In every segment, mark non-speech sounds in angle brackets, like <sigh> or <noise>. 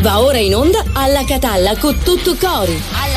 Va ora in onda alla Catalla con tutto cori.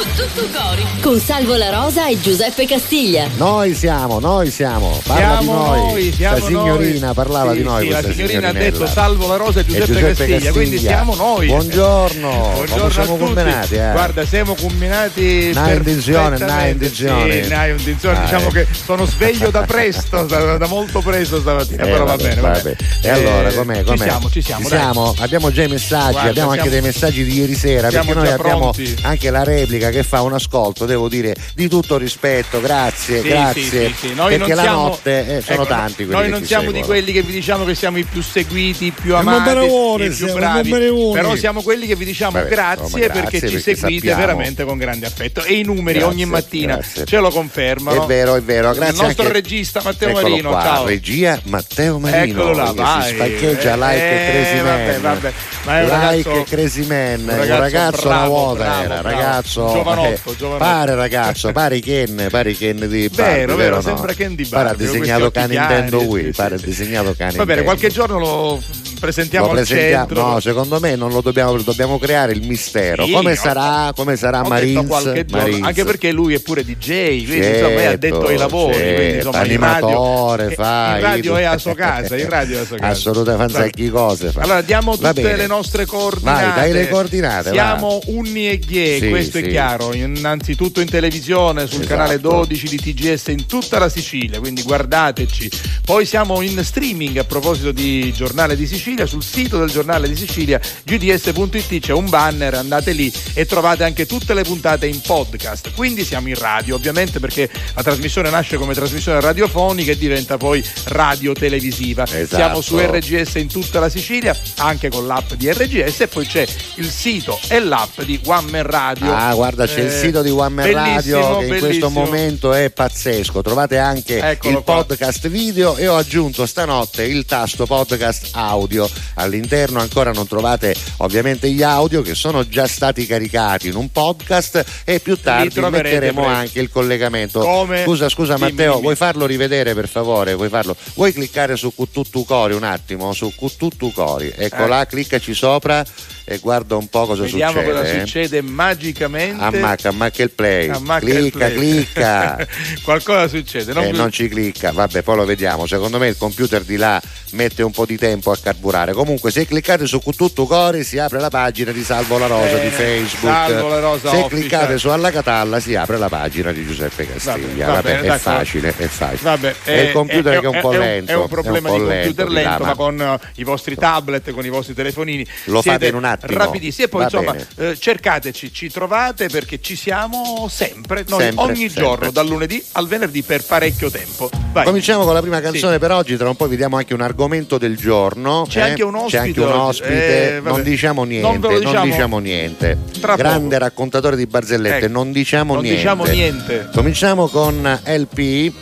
Con tutto cori. Con Salvo La Rosa e Giuseppe Castiglia. Noi siamo, noi siamo. Parla siamo di noi. noi, siamo la signorina noi. parlava Sì, di noi. sì, la signorina ha detto Salvo La Rosa e Giuseppe, Giuseppe Castiglia, Castiglia. quindi siamo noi. Buongiorno. Buongiorno Come siamo a tutti. combinati, eh? Guarda, siamo combinati Una intenzione, una intenzione. Sì, una intenzione. Ah, diciamo eh. che sono sveglio da presto, <laughs> da, da molto presto stamattina, Eh, però va bene, va bene. E Eh, allora com'è? com'è? Ci siamo, ci siamo. dai. Abbiamo già i messaggi, Guarda, abbiamo anche siamo- dei messaggi di ieri sera siamo perché noi abbiamo anche la replica che fa un ascolto, devo dire, di tutto rispetto, grazie, Sì, grazie. sì, sì, perché non la siamo, notte eh, sono ecco, tanti quelli Noi che non siamo di seguono. quelli che vi diciamo che siamo i più seguiti, i più amati, i più siamo, bravi. Però siamo quelli che vi diciamo Vabbè, grazie, insomma, grazie perché ci perché seguite sappiamo. veramente con grande affetto. E i numeri Grazie, ogni mattina grazie. ce lo confermano. È vero, è vero, grazie Il nostro anche- regista Matteo Eccolo Marino, qua, ciao. regia Matteo Marino Eccolo là, vai. si spaccheggia like Eh, e Crazy vabbè, Man vabbè. Ma like ragazzo- e Crazy Man un ragazzo una volta era ragazzo Giovanotto, eh, giovanotto. pare ragazzo pare Ken pare Ken di Barbie Vero, vero, no? sembra Ken di pare Barbie, con disegnato questi occhi Can Nintendo Wii pare disegnato Can Va bene, qualche giorno lo presentiamo lo al presentiamo, centro. no, secondo me non lo dobbiamo, dobbiamo creare il mistero. Sì, come no. sarà, come sarà Ho giorno, Marines. anche perché lui è pure DJ, quindi Certo, insomma è addetto ai lavori, quindi certo, insomma in radio, animatore, fai in radio è a sua casa, in radio è a sua casa. Assolutamente, sai che cose fa. Allora diamo Va tutte le nostre coordinate. Vai, dai le coordinate. Siamo Unni e Ghie, Sì, questo sì. è chiaro. Innanzitutto in televisione, sul Esatto. canale 12 di TGS in tutta la Sicilia, quindi guardateci. Poi siamo in streaming a proposito di Giornale di Sicilia, sul sito del Giornale di Sicilia, gds.it c'è un banner, andate lì e trovate anche tutte le puntate in podcast. Quindi siamo in radio, ovviamente perché la trasmissione nasce come trasmissione radiofonica e diventa poi radio televisiva. Esatto. Siamo su RGS in tutta la Sicilia, anche con l'app di RGS e poi c'è il sito e l'app di One Man Radio. Ah, guarda, c'è il Eh, sito di One Man Radio bellissimo, che in questo momento è pazzesco. Trovate anche Eccolo il qua. podcast video e ho aggiunto stanotte il tasto podcast audio. All'interno ancora non trovate ovviamente gli audio che sono già stati caricati in un podcast e più tardi metteremo presto. anche il collegamento. Come? Scusa, scusa Dimmi, Matteo, dimmi. vuoi farlo rivedere per favore? Vuoi farlo? Vuoi cliccare su Cututtu Cori un attimo? Su Cututtu Cori. Ecco Eh. là, cliccaci sopra e guarda un po' cosa Vediamo succede. cosa eh. succede magicamente. Ammacca, ammacca il play. Ammacca il clicca, play. clicca. <laughs> Qualcosa succede. Non e non ci clicca, vabbè, poi lo vediamo. Secondo me il computer di là mette un po' di tempo a carburare. Comunque, se cliccate su Tutto Cori si apre la pagina di Salvo La Rosa Bene. di Facebook. Salvo La Rosa se Official. cliccate su Alla Catalla si apre la pagina di Giuseppe Castiglia. va Vabbè, bene, è facile, è facile. Vabbè, è il computer che è un po' è lento. È un problema è un di computer là, lento, ma con eh, i vostri tablet, con i vostri telefonini. Lo fate in un attimo. Rapidissimi. E poi Va insomma, eh, cercateci, ci trovate perché ci siamo sempre. Noi Sempre, ogni sempre. giorno, dal lunedì al venerdì per parecchio tempo. Vai. Cominciamo con la prima canzone per oggi, tra un po' vi diamo anche un argomento del giorno. C'è eh? anche un ospite C'è anche un ospite, Eh, non diciamo niente, Non lo non diciamo diciamo niente. tra Grande raccontatore di barzellette, Ecco, non diciamo non niente. diciamo niente. Cominciamo con LP.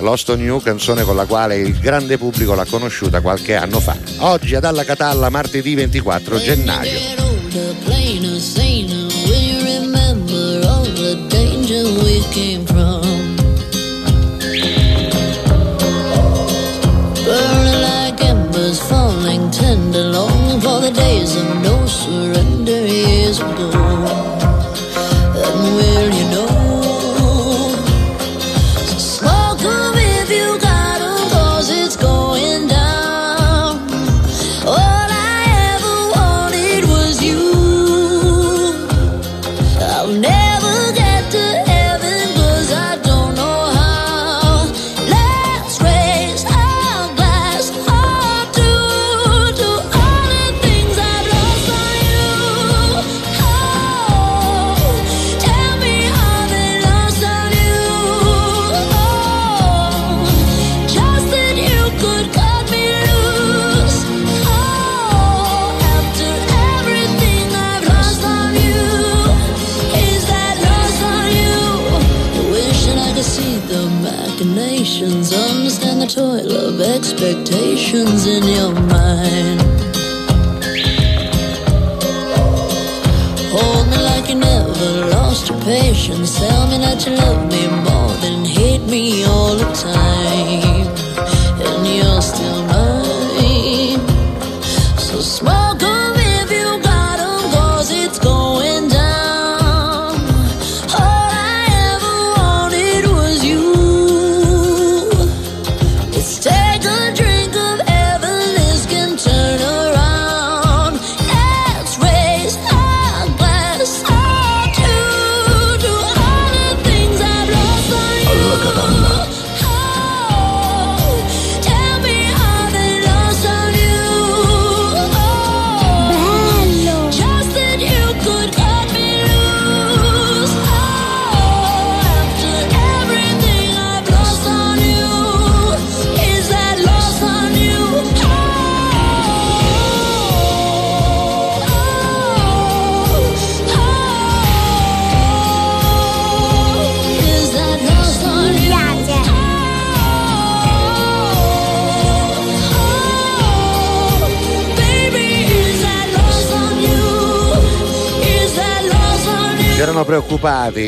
Lost on You, canzone con la quale il grande pubblico l'ha conosciuta qualche anno fa. Oggi ad Alla Catalla, martedì 24 gennaio. Get days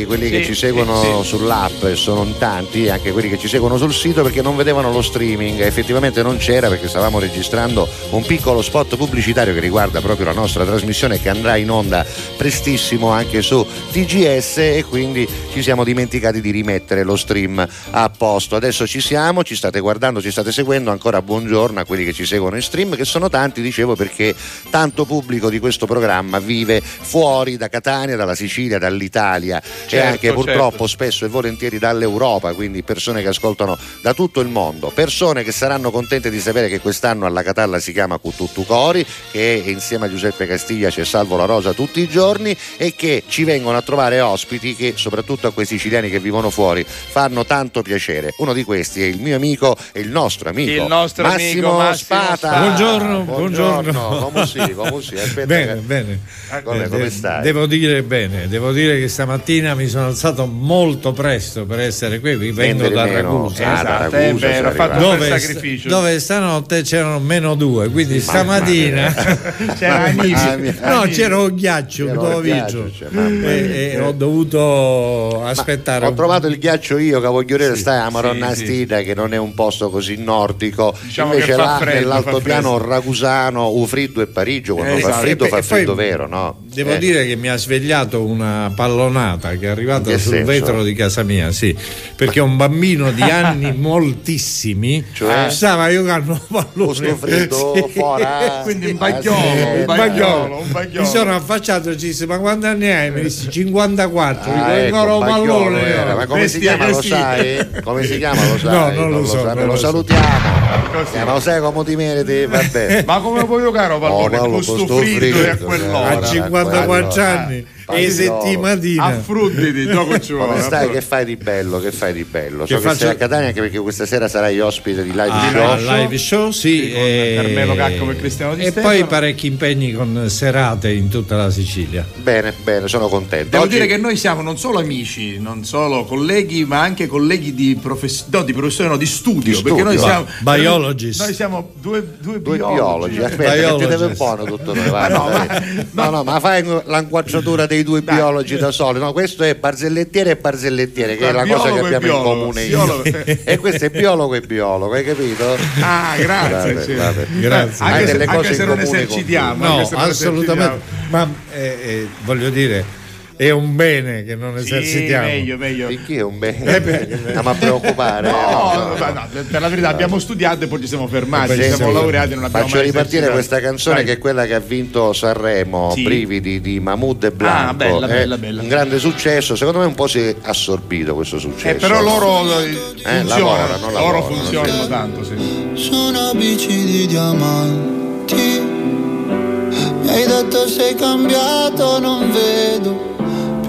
quelli Sì, che ci seguono sì, sull'app, sono tanti, anche quelli che ci seguono sul sito perché non vedevano lo streaming. Effettivamente non c'era perché stavamo registrando un piccolo spot pubblicitario che riguarda proprio la nostra trasmissione che andrà in onda prestissimo anche su TGS e quindi ci siamo dimenticati di rimettere lo stream a posto. Adesso ci siamo, ci state guardando, ci state seguendo, ancora buongiorno a quelli che ci seguono in stream, che sono tanti, dicevo, perché tanto pubblico di questo programma vive fuori da Catania, dalla Sicilia, dall'Italia e Certo, anche purtroppo certo. spesso e volentieri dall'Europa, quindi persone che ascoltano da tutto il mondo, persone che saranno contente di sapere che quest'anno alla Catalla si chiama Cututtu Cori, che insieme a Giuseppe Castiglia c'è Salvo La Rosa tutti i giorni e che ci vengono a trovare ospiti che soprattutto a quei siciliani che vivono fuori fanno tanto piacere. Uno di questi è il mio amico e il nostro amico Il nostro Massimo, amico Massimo Spata. Spata. Buongiorno, buongiorno. Come si, come si? Aspetta Bene, che- bene. Come, Eh, come stai? Devo dire bene, devo dire che stamattina mi sono alzato molto presto per essere qui, vi vengo da meno. Ragusa. Ah, da Esatto, è Ragusa vero, ha sei fatto Dove, sacrificio. dove stanotte c'erano meno due, quindi stamattina <laughs> C'era amici. No, c'era un ghiaccio, C'era un ghiaccio, cioè, e, e ho dovuto aspettare. Ho un- trovato il ghiaccio io che voglio dire Sì, stai a sì, Maronnastida che non è un posto così nordico Diciamo invece là freddo, nell'altopiano ragusano Ufriddo e Parigi quando Esatto. fa freddo E fa poi- freddo vero no? Devo Eh, dire che mi ha svegliato una pallonata che è arrivata che sul senso? vetro di casa mia, sì, perché un bambino di <laughs> anni moltissimi Cioè? stava giocando a pallone. Freddo <laughs> Sì. fuori Quindi un Ah, bagliolo, un Un bagliolo, un bagliolo. Mi sono affacciato e ci disse: Ma quanti anni hai? Mi disse 54. Ah, Dico, ecco, ancora un Bagliolo pallone. era. ma come si Bestia chiama lo sai? come si chiama lo <laughs> sai? No, non lo so, sa, non lo lo so. Così. Eh, ma lo sai come ti meriti? vabbè Ma come puoi giocare a pallone? Oh, con con sto fritto e a quell'ora? A Ora, 54 quello. anni e Bagliolo. settimatina. Affruttiti, gioco ci <laughs> vuole. come stai? Che fai di bello? Che fai di bello? Che so che faccio- sei a Catania anche perché questa sera sarai ospite di live Ah, show. live show, sì, Sì, con e- Carmelo Caccamo e Cristiano Di e Stefano. poi parecchi impegni con serate in tutta la Sicilia. Bene, bene, sono contento. Devo Oggi- dire che noi siamo non solo amici, non solo colleghi, ma anche colleghi di, profes- no, di professione, no, di studio. Di perché noi studio. siamo. Biologist. Noi siamo due, due, Due biologi. biologi, aspetta, che ti Biologist. deve un po' tutto <laughs> noi, vai, no, dai. ma- no, no, ma fai l'inquadratura dei due biologi da soli. No, questo è barzellettiere e barzellettiere, che è la cosa che Biologo abbiamo in biologo, comune biologo. io. <laughs> e questo è biologo e biologo, hai capito? Ah, grazie. Vabbè, sì. vabbè. Grazie. Anche, se, delle anche cose se in non esercitiamo. No, assolutamente. Ma eh, eh, voglio dire, è un bene che non Sì, esercitiamo. meglio, meglio. Chi è un bene? Stiamo a preoccupare. No, No, no, ma no. per la verità abbiamo studiato e poi ci siamo fermati, ci siamo laureati e non abbiamo Faccio mai ripartire esercitato. questa canzone Vai. che è quella che ha vinto Sanremo, Sì. Brividi di Mahmood e Blanco. Ah, bella, È bella, bella. Un grande successo, secondo me un po' si è assorbito questo successo. Eh, però loro eh, funzionano, lavorano, loro lavorano, funzionano sì. tanto, sì. Sono bici di diamanti. Mi hai detto sei cambiato, non vedo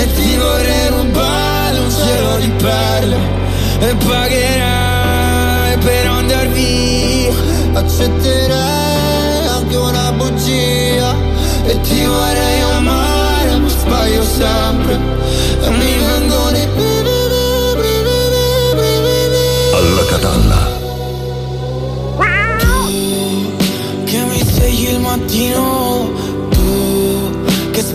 E ti vorrei rubare un cielo di perle. E pagherai per andar via. Accetterei anche una bugia. E ti vorrei amare ma sbaglio sempre. E mi vengono i brividi, brividi, brividi Alla Catalla. che mi svegli il mattino,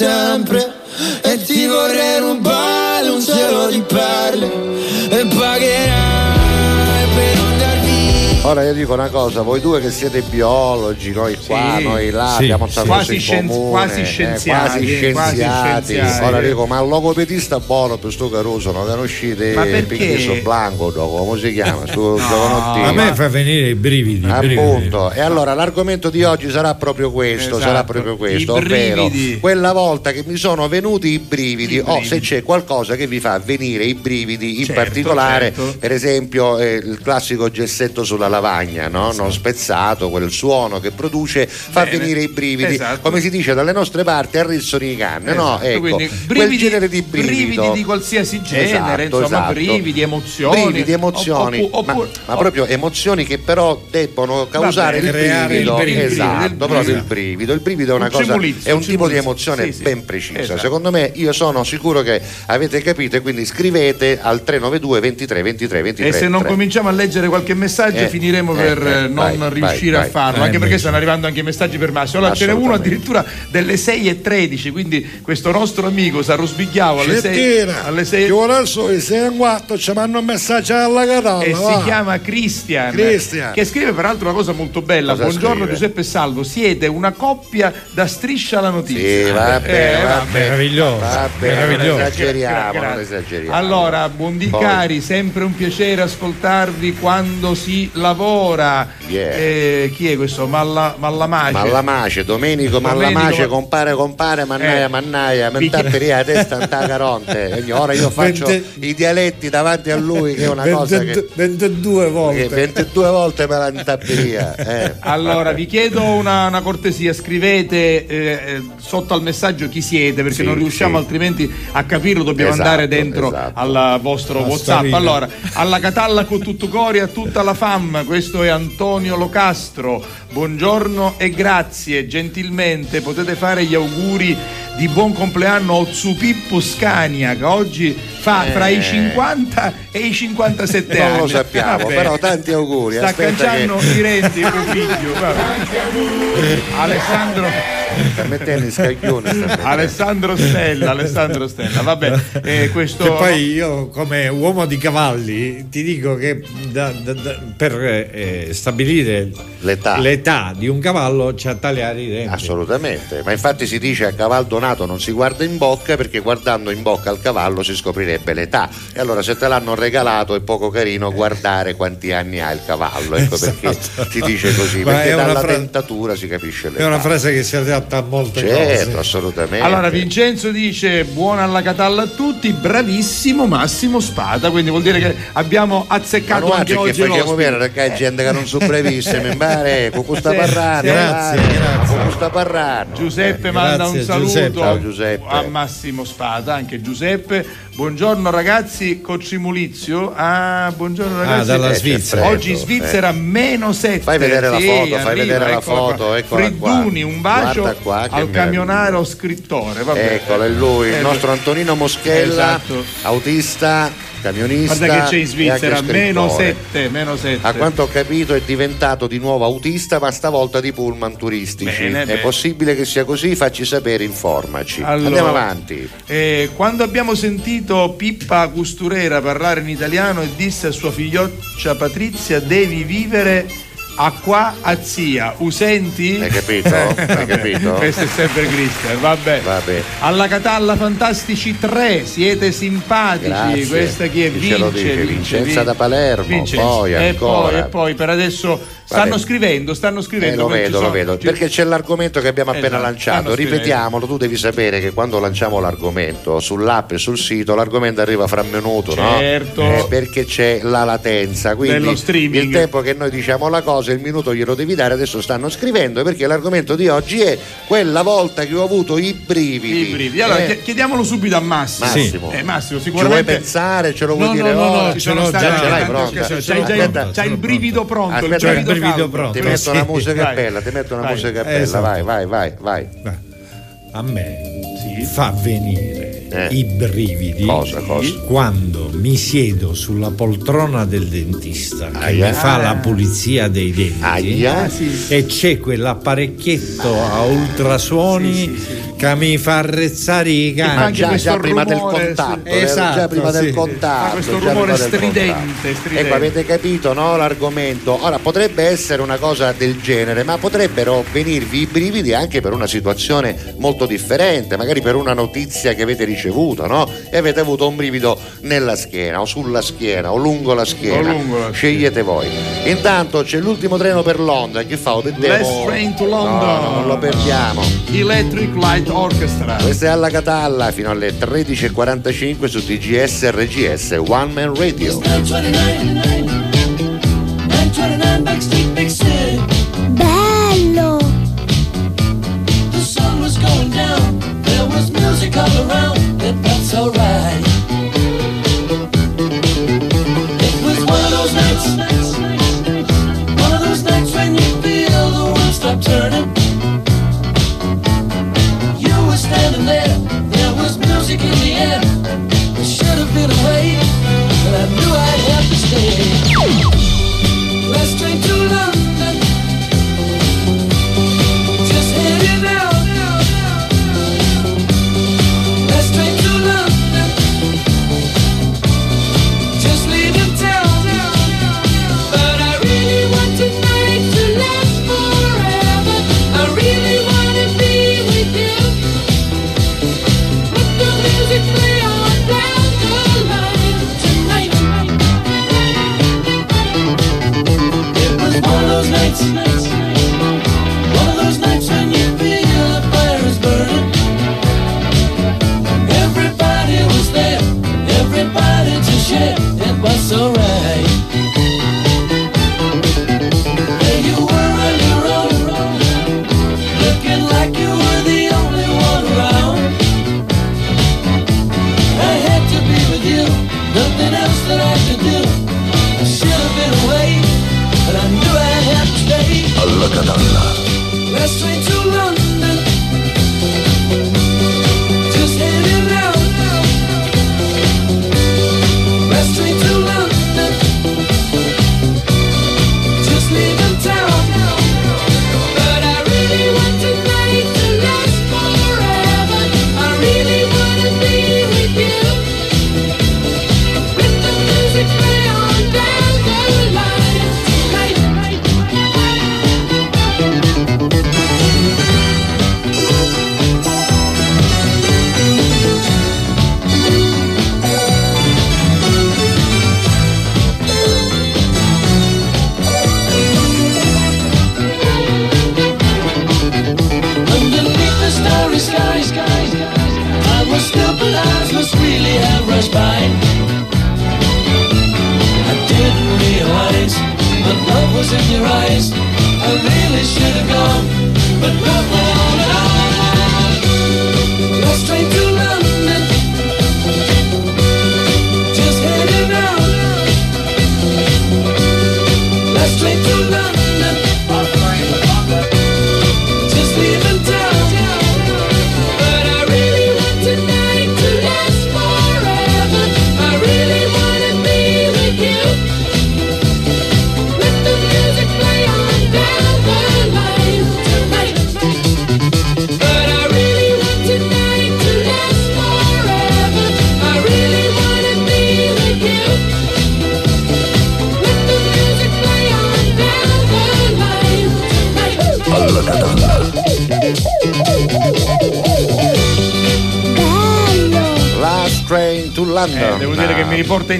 ma Ora io dico una cosa, voi due che siete biologi, noi qua, Sì. noi là, Sì, abbiamo sì. Quasi scien- comune, quasi eh, scienziati, quasi quasi scienziati. scienziati. Ora dico, ma il logopedista buono per sto Caruso, non Ma perché? Picchesso Blanco, no, come si chiama? Su <laughs> Giovanottino. A me fa venire i brividi. i brividi. Appunto, e allora l'argomento di oggi sarà proprio questo, Esatto, sarà proprio questo, i ovvero brividi. quella volta che mi sono venuti i brividi, o brividi. se c'è qualcosa che vi fa venire i brividi, in Certo, particolare certo. per esempio eh, il classico gessetto sulla lavagna, no? non spezzato, quel suono che produce fa Bene. venire i brividi, Esatto. come si dice dalle nostre parti arrizzano i canne, no? Esatto, Ecco, quindi quel brividi, genere di brivido. brividi di qualsiasi genere, Esatto, insomma, esatto. brividi, emozioni. Brividi, emozioni, Oppu- oppu- ma, ma proprio emozioni che però debbono causare il brivido, il brivido, esatto, proprio il brivido. Il brivido è una Un cosa, è un un tipo di emozione Sì, sì. ben precisa. Esatto. Secondo me, io sono sicuro che avete capito, e quindi scrivete al 392 23 23 23. E se non 3. cominciamo a leggere qualche messaggio Eh, finiremo eh, per eh, eh, non vai, riuscire vai, a farlo, vai. anche Eh, perché invece. stanno arrivando anche messaggi per Massimo. Allora ce n'è uno addirittura delle 6 e 13, quindi questo nostro amico Sarro Sbigliavo alle 6 Cettina, alle 6 che ora adesso i 6 e 4 ci mandano un messaggio alla catalla. e va. si chiama Christian, Cristian. che scrive peraltro una cosa molto bella. Cosa Buongiorno scrive? Giuseppe e Salvo, siete una coppia da striscia la notizia. Sì, vabbè, Eh, vabbè. Meraviglioso. Vabbè, non meraviglioso. esageriamo, Grazie. non esageriamo. Allora, buon di cari, sempre un piacere ascoltarvi quando si lavora. Yeah. Eh, chi è questo? Malla, Mallamace. Mallamace, Domenico Domenico Mallamace, compare, compare, mannaia, Eh. mannaia, mentapperia la testa in caronte. <laughs> Ora io faccio Vente- i dialetti davanti a lui, che è una cosa che, 22 che volte. 22 volte me la intapperia. Eh. Allora, vi chiedo una, una cortesia, scrivete eh, eh, sotto al messaggio chi siete, perché Sì, non riusciamo sì. altrimenti a capirlo, dobbiamo Esatto, andare dentro esatto. al vostro A WhatsApp. sparire. Allora, alla Catalla con tutto cori, a tutta la fam, questo è Antonio Locastro. Buongiorno e grazie, gentilmente potete fare gli auguri di buon compleanno a Otsupippo Scania che oggi fa fra i 50 e i 57 anni. Eh. Non lo sappiamo, Vabbè. però tanti auguri. Sta cangiando che i renti tuo figlio. <laughs> Alessandro, sta mettendo in scaglione. Alessandro Stella, Alessandro Stella, vabbè, eh, questo Che poi io come uomo di cavalli ti dico che da- da- da- per eh, stabilire L'età. l'età di un cavallo c'è a tagliare i denti. Assolutamente, ma infatti si dice a cavallo donato non si guarda in bocca perché guardando in bocca al cavallo si scoprirebbe l'età. E allora se te l'hanno regalato è poco carino guardare quanti anni ha il cavallo, ecco perché si dice così, Ma perché è una dalla fra- dentatura si capisce l'età. È una frase che si adatta a molte Certo, cose. assolutamente. Allora Vincenzo dice buona alla Catalla a tutti, bravissimo Massimo Spada, quindi vuol dire che abbiamo Ma azzeccato non anche che oggi facciamo l'ospite. bene perché c'è gente che non so brevissime, mi pare, con <laughs> questa Sì, sì. Grazie, grazie. con questa parlando. Giuseppe Eh, manda grazie, un saluto Giuseppe. Ciao, Giuseppe. a Massimo Spada, anche Giuseppe. Buongiorno ragazzi, Cocimulizio. Ah, buongiorno ragazzi. dalla Eh, c'è Svizzera. Oggi Svizzera eh. meno 7. Fai vedere la foto, fai vedere la foto, eccola. Fredduni, un bacio qua, al camionaro scrittore. Vabbè. Eccolo, è lui, il Eh, nostro Antonino Moschella, Esatto. autista, camionista. Guarda che c'è in Svizzera, meno scrittore. 7, meno 7. A quanto ho capito è diventato di nuovo autista, ma stavolta di pullman turistici. Bene, è bene. possibile che sia così? Facci sapere, informaci. Allora, Andiamo avanti. eh, quando abbiamo sentito Pippa Costurera parlare in italiano e disse a sua figlioccia Patrizia devi vivere a qua a zia, usenti? Hai capito? <laughs> Hai capito? Questo è sempre Cristian, vabbè. Vabbè. Alla Catalla Fantastici 3, siete simpatici. Grazie. Questa chi è? Chi Vince, dice? Vince, Vincenza Vince. da Palermo, Vincenzo. poi e ancora. poi, e poi per adesso stanno scrivendo, stanno Eh, scrivendo. lo poi ci vedo, lo vedo. ci- Perché c'è l'argomento che abbiamo appena Esatto, lanciato. Ripetiamolo, tu devi sapere che quando lanciamo l'argomento sull'app e sul sito, l'argomento arriva fra un minuto, Certo. no? Eh, perché c'è la latenza. Quindi il tempo che noi diciamo la cosa, il minuto glielo devi dare, adesso stanno scrivendo perché l'argomento di oggi è quella volta che ho avuto i brividi. I brividi. Allora, Eh, chi- chiediamolo subito a Massimo. Massimo. Eh, Massimo, Ci vuoi sicuramente. pensare? Ce lo vuoi No, dire no, no, no, state già, ce l'hai. Ce C'hai il- brivido pronto. Aspetta, il brivido caldo. pronto. Ti metto una sì. musica Vai. bella, ti metto una Vai. musica bella, Esatto. vai, vai, vai, vai. A me fa venire Eh. i brividi Cosa, cosa? quando mi siedo sulla poltrona del dentista che Aia. mi fa la pulizia dei denti Aia. e c'è quell'apparecchietto a ultrasuoni che mi fa arrezzare i fa cani. Ah, anche già, già prima del contatto, sì. eh, Esatto, già prima sì. del contatto. Fa questo già rumore prima del stridente, contatto. stridente. Ecco, avete capito, no? L'argomento. Ora potrebbe essere una cosa del genere, ma potrebbero venirvi i brividi anche per una situazione molto differente, magari per una notizia che avete ricevuto, ricevuto, no? E avete avuto un brivido nella schiena o sulla schiena o lungo la schiena. Lungo la schiena. Scegliete voi. Intanto c'è l'ultimo treno per Londra, che fa? Vedremo. Last train to London. No, non lo perdiamo. Electric Light Orchestra. Questa è alla Catalla fino alle 13.45 su TGS RGS One Man Radio. 29, 29, 29, alright.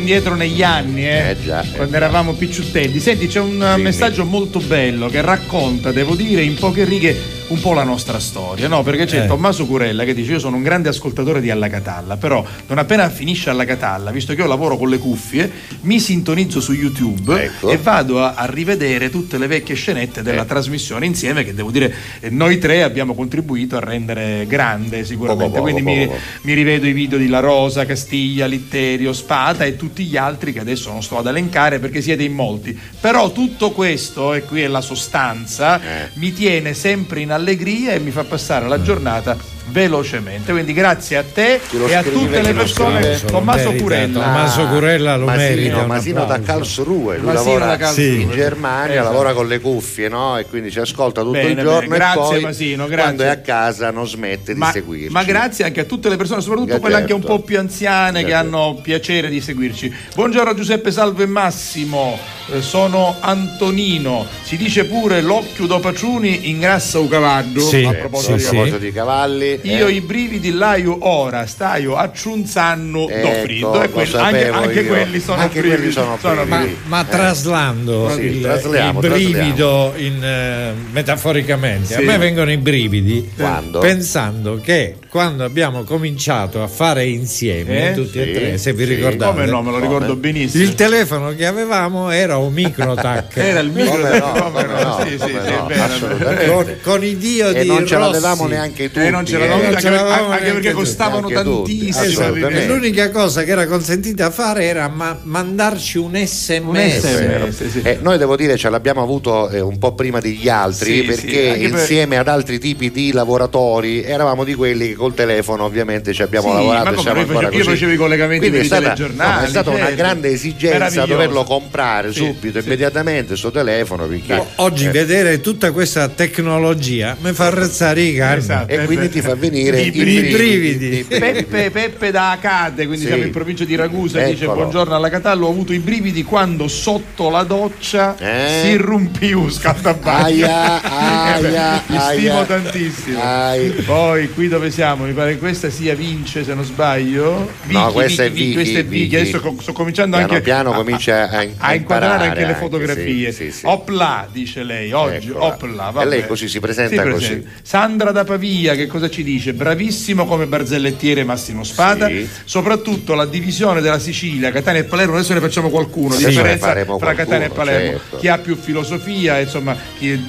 Indietro negli anni, eh, Eh già, eh quando già. eravamo picciutelli. Senti, c'è un eh, Dimmi. messaggio molto bello che racconta, devo dire, in poche righe un po' la nostra storia, no? Perché c'è Eh. Tommaso Curella che dice: Io sono un grande ascoltatore di Alla Catalla, però non appena finisce Alla Catalla, visto che io lavoro con le cuffie, mi sintonizzo su YouTube Ecco. e vado a, a rivedere tutte le vecchie scenette della Eh. trasmissione insieme, che devo dire, eh, noi tre abbiamo contribuito a rendere grande sicuramente. Poco, poco, Quindi mi, poco. mi rivedo i video di La Rosa, Castiglia, Litterio, Spada e tutti gli altri che adesso non sto ad elencare perché siete in molti. Però tutto questo, e qui è la sostanza, Eh. mi tiene sempre in allegria e mi fa passare la giornata velocemente. Quindi grazie a te e a tutte le persone. Tommaso merita, Curella. Tommaso Curella lo merita. Masino, un Masino da. Karlsruhe, lui Masino lavora da Karlsruhe. in Germania, Esatto. lavora con le cuffie no? e quindi ci ascolta tutto Bene, il giorno bene. Grazie, e poi Masino, grazie. quando è a casa non smette di Ma, seguirci. ma grazie anche a tutte le persone, soprattutto quelle anche un certo. po' più anziane che Certo. hanno piacere di seguirci. Buongiorno Giuseppe Salve Massimo, eh, sono Antonino. Si dice pure l'occhio do paciuni ingrassa un cavallo. Sì, a proposito a di sì, proposito di cavalli Io eh, i brividi laio ora, staio a Ciunzanno do Ecco, friddo e lo quelli- anche, anche quelli sono Anche brividi. quelli sono Sono brividi. Ma, ma traslando Sì, il, il brivido in, eh, metaforicamente, Sì. a me vengono i brividi Quando? pensando che quando abbiamo cominciato a fare insieme, Eh? tutti e Sì, tre, se vi sì. ricordate, Come no, me lo ricordo Come? benissimo. il telefono che avevamo era un microtac. <laughs> Era il micro Come no, no, no, sì, sì, sì, no, assolutamente. con, con i dio e di non ce l'avevamo neanche tutti Eh, non ce l'avevamo eh. non anche, ce l'avevamo anche perché tutti, costavano tantissimo. E l'unica cosa che era consentita fare era ma- mandarci un sms. Un SMS, sì. Eh, noi devo dire ce l'abbiamo avuto eh, un po' prima degli altri Sì, sì, perché anche per- insieme ad altri tipi di lavoratori eravamo di quelli che col telefono ovviamente ci abbiamo Sì, lavorato ma e come siamo io io così. facevo i collegamenti Quindi per è i stata, no, è stata una certo. grande esigenza doverlo comprare Sì, subito, sì. immediatamente sto telefono perché O- Oggi eh, vedere tutta questa tecnologia mi fa razzare i canni. Esatto. e quindi ti fa venire I i brividi. brividi. Peppe, Peppe da Acade, quindi Sì. siamo in provincia di Ragusa, dice Eccolo. buongiorno alla Catallo, ho avuto i brividi quando sotto la doccia Eh? si irrumpiu scaldabagno. Aia, <laughs> aia, Mi stimo aia. tantissimo. Ai. Poi qui dove siamo? Mi pare che questa sia Vince se non sbaglio. No, Vicky, questa è Vicky, Vicky, questa è Vicky. Vicky. Adesso co- sto cominciando Piano anche piano comincia a- a inquadrare imparare anche le anche, fotografie. sì, sì, sì. Opla, dice lei, oggi, Eccola. opla. E vabbè. lei così si presenta così. Sandra da Pavia, che cosa ci dice? Bravissimo come barzellettiere Massimo Spada, Sì. soprattutto la divisione della Sicilia, Catania e Palermo, adesso ne facciamo qualcuno, Adesso differenza faremo fra Catania e qualcuno, Palermo, certo. chi ha più filosofia, insomma,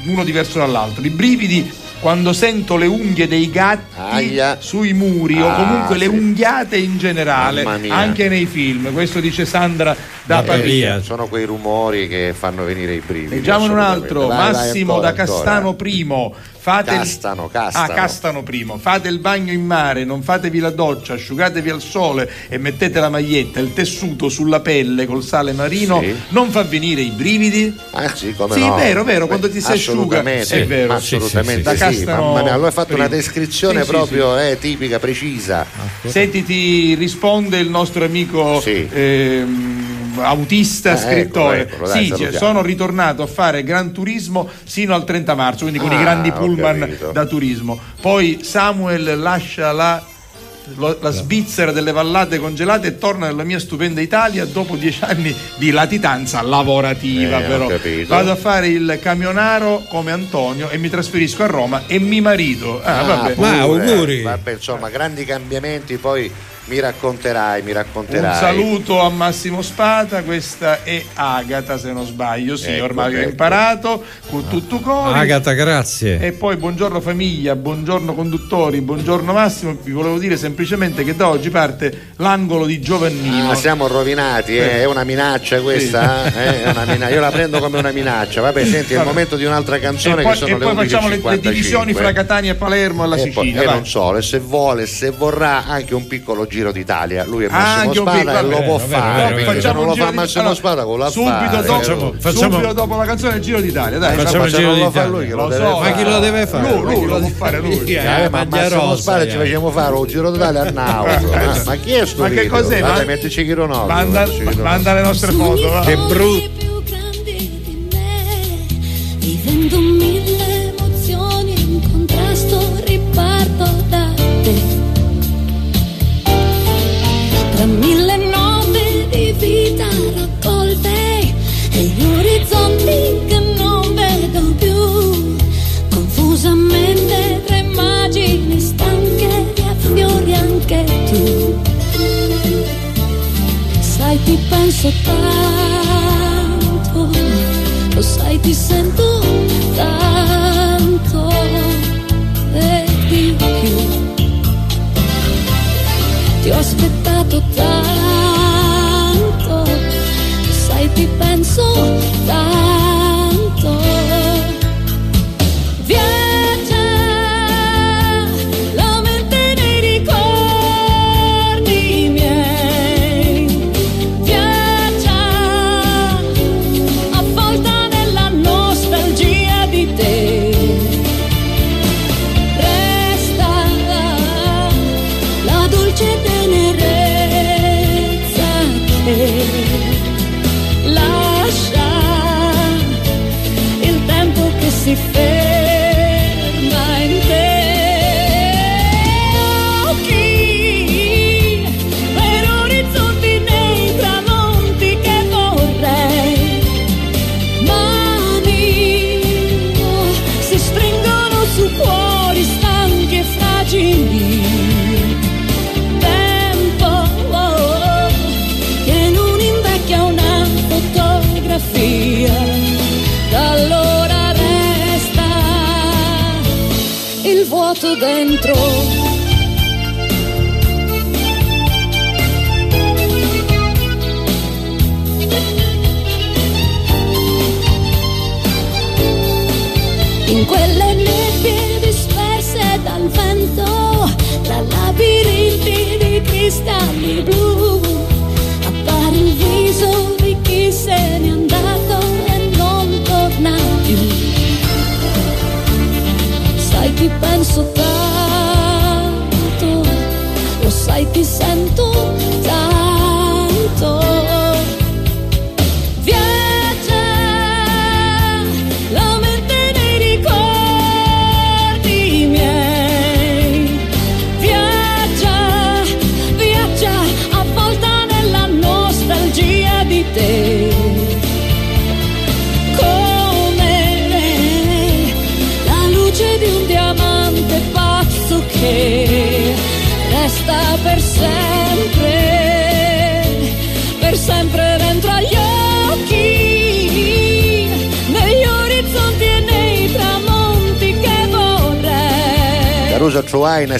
uno diverso dall'altro. I brividi quando sento le unghie dei gatti Aia. sui muri o Ah, comunque le sì. unghiate in generale, anche nei film, questo dice Sandra da Da Pavia. Sono quei rumori che fanno venire i brividi. Leggiamone un altro, Vai, vai, Massimo ancora, da Castano ancora. Primo. Fate il- Castano, Castano. Ah, Castano primo. Fate il bagno in mare, non fatevi la doccia, asciugatevi al sole e mettete la maglietta, il tessuto sulla pelle col sale marino. Sì. Non fa venire i brividi? Ah sì, come Sì, no? vero, vero, quando ti si asciuga. Assolutamente, È vero. Sì, assolutamente sì, sì. sì. Castano Mamma mia, allora hai fatto prima. una descrizione Sì, sì, proprio eh, tipica, precisa. Senti, ti risponde il nostro amico Sì. ehm, autista, Eh, scrittore. eccolo, eccolo, dai, sì, sono ritornato a fare Gran Turismo sino al 30 marzo, quindi con i Ah, grandi ho pullman capito. da turismo. Poi Samuel lascia la la Svizzera delle vallate congelate e torna nella mia stupenda Italia dopo dieci anni di latitanza lavorativa Eh, però vado a fare il camionaro come Antonio e mi trasferisco a Roma e mi marito ah, Ah, vabbè. pure. Ma auguri. Vabbè, insomma, grandi cambiamenti, poi mi racconterai, mi Un racconterai. saluto a Massimo Spada, questa è Agata se non sbaglio, sì, Ecco, ormai ho ecco. imparato, con tutto cori. Agata, grazie. E poi buongiorno famiglia, buongiorno conduttori, buongiorno Massimo, vi volevo dire semplicemente che da oggi parte l'angolo di Giovannino. Ah, siamo rovinati, eh, è una minaccia questa? eh? È una mina- Io la prendo come una minaccia. Vabbè, senti, è il momento di un'altra e canzone poi, che sono e le poi facciamo le, le 11.55. divisioni fra Catania e Palermo e la E, poi- Sicilia. e vai. non solo, e se vuole, se vorrà anche un piccolo giro d'Italia, lui è Ah, Massimo un Spada e lo può fare. vero, vero. se non lo un fa giro di- Massimo allora, Spada con la subito, dopo, Facciamo- facciamo- subito dopo la canzone il giro d'Italia, dai. Facciamo il se giro non lo fa d'Italia. lui che lo Lo deve so, fare. Ma chi lo deve fare? Lui, lui lo può fare lui. Eh, Eh, ma Massimo Spada eh. ci facciamo fare un giro totale a Nauso. <laughs> ma, ma chi è sto Ma che cos'è? Mettici Chironoso. Manda, le nostre foto. Che brutto.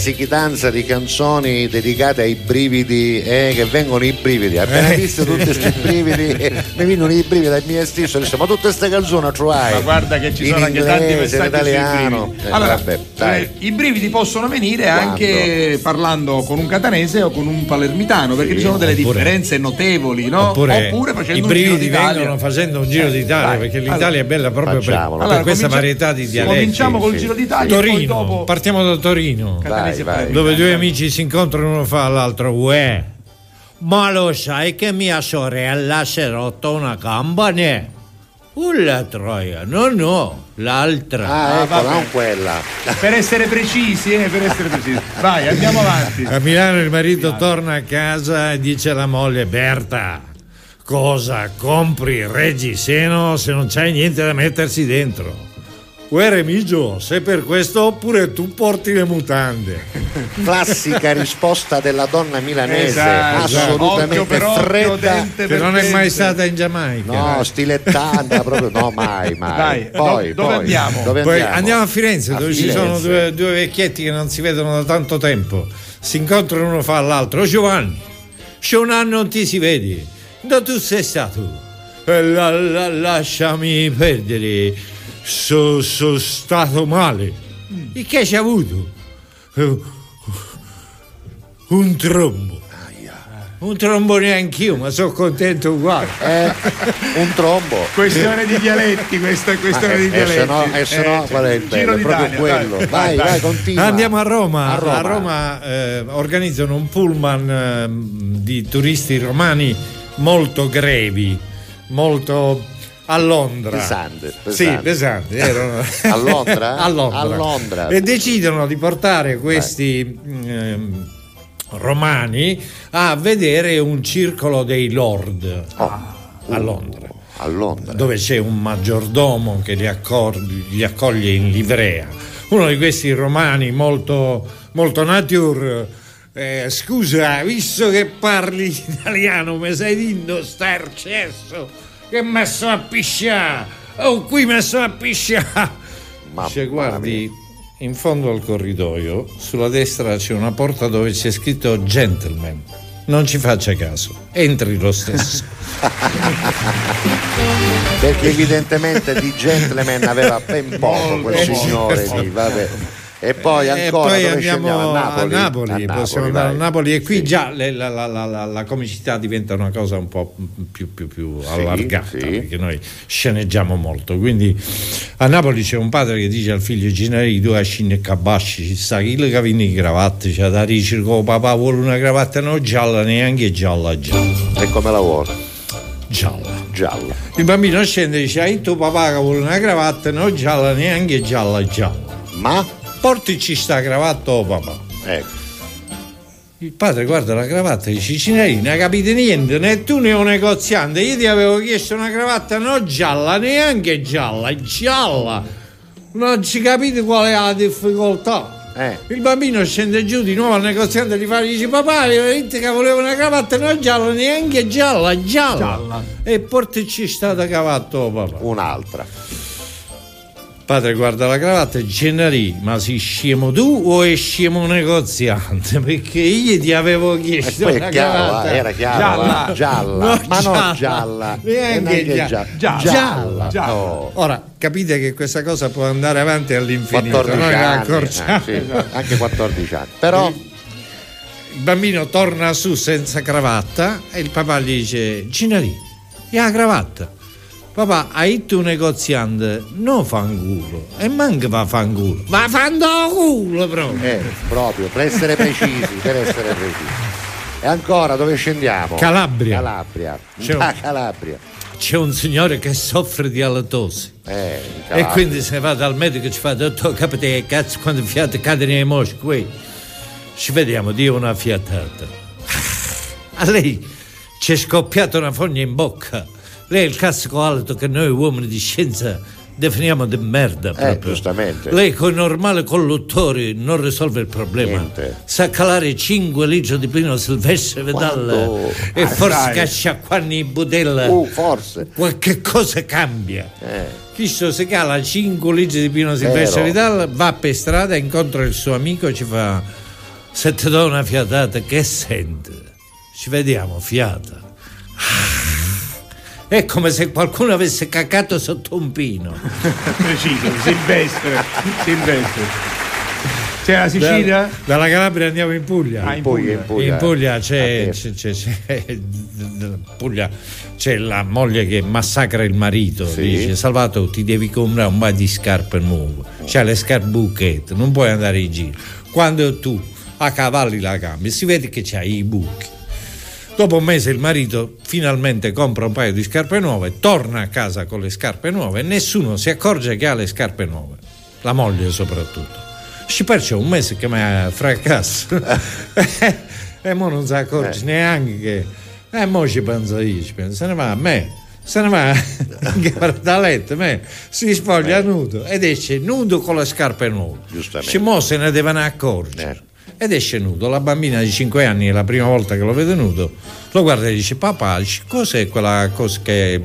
Sichitanza di canzoni dedicate ai brividi eh, che vengono i brividi appena Eh. visto tutti questi brividi eh, <laughs> mi vengono i brividi dal mio stesso Dice, ma tutte queste canzoni trovai Ma guarda che ci in sono anche tanti inglese, messaggi italiano. Eh, allora, vabbè, dai. eh, i brividi possono venire Quando? anche parlando con un catanese o con un palermitano, perché Sì, ci sono delle oppure- differenze notevoli, no? Oppure, facendo i un giro brividi d'Italia. vengono facendo un giro d'Italia vai. perché l'Italia Allora, è bella proprio per, facciamolo. per allora, questa varietà di dialetti. Cominciamo col sì. giro d'Italia e poi Torino, dopo partiamo da Torino. Catanese Vai, vai. Dove due amici si incontrano uno fa all'altro uè ma lo sai che mia sorella si è rotta una gamba ne? Ulla troia no no l'altra ah, ecco vabbè. non quella per essere precisi, eh, per essere precisi. Vai, andiamo avanti. a Milano il marito torna a casa e dice alla moglie Berta cosa compri reggiseno se non c'hai niente da mettersi dentro Uè Remigio, se per questo pure tu porti le mutande. <laughs> classica risposta della donna milanese Esatto, occhio assolutamente per occhio, fredda dente Che per non è mai stata in Giamaica. no stilettata <laughs> proprio no mai mai Dai, poi, do- dove poi, andiamo? dove Poi andiamo? andiamo a Firenze A dove ci Firenze. sono due, due vecchietti che non si vedono da tanto tempo. Si incontrano uno fa all'altro. "Oh, Giovanni, c'è un anno non ti si vedi. Dove tu sei stato? "Eh, la- la- lasciami perdere. Sono stato male. E che ci hai avuto? "Eh, Un trombo. Un trombo neanch'io, ma sono contento uguale. Eh, un trombo Questione di dialetti, questa questione di eh, dialetti. se no- eh, se no, qual è il Giro bello? È proprio quello. dai. Vai, vai, continua. Andiamo a Roma. A A Roma. Roma, eh, organizzano un pullman eh, di turisti romani molto grevi, molto a Londra. Pesante, Sì, pesante. pesanti. erano- <laughs> A Londra? <laughs> a Londra. A Londra. E decidono di portare questi ehm, romani a vedere un circolo dei lord Oh. a Londra a Londra dove c'è un maggiordomo che li, accor- li accoglie in livrea. Uno di questi romani molto, molto nature. eh, scusa, visto che parli <laughs> italiano, mi sai dito starcesso che mi sono a pisciare? Oh, qui mi sono a pisciare! Mamma Dice, guardi, in fondo al corridoio, sulla destra c'è una porta dove c'è scritto gentleman. Non ci faccia caso, entri lo stesso. perché evidentemente di gentleman aveva ben poco quel signore lì vabbè. E poi E ancora poi dove andiamo scendiamo? a Napoli, A Napoli, possiamo vai. andare a Napoli e qui Sì. già le- la, la- la- la- la comicità diventa una cosa un po' più, più- più allargata sì. perché noi sceneggiamo molto quindi a Napoli c'è un padre che dice al figlio Ginari due ascini e cabasci ci sta chi le cavini di cravatte c'è da dire "Oh, papà vuole una cravatta non gialla neanche gialla gialla e come la vuole? gialla gialla il bambino scende e dice hai tuo papà che vuole una cravatta non gialla neanche gialla gialla ma portici sta cravatta oh papà ecco Il padre guarda la cravatta e dice non capite niente, né tu né un negoziante, io ti avevo chiesto una cravatta non gialla, neanche gialla, gialla. Non ci capite qual è la difficoltà. eh Il bambino scende giù di nuovo al negoziante gli fa, dice papà, detto che volevo una cravatta non gialla, neanche gialla, gialla. Gialla. E portici sta da cavatto papà. un'altra Padre guarda la cravatta e Gennari, ma sei scemo tu o è scemo un negoziante? <laughs> Perché io ti avevo chiesto poi una chiaro, cravatta eh, era chiaro. Gialla. eh, gialla. No, ma gialla. non gialla. Neanche E neanche gia- gia- gialla. gialla. Gialla. no. Ora, capite che questa cosa può andare avanti all'infinito. 14 Noi la anni, eh, sì, <laughs> anche 14 anni. Però Il bambino torna su senza cravatta e il papà gli dice: Ginari, e la cravatta? Papà, hai tu un negoziante, non fanculo. E manca va fanculo. Ma fanno culo proprio. eh, proprio per essere precisi, per essere precisi. E ancora dove scendiamo? Calabria. Calabria. C'è un- Calabria. C'è un signore che soffre di alattosi. Eh, E quindi se va dal medico e ci fa, dottore, capite che cazzo quando fiate cade nei moschi qui. Ci vediamo, Dio una fiatata. <laughs> A lei ci è scoppiata una fogna in bocca. Lei è il classico alto che noi uomini di scienza definiamo di merda proprio. giustamente. Lei con i normali colluttori non risolve il problema. Niente. Sa calare 5 litri di pino silvestre Quanto? e Ah, forse dai. che sciacquarni in budella Uh, forse. qualche cosa cambia. Eh. Cristo si cala 5 litri di pino silvestre. Vidal, va per strada, incontra il suo amico e ci fa: Se ti do una fiatata, che sente? Ci vediamo, fiata. È come se qualcuno avesse cacato sotto un pino. <laughs> Preciso, Silvestre. Silvestre. C'è la Sicilia? Dalla Calabria andiamo in Puglia. Ah, in Puglia, in Puglia. In Puglia c'è, c'è, c'è- c'è- Puglia c'è la moglie che massacra il marito. Sì. Dice: Salvato, ti devi comprare un paio di scarpe nuove. C'è le scarpe bucchette, non puoi andare in giro. Quando tu a cavalli la cambi, si vede che c'hai i buchi. Dopo un mese il marito finalmente compra un paio di scarpe nuove, torna a casa con le scarpe nuove e nessuno si accorge che ha le scarpe nuove. La moglie soprattutto. Ci perciò un mese che mi ha fracasso. <laughs> <laughs> e mo non si accorge neanche che... E mo ci penso io, ci penso, se ne va a me. Se ne va <laughs> da letto, me, si spoglia nudo ed esce nudo con le scarpe nuove. Giustamente. Ci mo se ne devono accorgere. Eh. Ed esce nudo, la bambina di 5 anni la prima volta che lo vede nudo, lo guarda e dice papà, cos'è quella cosa che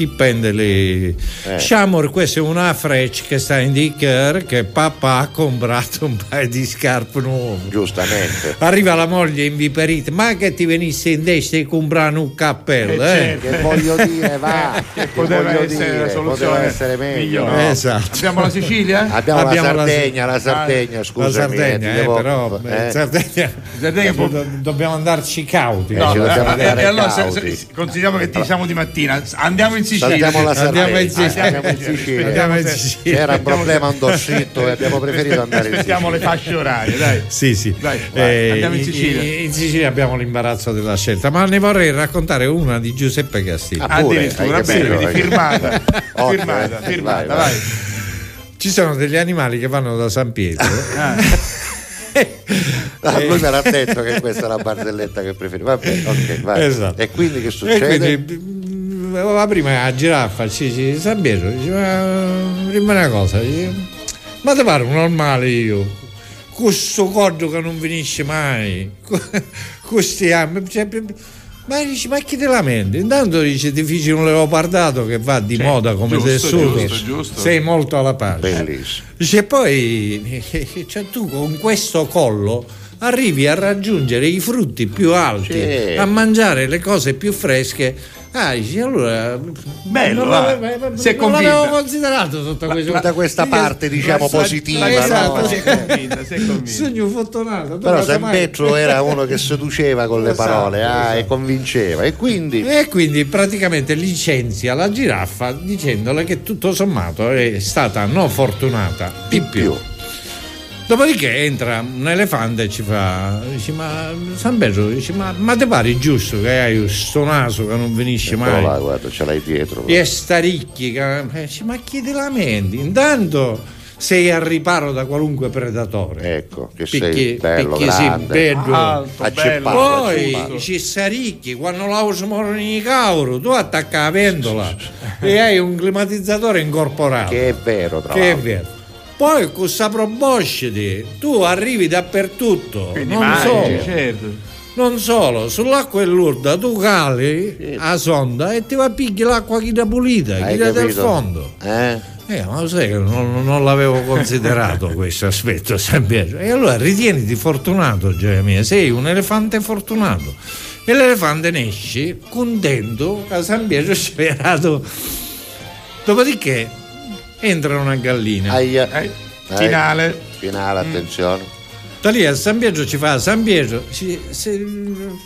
ti pende lì? Eh. Sciamor, questa è una freccia che sta a indicare che papà ha comprato un paio di scarpe nuove. Giustamente. Arriva la moglie inviperita, ma che ti venisse in destra e comprare un cappello, Eh, eh? certo. Che voglio dire, va. Che Poteva voglio essere dire, la soluzione poteva essere meglio. migliore. no? Esatto. Abbiamo la Sicilia? Abbiamo, Abbiamo la la- Sardegna, la Sardegna, La scusami. Sardegna, ti eh, devo- però eh? eh, Sardegna, Sardegna può- do- dobbiamo andarci cauti. No, eh, e allora se- se- consideriamo che ti siamo di mattina, andiamo in Sicilia. Saltiamo la Andiamo Sardegna. in Sicilia. Andiamo in Sicilia. Andiamo in Sicilia. C'era un problema un dossito e abbiamo preferito andare in Aspettiamo le Sicilia. fasce orarie, dai. Sì, sì. Dai, vai, andiamo in Sicilia. in- in Sicilia abbiamo l'imbarazzo della scelta, ma ne vorrei raccontare una di Giuseppe Castillo. Ah, pure, Addirittura, capito? vedi, firmata. <laughs> Ottimo, firmata, eh, firmata, vai, vai. vai. Ci sono degli animali che vanno da San Pietro. Ah, <laughs> Ah, lui me l'ha detto che questa è la barzelletta che preferiva. Vabbè, ok, vai. Esatto. E quindi che E succede? quindi, va prima la giraffa, ci dice, San Pietro, dice, ma dimmi una cosa, dice, ma ti pare un normale io? Questo cordo che non finisce mai, <laughs> questi anni, cioè, ma dice, ma chi te lamenti? Intanto dice ti feci un leopardato che va di moda come giusto, tessuto, giusto, giusto. sei molto alla pari. Bellissimo. Dice poi <laughs> cioè, tu con questo collo arrivi a raggiungere i frutti più alti, Sì. a mangiare le cose più fresche. Ah, dice, allora Bello, non, l'avevo- Si è non l'avevo considerato tutto questo. Tutta questa parte, diciamo, la- positiva. Esatto. no? Si è convinta, si è convinta. Sogno fottonato. Però San mai- Pietro era uno che seduceva con le Esatto, parole ah, esatto. e convinceva. E quindi E quindi praticamente licenzia la giraffa dicendole che tutto sommato è stata non fortunata di più. Dopodiché entra un elefante e ci fa, dice, ma San Pedro, dice, ma, ma ti pare giusto che hai sto naso che non finisce Eccolo mai? là, guarda, ce l'hai dietro. E staricchi, che- eh, dice, ma chi ti lamenti? Intanto sei al riparo da qualunque predatore. Ecco, che sei Picchi, bello, sì, grande. bello. Alto, bello. Poi ci saricchi quando la usano i cauro, tu attacca la pentola <laughs> e hai un climatizzatore incorporato. Che è vero, tra Che è l'altro. vero. Poi con questa proboscide tu arrivi dappertutto, Quindi non mangi, solo, certo. non solo, sull'acqua e l'urda tu cali a sonda e ti va a picchi l'acqua chi da pulita, chi Hai da del capito? fondo. Eh? Eh, ma lo sai che non, non l'avevo <laughs> considerato questo aspetto, <laughs> San Pietro. E allora ritieniti fortunato, Geremia, sei un elefante fortunato. E l'elefante ne esce contento che a San Pietro ci è dato. Dopodiché entra una gallina. Aia. Eh, finale. Finale, attenzione. Da lì a San Pietro ci fa San Pietro, si- si-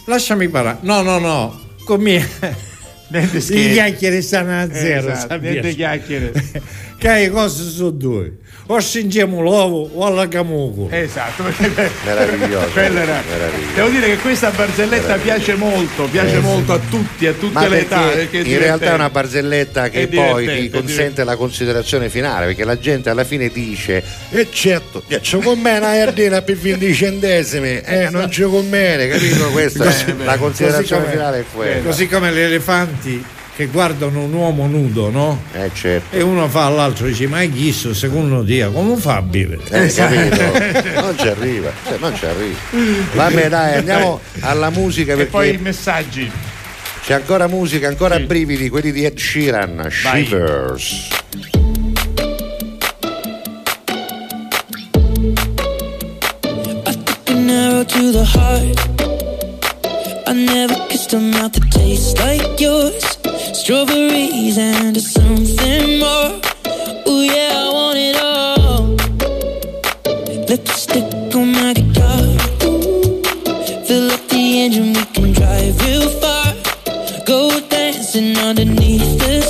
lasciami parlare. No, no, no, con me. <laughs> I chiacchiere stanno a zero. Esatto, niente chiacchiere. <laughs> Che cose sono due. O scingiamo l'uovo o alla camuco. Esatto, <laughs> Meraviglioso, era- meraviglioso. Devo dire che questa barzelletta piace molto, piace molto a tutti, a tutte Ma le età. perché è in realtà è una barzelletta che poi ti consente la considerazione finale, perché la gente alla fine dice E certo, c'è con me una iardina per 20 centesimi, eh, non ci conviene, capito? questa è la considerazione finale è quella. Così come gli elefanti che guardano un uomo nudo, no? Eh certo. E uno fa all'altro dice: Ma è chiesto secondo Dio, come fa a vivere? Eh, capito? Non ci arriva, cioè, non ci arriva. Vabbè dai, andiamo alla musica E perché poi i messaggi. c'è ancora musica, ancora Sì. brividi, quelli di Ed Sheeran, Vai. Shivers. to the heart. I never kissed a mouth that tastes like yours. Strawberries and something more. Ooh yeah, I want it all. Lipstick on my guitar. Fill up the engine, we can drive real far. Go dancing underneath the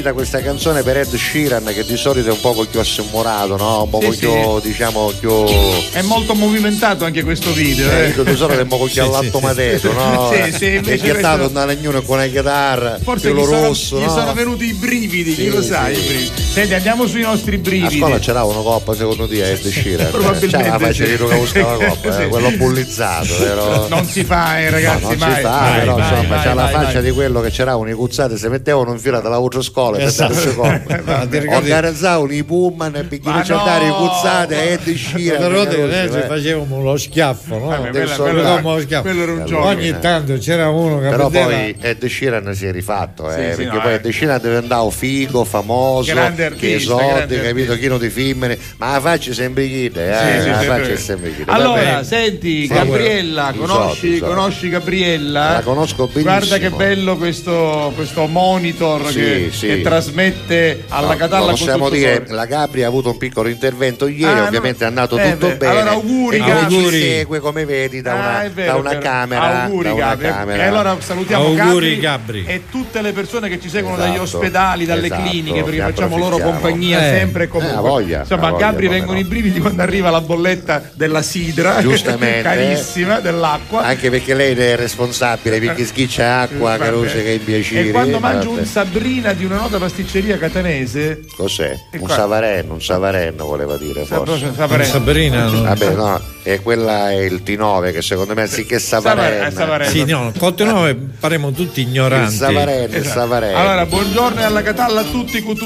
vita questa canzone per Ed Sheeran che di solito è un poco più assumorato, no? Un po' Sì, più, diciamo, più... È molto movimentato anche questo video. Eh, Eh. io di solito è un po' che all'atto mateto, no? Sì, sì, e è stato questo- un legnuno con la chitarra, Forse quello gli sono, rosso, gli no? sono venuti i brividi, chi Sì, lo sa. sì. i brividi. Senti, andiamo sui nostri A brividi. scuola c'era una coppa secondo te a Ed Sheeran? <laughs> Probabilmente C'era la faccia di Luca Buscava coppa, <laughs> Sì. eh, quello bullizzato, vero? <laughs> Non si fa, eh, ragazzi, No, non mai. si fa, Vai, però vai, insomma vai, c'ha la faccia di quello che c'era un cuzzate, se mettevano in fila dalla altre scuole per dare ti ricordi- Organizzavano i pullman e perché Ma ci andare no! cuzzate e di scia. Però noi eh. facevamo lo schiaffo, no? Soldato. quello- era un gioco. Ogni tanto c'era uno che Però poi Ed Sheeran si è rifatto, eh, perché poi eh. Ed Sheeran è diventato figo, famoso, Grande che artista, soldi, grande capito, artista. chi non ti filmene, ma la faccia sempre chida, eh, Sì, sì, la sempre faccia è sempre chida. Allora, senti, Sì. Gabriella, conosci, i soldi. conosci Gabriella? La conosco benissimo. Guarda che bello questo, questo monitor Sì, che, sì. che trasmette alla No, Catalla possiamo dire, la Gabri ha avuto un piccolo intervento ieri, Ah, no. ovviamente è andato Eh, tutto beh, bene. allora auguri, Gabri. ci Auguri. segue come vedi da una, Ah, vero, da una camera. Auguri, da una Gabri. camera. E allora salutiamo Auguri, Gabri, Gabri. e tutte le persone che ci seguono Esatto, dagli ospedali, dalle esatto, cliniche, perché facciamo loro approfittiamo. compagnia Eh. sempre e comunque. Eh, voglia, Insomma, a Gabri vengono no. i brividi quando arriva la bolletta della sidra, <laughs> Giustamente. carissima, dell'acqua. Anche perché lei è responsabile perché schiccia acqua, Vabbè. caruce che impiacere. E quando mangio un Sabrina di una nota pasticceria catanese, Cos'è? Un qua- savarenno, un savarenno voleva dire forse. Sabrina, Sabrina no? Vabbè, no, e quella è il T9 che secondo me anziché Savarenna. Savarenna. Sì, no, continuiamo paremo tutti Il ignoranti. Il Esatto. Savarenno. Allora, buongiorno e alla Catalla a tutti con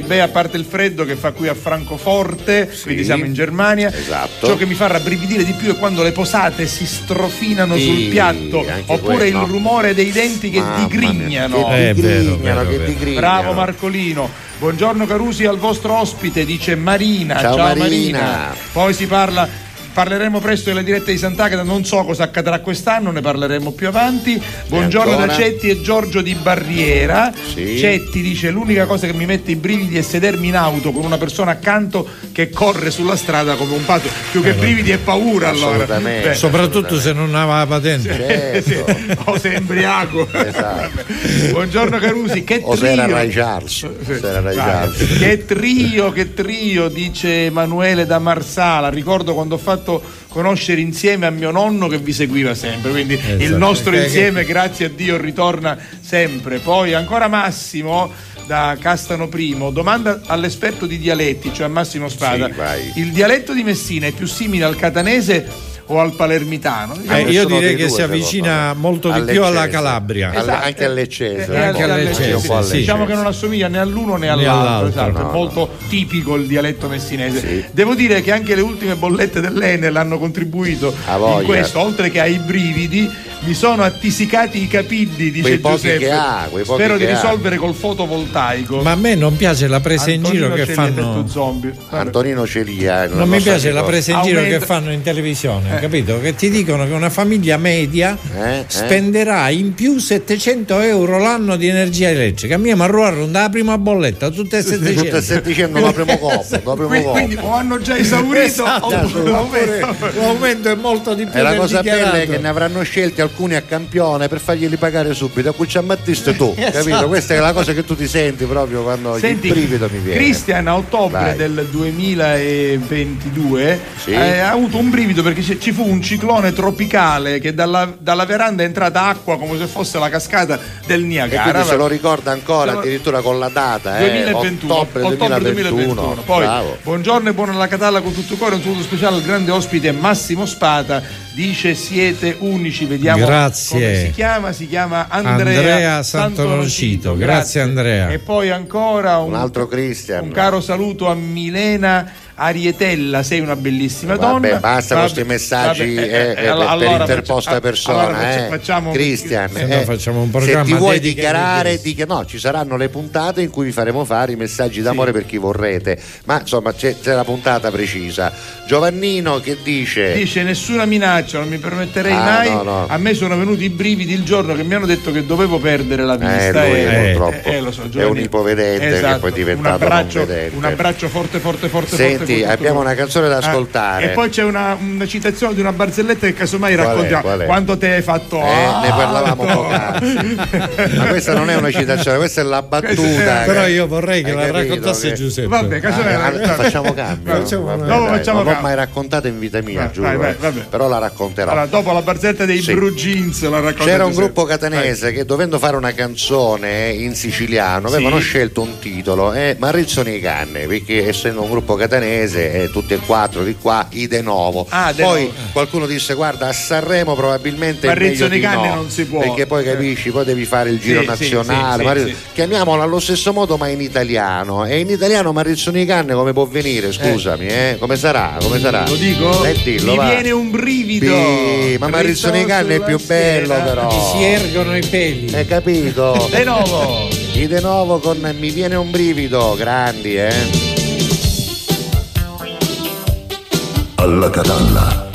cori. Beh, a parte il freddo che fa qui a Francoforte, quindi siamo in Germania. Esatto. Ciò che mi fa rabbrividire di più è quando le posate si strofinano Sì, sul piatto, oppure quello. il rumore dei denti che Mamma mia, digrignano. Che Eh, vero, digrignano, vero, che vero. digrignano. Bravo Marcolino. Buongiorno Carusi al vostro ospite, dice Marina. Ciao, Marina. Marina. Poi si parla parleremo presto della diretta di Sant'Agata, non so cosa accadrà quest'anno, ne parleremo più avanti. Buongiorno ancora? da Cetti e Giorgio di Barriera. Sì. Cetti dice l'unica cosa che mi mette i brividi è sedermi in auto con una persona accanto che corre sulla strada come un pazzo. Più che brividi è paura allora. Assolutamente. Beh, Soprattutto se non aveva la patente. Certo. O sei embriaco. Esatto. <laughs> Buongiorno Carusi, che O se era trio. Ray Charles. Era Ray. Charles. Che trio, che trio, dice Emanuele da Marsala. Ricordo quando ho fatto conoscere insieme a mio nonno che vi seguiva sempre. Quindi il Esatto. nostro Che- insieme, grazie a Dio, ritorna sempre. Poi ancora Massimo da Castano Primo, domanda all'esperto di dialetti, cioè a Massimo Spada. Sì, il dialetto di Messina è più simile al catanese o al palermitano? Eh, io Nessuno direi che due, si avvicina me. molto di più alla. Calabria. Al- Esatto. Anche all'Eccese. Eh, anche all'Eccese, Sì. Diciamo che non assomiglia né all'uno né Né all'altro, all'altro, esatto, no, è no. molto tipico il dialetto messinese. Sì. Devo dire che anche le ultime bollette dell'Enel hanno contribuito A in questo, oltre che ai brividi, mi sono attisicati i capilli, dice Quei pochi Giuseppe. che ha, quei pochi Spero di che ha. risolvere col fotovoltaico. Ma a me non piace la presa in giro Antonino che fanno. Antonino Celia. Non mi piace la presa in giro che fanno in televisione, capito? Che ti dicono che una famiglia media Eh, eh. spenderà in più 700 euro l'anno di energia elettrica. A mia mi arruolarono dalla prima bolletta, tutte e 700. Tutte e 700 la primo copo, Quindi, quindi o hanno già esaurito Esatto, oppure <laughs> l'aumento. è molto di più E la del cosa bella è che ne avranno scelti alcuni a campione per farglieli pagare subito. A cui ci ammattiste tu, <laughs> Esatto. capito? Questa è la cosa che tu ti senti proprio quando Senti, il brivido mi viene. Cristian a ottobre Vai. del 2022 Sì. eh, ha avuto un brivido perché ci- fu un ciclone tropicale che dalla, dalla veranda è entrata acqua come se fosse la cascata del E Niagara. quindi se lo ricorda ancora lo- addirittura con la data, eh? 2021, ottobre 2021. Poi, Bravo. buongiorno e buona alla Catalla con tutto cuore. Un saluto speciale al grande ospite Massimo Spada. Dice siete unici. Vediamo Grazie. come si chiama. Si chiama Andrea, Andrea Santononcito. Grazie, Andrea. E poi ancora un, Un altro Cristian. un caro saluto a Milena Arietella, sei una bellissima Vabbè, donna. basta con questi Vabbè, messaggi vabbè, eh, eh, per- allora- per allora interposta faccia- persona. allora eh. facciamo Cristian, Se no eh, facciamo un se programma ti vuoi dichiarare, dica- no, ci saranno le puntate in cui vi faremo fare i messaggi d'amore per chi vorrete. Ma insomma c'è, c'è la puntata precisa. Giovannino che dice. Dice nessuna minaccia, non mi permetterei Ah, mai. no, no. A me sono venuti i brividi il giorno che mi hanno detto che dovevo perdere la Eh, vista. lui purtroppo eh, lo so, è un ipovedente che Esatto, poi è diventato un abbraccio, un abbraccio forte, forte, forte. Senti, forte, forte, abbiamo una canzone da Ah, ascoltare. e poi c'è una, una citazione di una barzelletta che casomai è? è? Quando te hai fatto. Eh, ne Ah, parlavamo no. poc'anzi. Ma questa non è una citazione, questa è la battuta. Però che- io vorrei che hai la capito raccontasse che- Giuseppe. Vabbè, casomai Ah, la- allora facciamo cambio. Facciamo Vabbè, una- Dopo dai, facciamo non l'ho mai raccontata in vita mia, Vai, giuro. vai, vai, eh. Però la racconterò. Allora, dopo la barzelletta dei Sì. Blue Jeans la racconta C'era un Giuseppe. gruppo catanese che dovendo fare una canzone in siciliano Sì. avevano scelto un titolo, eh, Marrizzo nei canne, perché essendo un gruppo catanese Sanremese, eh, tutti e quattro di qua, i De Novo. Ah, De poi Novo. qualcuno disse guarda a Sanremo probabilmente Rizzoni di Canne no, non si può. perché poi Eh. capisci, poi devi fare il giro Sì, nazionale, sì, ma- sì, sì. chiamiamolo allo stesso modo ma in italiano. E in italiano Marizzoni Canne come può venire, scusami, eh? come sarà? Come sarà? Lo dico? Eh, dillo, Mi va. viene un brivido. Sì, ma Marizzoni Canne è più bello però. Mi si ergono i peli. Hai capito? De Novo. I De Novo con Mi viene un brivido, grandi, eh? Alla catalla,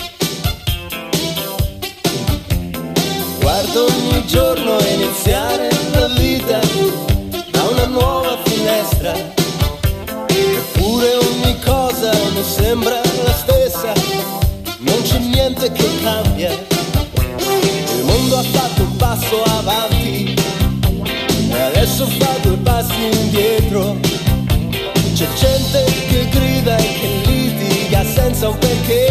Guardo ogni giorno iniziare la vita da una nuova finestra. Eppure ogni cosa mi sembra la stessa, non c'è niente che cambia. Il mondo ha fatto un passo avanti e adesso fa due passi indietro. C'è gente un perché.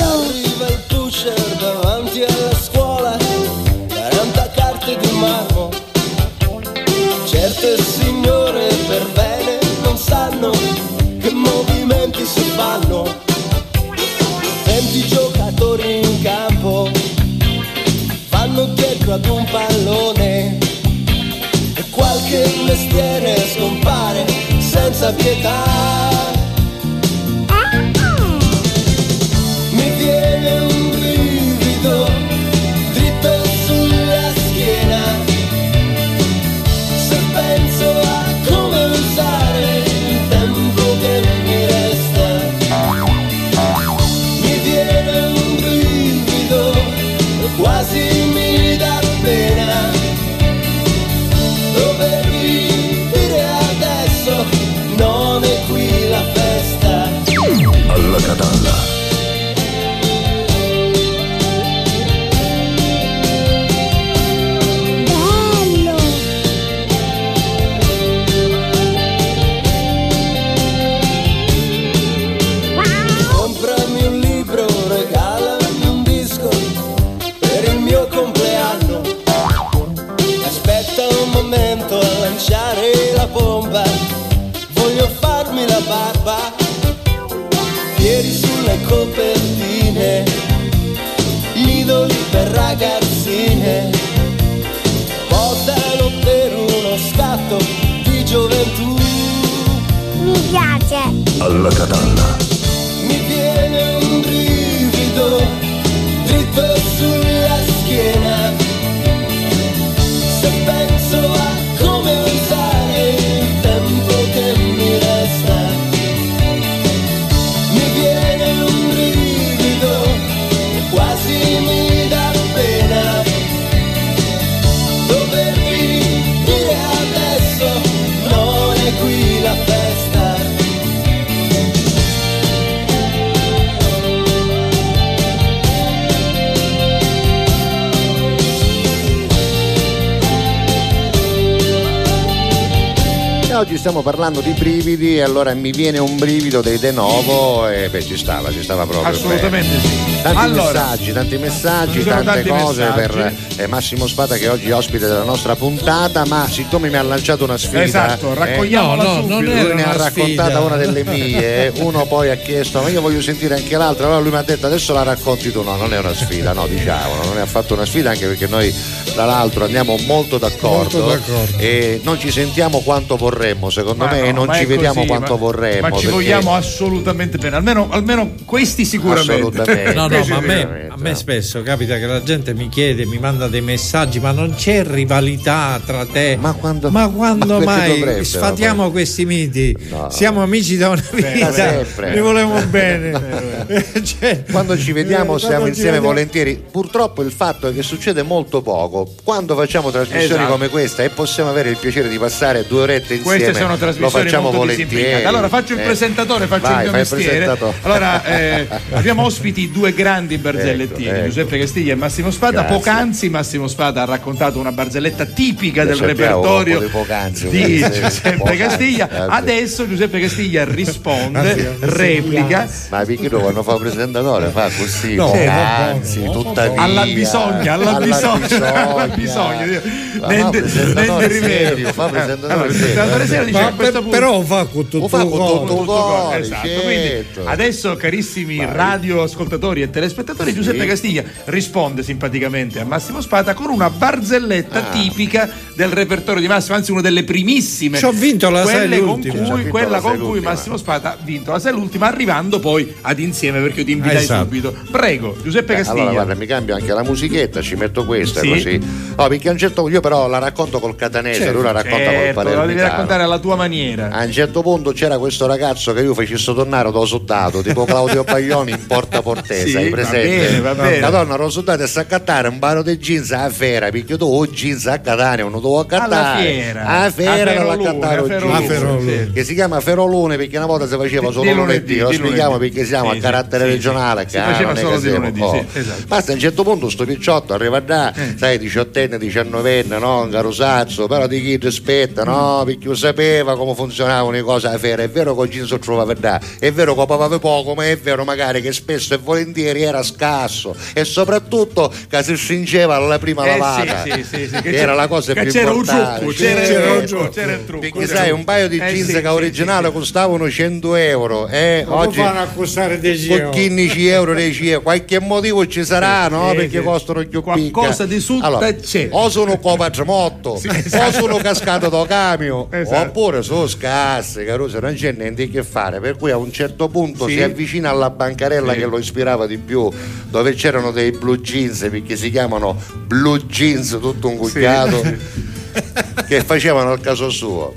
Arriva il pusher davanti alla scuola, 40 carte di marmo. Certe signore per bene non sanno che movimenti si fanno. 20 giocatori in campo vanno dietro ad un pallone senza pietà. Piace. alla catalla, stiamo parlando di brividi allora mi viene un brivido dei De Novo e beh ci stava, ci stava proprio. Assolutamente bene. sì. Tanti Allora, messaggi, tanti messaggi, tante tanti cose messaggi. per eh, Massimo Spada che è oggi ospite della nostra puntata, ma siccome mi ha lanciato una sfida, Esatto, eh, raccogliamola No, no, subito. non lui ne ha raccontata sfida. una delle <laughs> mie, uno poi ha chiesto ma io voglio sentire anche l'altra, allora lui mi ha detto adesso la racconti tu, no non è una sfida, no diciamolo, non è affatto una sfida anche perché noi tra l'altro andiamo molto d'accordo, Molto d'accordo. e non ci sentiamo quanto vorremmo secondo Ma me no, e non ci è vediamo così, quanto ma- vorremmo. Ma ci perché- vogliamo assolutamente bene, almeno, almeno questi sicuramente. Assolutamente. <laughs> No, no, ma a me, a me spesso capita che la gente mi chiede, mi manda dei messaggi, ma non c'è rivalità tra te. Ma quando- Ma quando ma mai dovrebbe, sfatiamo questi miti? No. Siamo amici da una vita, sempre. li volemo <laughs> bene. Cioè, Quando ci vediamo ci insieme vediamo- volentieri. Purtroppo il fatto è che succede molto poco. Quando facciamo trasmissioni Esatto. come questa e possiamo avere il piacere di passare due orette insieme, Queste sono lo trasmissioni facciamo molto volentieri. Allora faccio il Eh. presentatore, faccio Vai, il mio il mestiere. presentatore. Allora, eh, abbiamo ospiti due grandi barzellettini, Ecco, ecco. Giuseppe Castiglia e Massimo Spada. Grazie. Poc'anzi Massimo Spada ha raccontato una barzelletta tipica del Adesso abbiamo repertorio di poc'anzi, di Giuseppe poc'anzi. Castiglia. Adesso Giuseppe Castiglia risponde, <laughs> replica. Ma perché tu quando fa un presentatore fa così, No, poc'anzi, no, no, tuttavia. Alla bisogna, alla bisogna, alla bisogna. <laughs> fa Nende- presentatore nende rimedio. fa Eh, però fa con tutto Lo fa con cuore. tutto tutto esatto. certo. Quindi adesso, carissimi radioascoltatori e telespettatori, Giuseppe Castiglia risponde simpaticamente a Massimo Spada con una barzelletta Ah. tipica del repertorio di Massimo, anzi una delle primissime. Ci ho vinto la quelle sei con cui, quella con cui. Massimo Spada ha vinto la sei l'ultima, arrivando poi ad insieme perché io ti invitai Esatto. subito. Prego, Giuseppe Castiglia. Allora guarda, mi cambio anche la musichetta, ci metto questa Sì. così. No, perché a un certo punto io però la racconto col catanese, lui la racconta col certo, la devi palermitano. raccontare alla tua maniera. A un certo punto c'era questo ragazzo che io facessi tornare da soldato, tipo Claudio <laughs> Baglioni in Porta Portese, Sì, hai va presente? bene, va bene. La donna ero soldato e sa accattare un paro di jeans a fera, perché tu o jeans a Catania non devo accattare. A fera A non a jeans. Ferolune. Che si chiama Ferolune perché una volta si faceva solo lunedì, lo spieghiamo perché siamo a carattere regionale, Si faceva è solo di lunedì, esatto. Basta a un certo punto sto picciotto arriva da, sai, diciottenne, diciannovenne, no? Un carosazzo, però di chi rispetta, no? Perché io sapeva come funzionavano le cose a fera. È vero che oggi non si trovava da, è vero che pagava poco, ma è vero magari che spesso e volentieri era scasso e soprattutto che si stringeva alla prima Eh, lavata. sì, sì, sì, che c'era- era la cosa che più c'era un importante. trucco, c'era, C'era il un trucco, c'era il trucco. perché c'era sai, un paio di. Eh, jeans sì, che sì, originale costavano 100 euro, eh? Come oggi fanno a costare 10 con euro? 15 euro 10 euro. qualche motivo ci sarà no? sì, perché sì. costano più Qualcosa di sutta c'è. o sono copatramotto o sono cascato da camion Esatto. oppure sono scasse caruso non c'è niente che fare per cui a un certo punto Sì. si avvicina alla bancarella Sì. che lo ispirava di più dove c'erano dei blue jeans perché si chiamano blue jeans tutto un cucchiato <laughs> che facevano al caso suo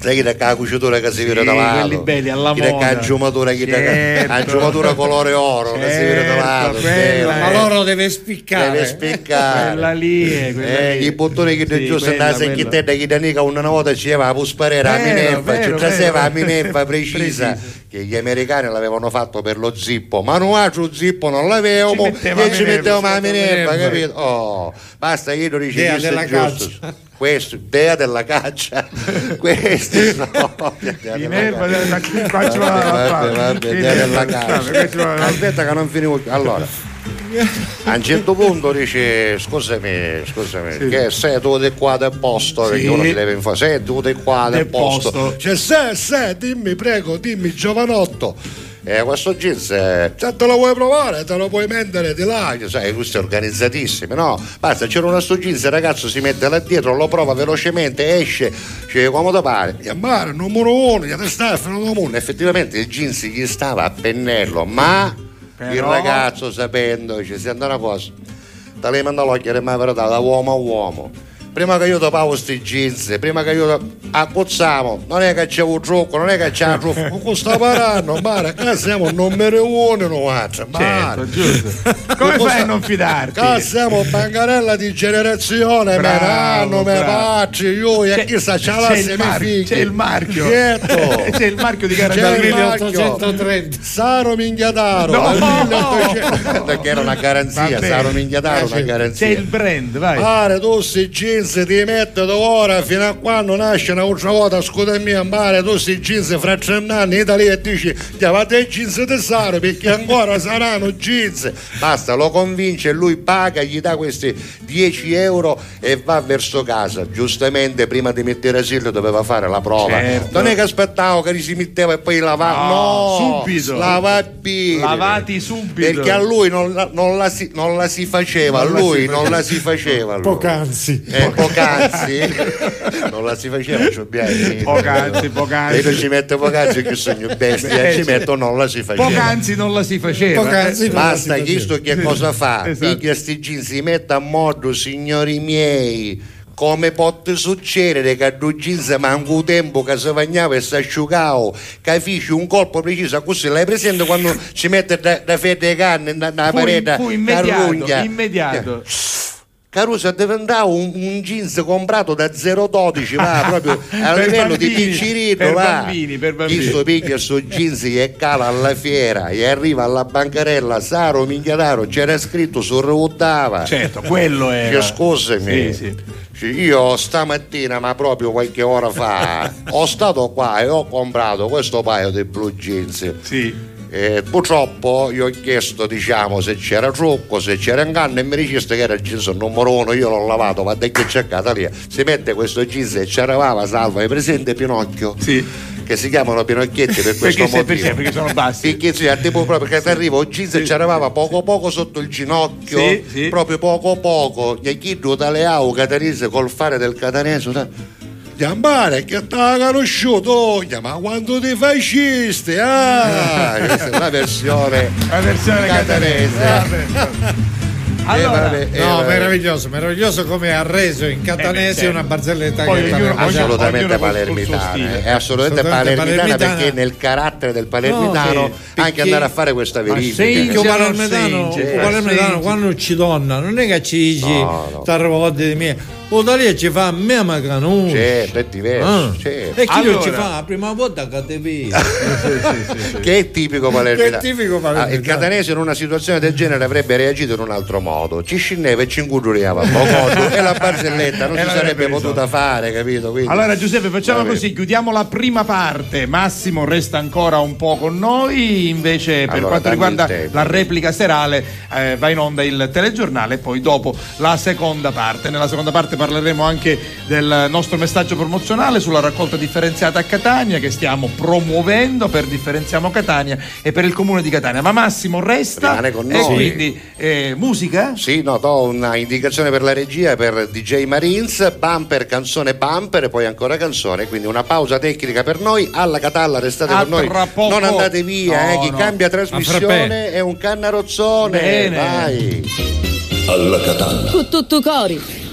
sai chi la cucitura che si vede da lato quelli belli, alla chi è che moda. la giumatura chi Certo. la giumatura colore oro che si vede da Certo, lato bello. è- Ma loro deve spiccare. deve spiccare Quella lì è quella eh, lì. i bottoni che Sì, giù quella, andava quella. chi te da chi da nica una volta ci aveva a sparare a Minerva ci traseva a. Minerva precisa che gli americani l'avevano fatto per lo zippo ma noi altro zippo non l'avevamo e ci mettevamo a Minerva Minerva. capito oh basta io lo dicevo della caccia. Questo dea della caccia <laughs> questi no dea della Minerva, caccia. dea della caccia. aspetta che non finivo allora a un certo punto dice scusami scusami che sei tu di qua del posto Sì. perché uno si deve info sei tu di qua del, Del posto, posto. cioè se se dimmi prego dimmi giovanotto e questo jeans eh, se te lo vuoi provare te lo puoi mettere di là sai questi organizzatissimi no? Basta c'era una sto jeans il ragazzo si mette là dietro lo prova velocemente esce cioè come ti pare? E mare numero uno gli sta fenomeno uno effettivamente il jeans gli stava a pennello ma il Però- ragazzo sapendo ci sente una cosa te le manda l'occhio e mi verità da uomo a uomo prima che io topavo sti jeans prima che io accozzavo non è che c'avevo il trucco non è che c'è il trucco <laughs> cosa sta parlando mare qua siamo numero uno noi altri mare Certo, giusto. Come fai a non fidarti? Qua siamo bancarella di generazione, me Bravo, nanno, me patri, io e C'è- chissà c'è c'è la figli. c'è il marchio. Certo. <laughs> C'è il marchio di C'è marchio. 1830. Saro Minghiataro, No. dal 1800 perché era una garanzia. Saro Minghiataro, Eh, una c'è- garanzia. C'è il brand, vai. Pare tu sti jeans ti metti da ora fino a quando nasce un'altra volta scusa mia mare tu sti jeans fra tre anni in Italia e dici chiamate i jeans di Saro perché ancora saranno jeans basta lo convince lui paga gli dà questi 10 euro e va verso casa giustamente prima di mettere asilo doveva fare la prova Certo. non è che aspettavo che si metteva e poi lavava No, no, subito. lavabili Lavati subito. perché a lui non la, non la si, non la si faceva a lui non la si faceva lui. Poc'anzi. Eh, poc'anzi? <laughs> Non la si faceva ci abbiamo Poc'anzi, poc'anzi. non ci mette poc'anzi che sogno bestia Eh, ci metto non la si faceva. Poc'anzi non la si faceva. Poc'anzi basta chiesto che cosa fa? Esatto. picchia sti jeans si mette a modo signori miei come può succedere che a due jeans manco tempo che si bagnava e si asciugava che fece un colpo preciso? Così l'hai presente quando ci mette da, da fette di carne nella parete fu immediato, immediato. Caruso è diventato un, un jeans comprato da 0,12 va <laughs> proprio a livello di bambini, picciritto per va bambini, per bambini. Chi sto picchia sto jeans e cala alla fiera e arriva alla bancarella Saro Minchiataro c'era scritto su Ruttava Certo, quello era. che scusami sì. Sì, io stamattina ma proprio qualche ora fa <laughs> ho stato qua e ho comprato questo paio di blue jeans Sì. Eh, purtroppo io ho chiesto diciamo se c'era trucco, se c'era inganno e mi diceste che era il jeans numero uno, io l'ho lavato, ma da che c'è Catalia? Si mette questo jeans e ci arrivava, salva, hai presente Pinocchio? Sì. Che si chiamano Pinocchietti per <laughs> questo Perché, motivo. perché? Perché sono bassi. Perché sì, tipo proprio che ti arriva un jeans e ci arrivava poco poco sotto il ginocchio, Sì, sì. proprio poco poco. Gli chiedo dalle au catanese col fare del catanese. Gambare che t'ha conosciuto, ma quando ti fasciste, ah, <laughs> questa è la versione La versione catanese. catanese. Eh, Allora, vabbè, eh, No, vabbè. meraviglioso, meraviglioso come ha reso in catanese Eh, una barzelletta Poi che ognuno- assolutamente ognuno palermitana stile. è assolutamente, Assolutamente palermitana, palermitana. perché nel carattere del palermitano No, sì, anche andare a fare questa verifica sì, Io Siamo palermitano, palermitano quando ci donna non è che ci dici No, no. tarvode di me o da lì ci fa a me ma canuccio certo è diverso Ah. certo. e chi Allora- ci fa? La prima volta che ti vedi. <laughs> Che è tipico palermitano. Che è tipico palermitano. Ah, il catanese in una situazione del genere avrebbe reagito in un altro modo. Ci scendeva e ci incuduriava poco <laughs> e la barzelletta non E si sarebbe potuta fare capito? Quindi- Allora Giuseppe facciamo Vabbè. così, chiudiamo la prima parte, Massimo resta ancora un po' con noi, invece per Allora, quanto riguarda la replica serale eh, va in onda il telegiornale e poi dopo la seconda parte. Nella seconda parte parleremo anche del nostro messaggio promozionale sulla raccolta differenziata a Catania che stiamo promuovendo per Differenziamo Catania e per il comune di Catania. Ma Massimo resta Rimane con e noi. quindi eh, musica? Sì, no, do una indicazione per la regia per DJ Marines, bumper, canzone bumper e poi ancora canzone, quindi una pausa tecnica per noi, alla Catalla restate A con noi, poco. non andate via, No, eh, chi no. cambia trasmissione è un cannarozzone, Bene. vai. alla Catalla, Con tutto cori.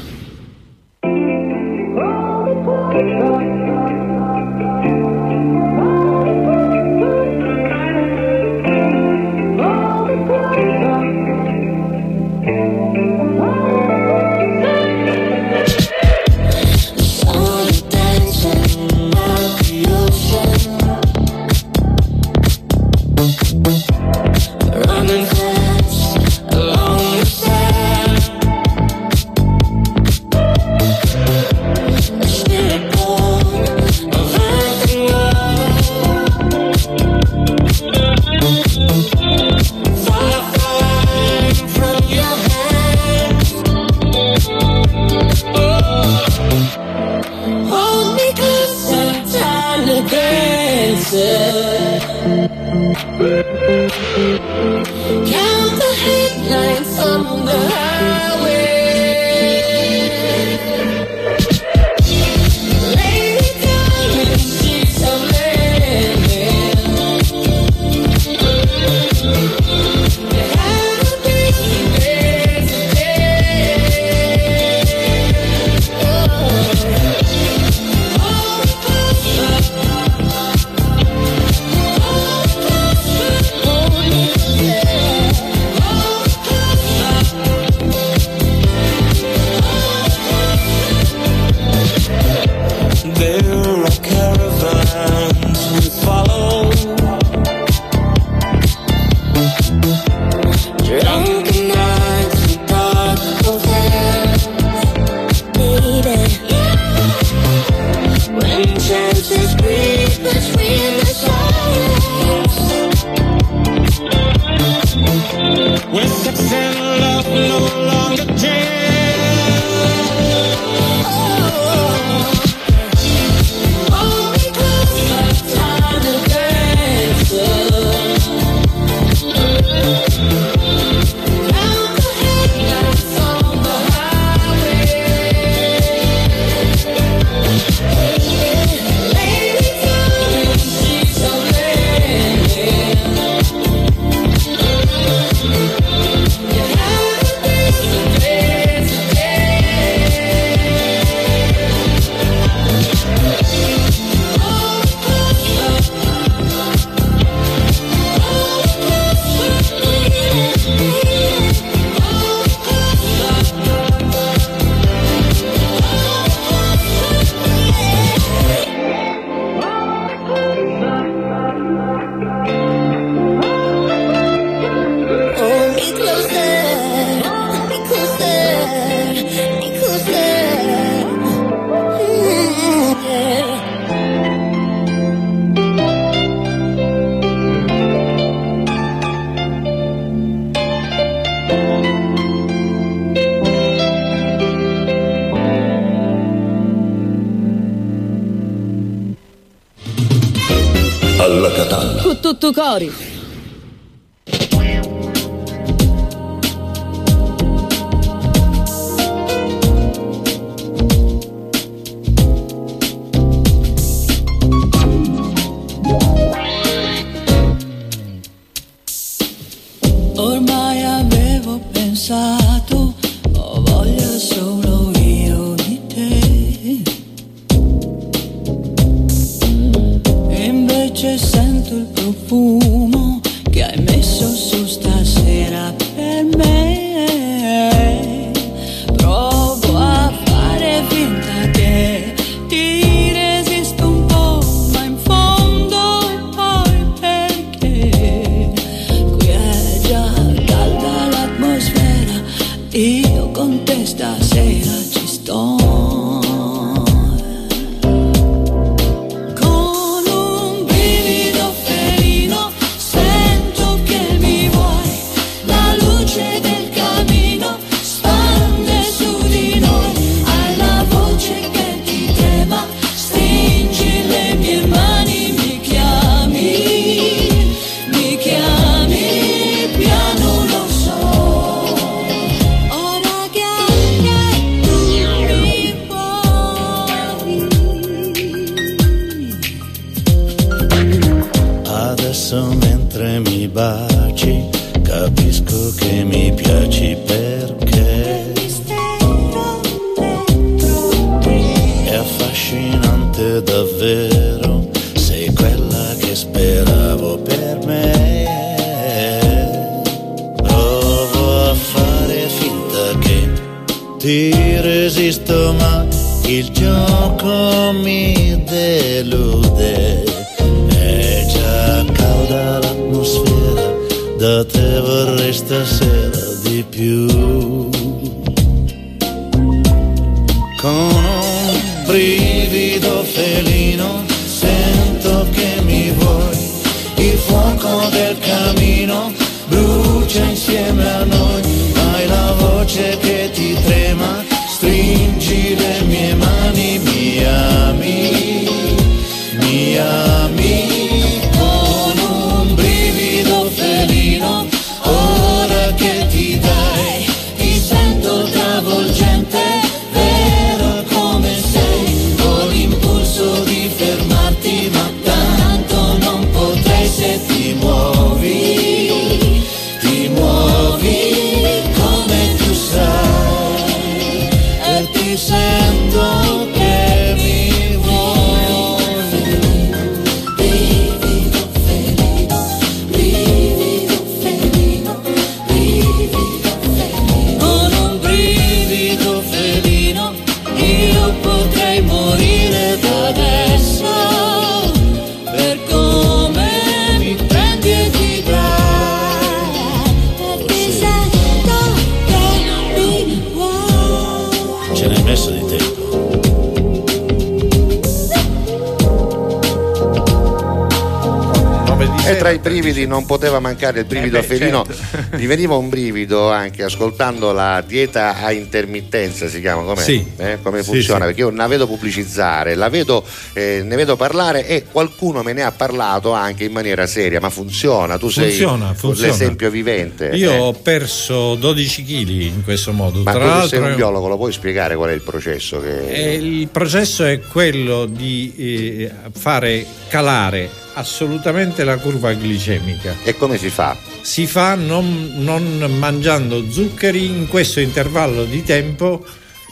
said. Tutto cori. Davvero, sei quella che speravo per me. Provo a fare finta che ti resisto ma il gioco mi delude. È già calda l'atmosfera, da te vorrei stasera di più. Felino sento che mi vuoi, il fuoco tra i brividi non poteva mancare il brivido Eh beh, felino. certo. <laughs> Mi veniva un brivido anche ascoltando la dieta a intermittenza, si chiama come, Sì. come Sì, funziona? sì. Perché io la vedo pubblicizzare, la vedo, eh, ne vedo parlare e qualcuno me ne ha parlato anche in maniera seria, ma funziona, tu Funziona, sei funziona. l'esempio vivente. Io eh. ho perso 12 kg in questo modo. Ma Tra tu sei un biologo, lo puoi spiegare qual è il processo? Che... eh, il processo è quello di eh, fare calare assolutamente la curva glicemica. E come si fa? Si fa non, non mangiando zuccheri in questo intervallo di tempo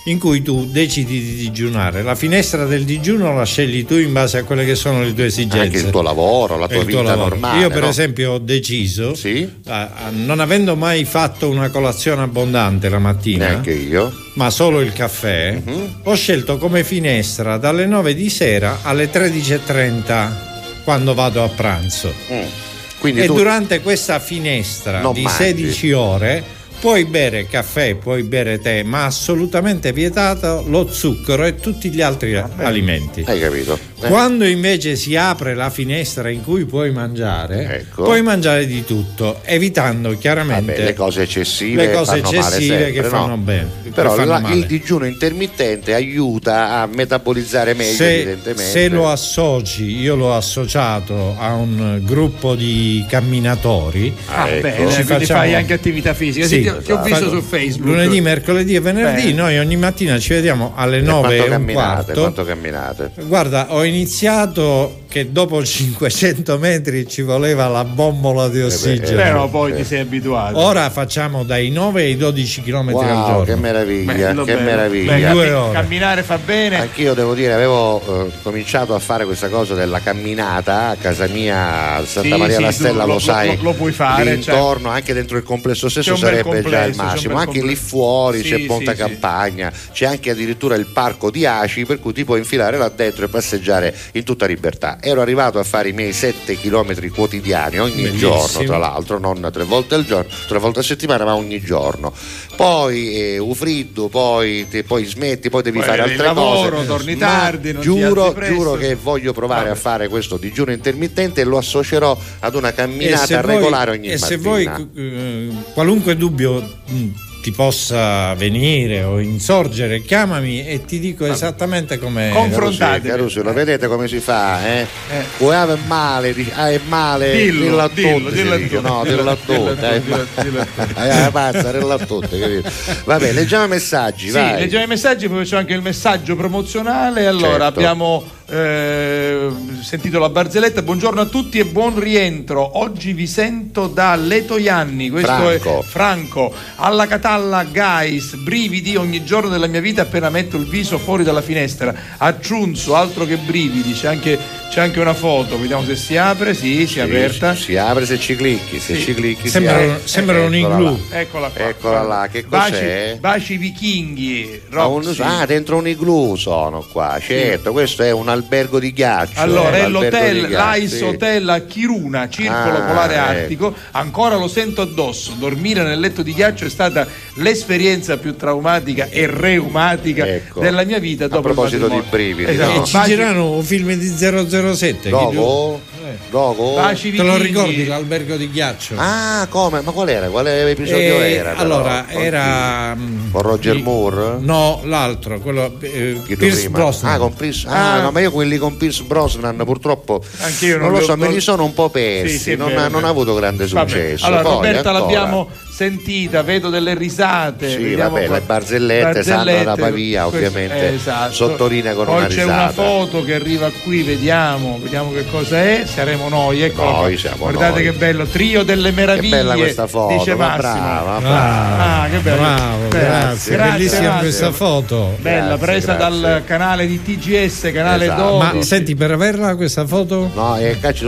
in cui tu decidi di digiunare. La finestra del digiuno la scegli tu in base a quelle che sono le tue esigenze. Anche il tuo lavoro, la tua vita normale. Io, per no? esempio, ho deciso, Sì? a- a- non avendo mai fatto una colazione abbondante la mattina, Neanche io. ma solo il caffè, Mhm. ho scelto come finestra dalle 9 di sera alle 13.30 quando vado a pranzo. Mm. E tu durante questa finestra Non di mangi. 16 ore puoi bere caffè, puoi bere tè, ma assolutamente vietato lo zucchero e tutti gli altri alimenti. hai capito? Quando invece si apre la finestra in cui puoi mangiare, Ecco. puoi mangiare di tutto, evitando chiaramente Vabbè, le cose eccessive, le cose eccessive sempre, che no? fanno bene. che Però fanno la- male. il digiuno intermittente aiuta a metabolizzare meglio, se, evidentemente. se lo associ, io l'ho associato a un gruppo di camminatori. Ah, ecco. bene, Ci quindi facciamo- fai anche attività fisica. Sì, Sì, ti, ti ho visto su Facebook. Lunedì, mercoledì e venerdì, Bene. noi ogni mattina ci vediamo alle E 9 quanto e un camminate, quarto. quanto camminate? Guarda, ho iniziato iniziato che dopo 500 metri ci voleva la bombola di ossigeno. Però poi ti sei abituato. Ora facciamo dai 9 ai 12 km al Wow, giorno. che meraviglia, Bello, che bello. meraviglia. Beh, Due ore. Camminare fa bene. Anch'io devo dire, avevo eh, cominciato a fare questa cosa della camminata a casa mia a Santa Sì, Maria sì, la Stella, lo- lo, sai. lo- lo puoi fare, lì cioè. intorno, anche dentro il complesso stesso sarebbe già complesso, il c'è un massimo. Anche lì complesso. fuori Sì, c'è Ponta sì. Campagna, c'è anche addirittura il parco di Aci, per cui ti puoi infilare là dentro e passeggiare in tutta libertà. Ero arrivato a fare i miei 7 km quotidiani ogni Bellissimo. giorno, tra l'altro, non tre volte al giorno, tre volte a settimana, ma ogni giorno. Poi eh, ufriddo, poi, te- poi smetti, poi devi Poi fare altre lavoro, cose. torni tardi, giuro, giuro che voglio provare a fare questo digiuno intermittente e lo associerò ad una E camminata regolare ogni e mattina. se vuoi eh, qualunque dubbio mh, ti possa venire o insorgere, chiamami e ti dico esattamente come Confrontatevi. Caruso, lo vedete come si fa? Eh? Eh. Vuoi avere male, ah, è male, Dillo, dillo a dillo, tutti, dillo tutti. no, dillo a Dillo dillo a- <laughs> dillo pazza, dillo a tutti, capito? Vabbè, leggiamo i messaggi, Sì, vai. leggiamo i messaggi, poi c'è anche il messaggio promozionale. Allora, Certo. abbiamo eh, sentito la barzelletta. Buongiorno a tutti e buon rientro. Oggi vi sento da Letoianni. Questo Franco. è Franco. Alla Catalla, guys, brividi ogni giorno della mia vita appena metto il viso fuori dalla finestra. Aggiunzo, altro che brividi. C'è anche, c'è anche una foto. Vediamo se si apre. Sì, si è aperta. Si apre se ci clicchi, se Sì. ci clicchi Sembra si un- igloo. Eccola qua. Eccola là, che Baci, cos'è? baci vichinghi. Ma un- ah, dentro un igloo sono qua, certo, questo è un albergo di ghiaccio. Allora, eh, è l'hotel l'Ice sì. Hotel a Kiruna, Circolo Ah, Polare ecco. Artico. Ancora lo sento addosso. Dormire nel letto di ghiaccio è stata l'esperienza più traumatica e reumatica Ecco. della mia vita. A Dopo il proposito di brividi, Esatto. no? E ci girano un film di 007. Dopo? Dopo? Baci Te lo ricordi l'albergo di ghiaccio? Ah, come? Ma qual era? Quale episodio Eh, era? però? allora, Con chi? era. mm, Con Roger il- Moore? No, l'altro, quello. eh, Pierce prima? Brosnan. Ah, con Pierce- ah, Ah. no, ma io quelli con Pierce Brosnan purtroppo Anch'io non, non lo li ho- so, me li sono un po' persi, Sì, sì, non, ha, non ha avuto grande Vabbè, successo. Allora, Poi, Roberta ancora. l'abbiamo sentita, vedo delle risate. Sì, vabbè, qua. le barzellette, Sandra da Pavia, ovviamente, eh, esatto. sottolinea con Poi una c'è una foto che arriva qui, vediamo, vediamo che cosa è. Saremo noi, ecco. Noi siamo Guardate noi. che bello, trio delle Che meraviglie. bella questa foto, dice ma Massimo. brava, Ah, brava. Ah, che bello. Bravo, Bella. grazie. Grazie, Bellissima Massimo. questa foto. Bella, Grazie, presa grazie. dal canale di TGS, canale Esatto. 12. Ma senti, per averla questa foto? No, e cacci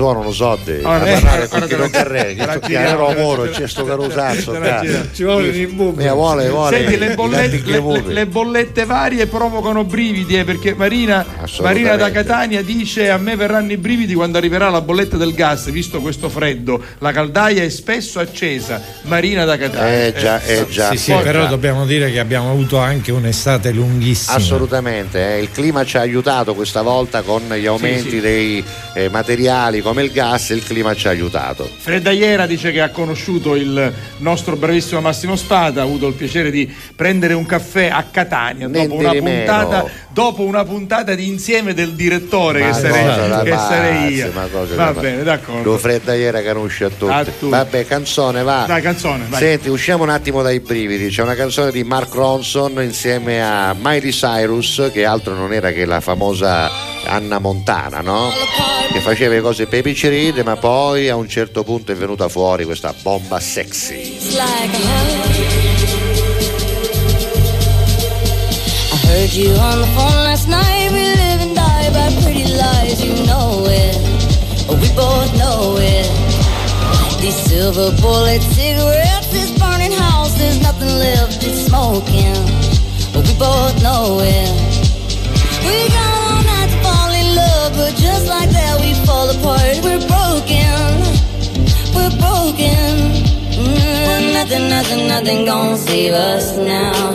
eh, parlare ora con te chi <laughs> la- non carrega, che la- muro, c'è sto carusazzo. <laughs> Ci vogliono i buchi. Eh, vuole, vuole. Senti, le bollette, le, le- le bollette varie provocano brividi eh, perché Marina. Marina da Catania dice a me verranno i brividi quando arriverà la bolletta del gas visto questo freddo la caldaia è spesso accesa Marina da Catania Eh già, eh già. Sì, sì, Poi- però dobbiamo dire che abbiamo avuto anche un'estate lunghissima. Assolutamente, eh, il clima ci ha aiutato questa volta con gli aumenti sì. dei eh, materiali come il gas, il clima ci ha aiutato. Freddaiera dice che ha conosciuto il nostro bravissimo Massimo Spada, ha avuto il piacere di prendere un caffè a Catania dopo una, puntata, dopo una puntata di insieme del direttore Ma che sarei, che pazzi, sarei io. Va bene, Lo d'accordo. fredda ieri conosce a tutti. A tutti. Vabbè, canzone va. Dai, canzone, vai. Senti, usciamo un attimo dai brividi. C'è una canzone di Mark Ronson insieme a Miley Cyrus, che altro non era che la famosa Anna Montana, no? Che faceva le cose per i ma poi a un certo punto è venuta fuori questa bomba sexy. Like a hug. I heard you on the phone last night. We live and die by pretty lies. You know it. We both know it. These silver bullet cigarettes, this burning house, there's nothing left. It's smoking. We both know it. We got all night to fall in love, but just like that we fall apart. We're broken. We're broken nothing, nothing, nothing gonna save us now.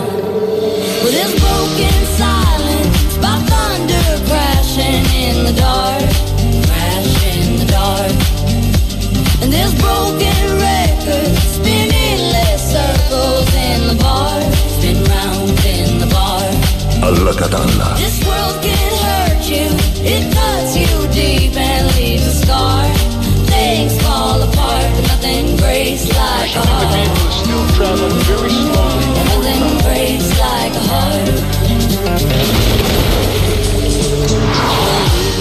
With this broken silence by thunder crashing in the dark, crashing in the dark. And this broken record, spinning less circles in the bar, spin round in the bar. Allah This world can hurt you, it cuts you deep and leaves a scar breaks like a heart. Nothing breaks like a heart.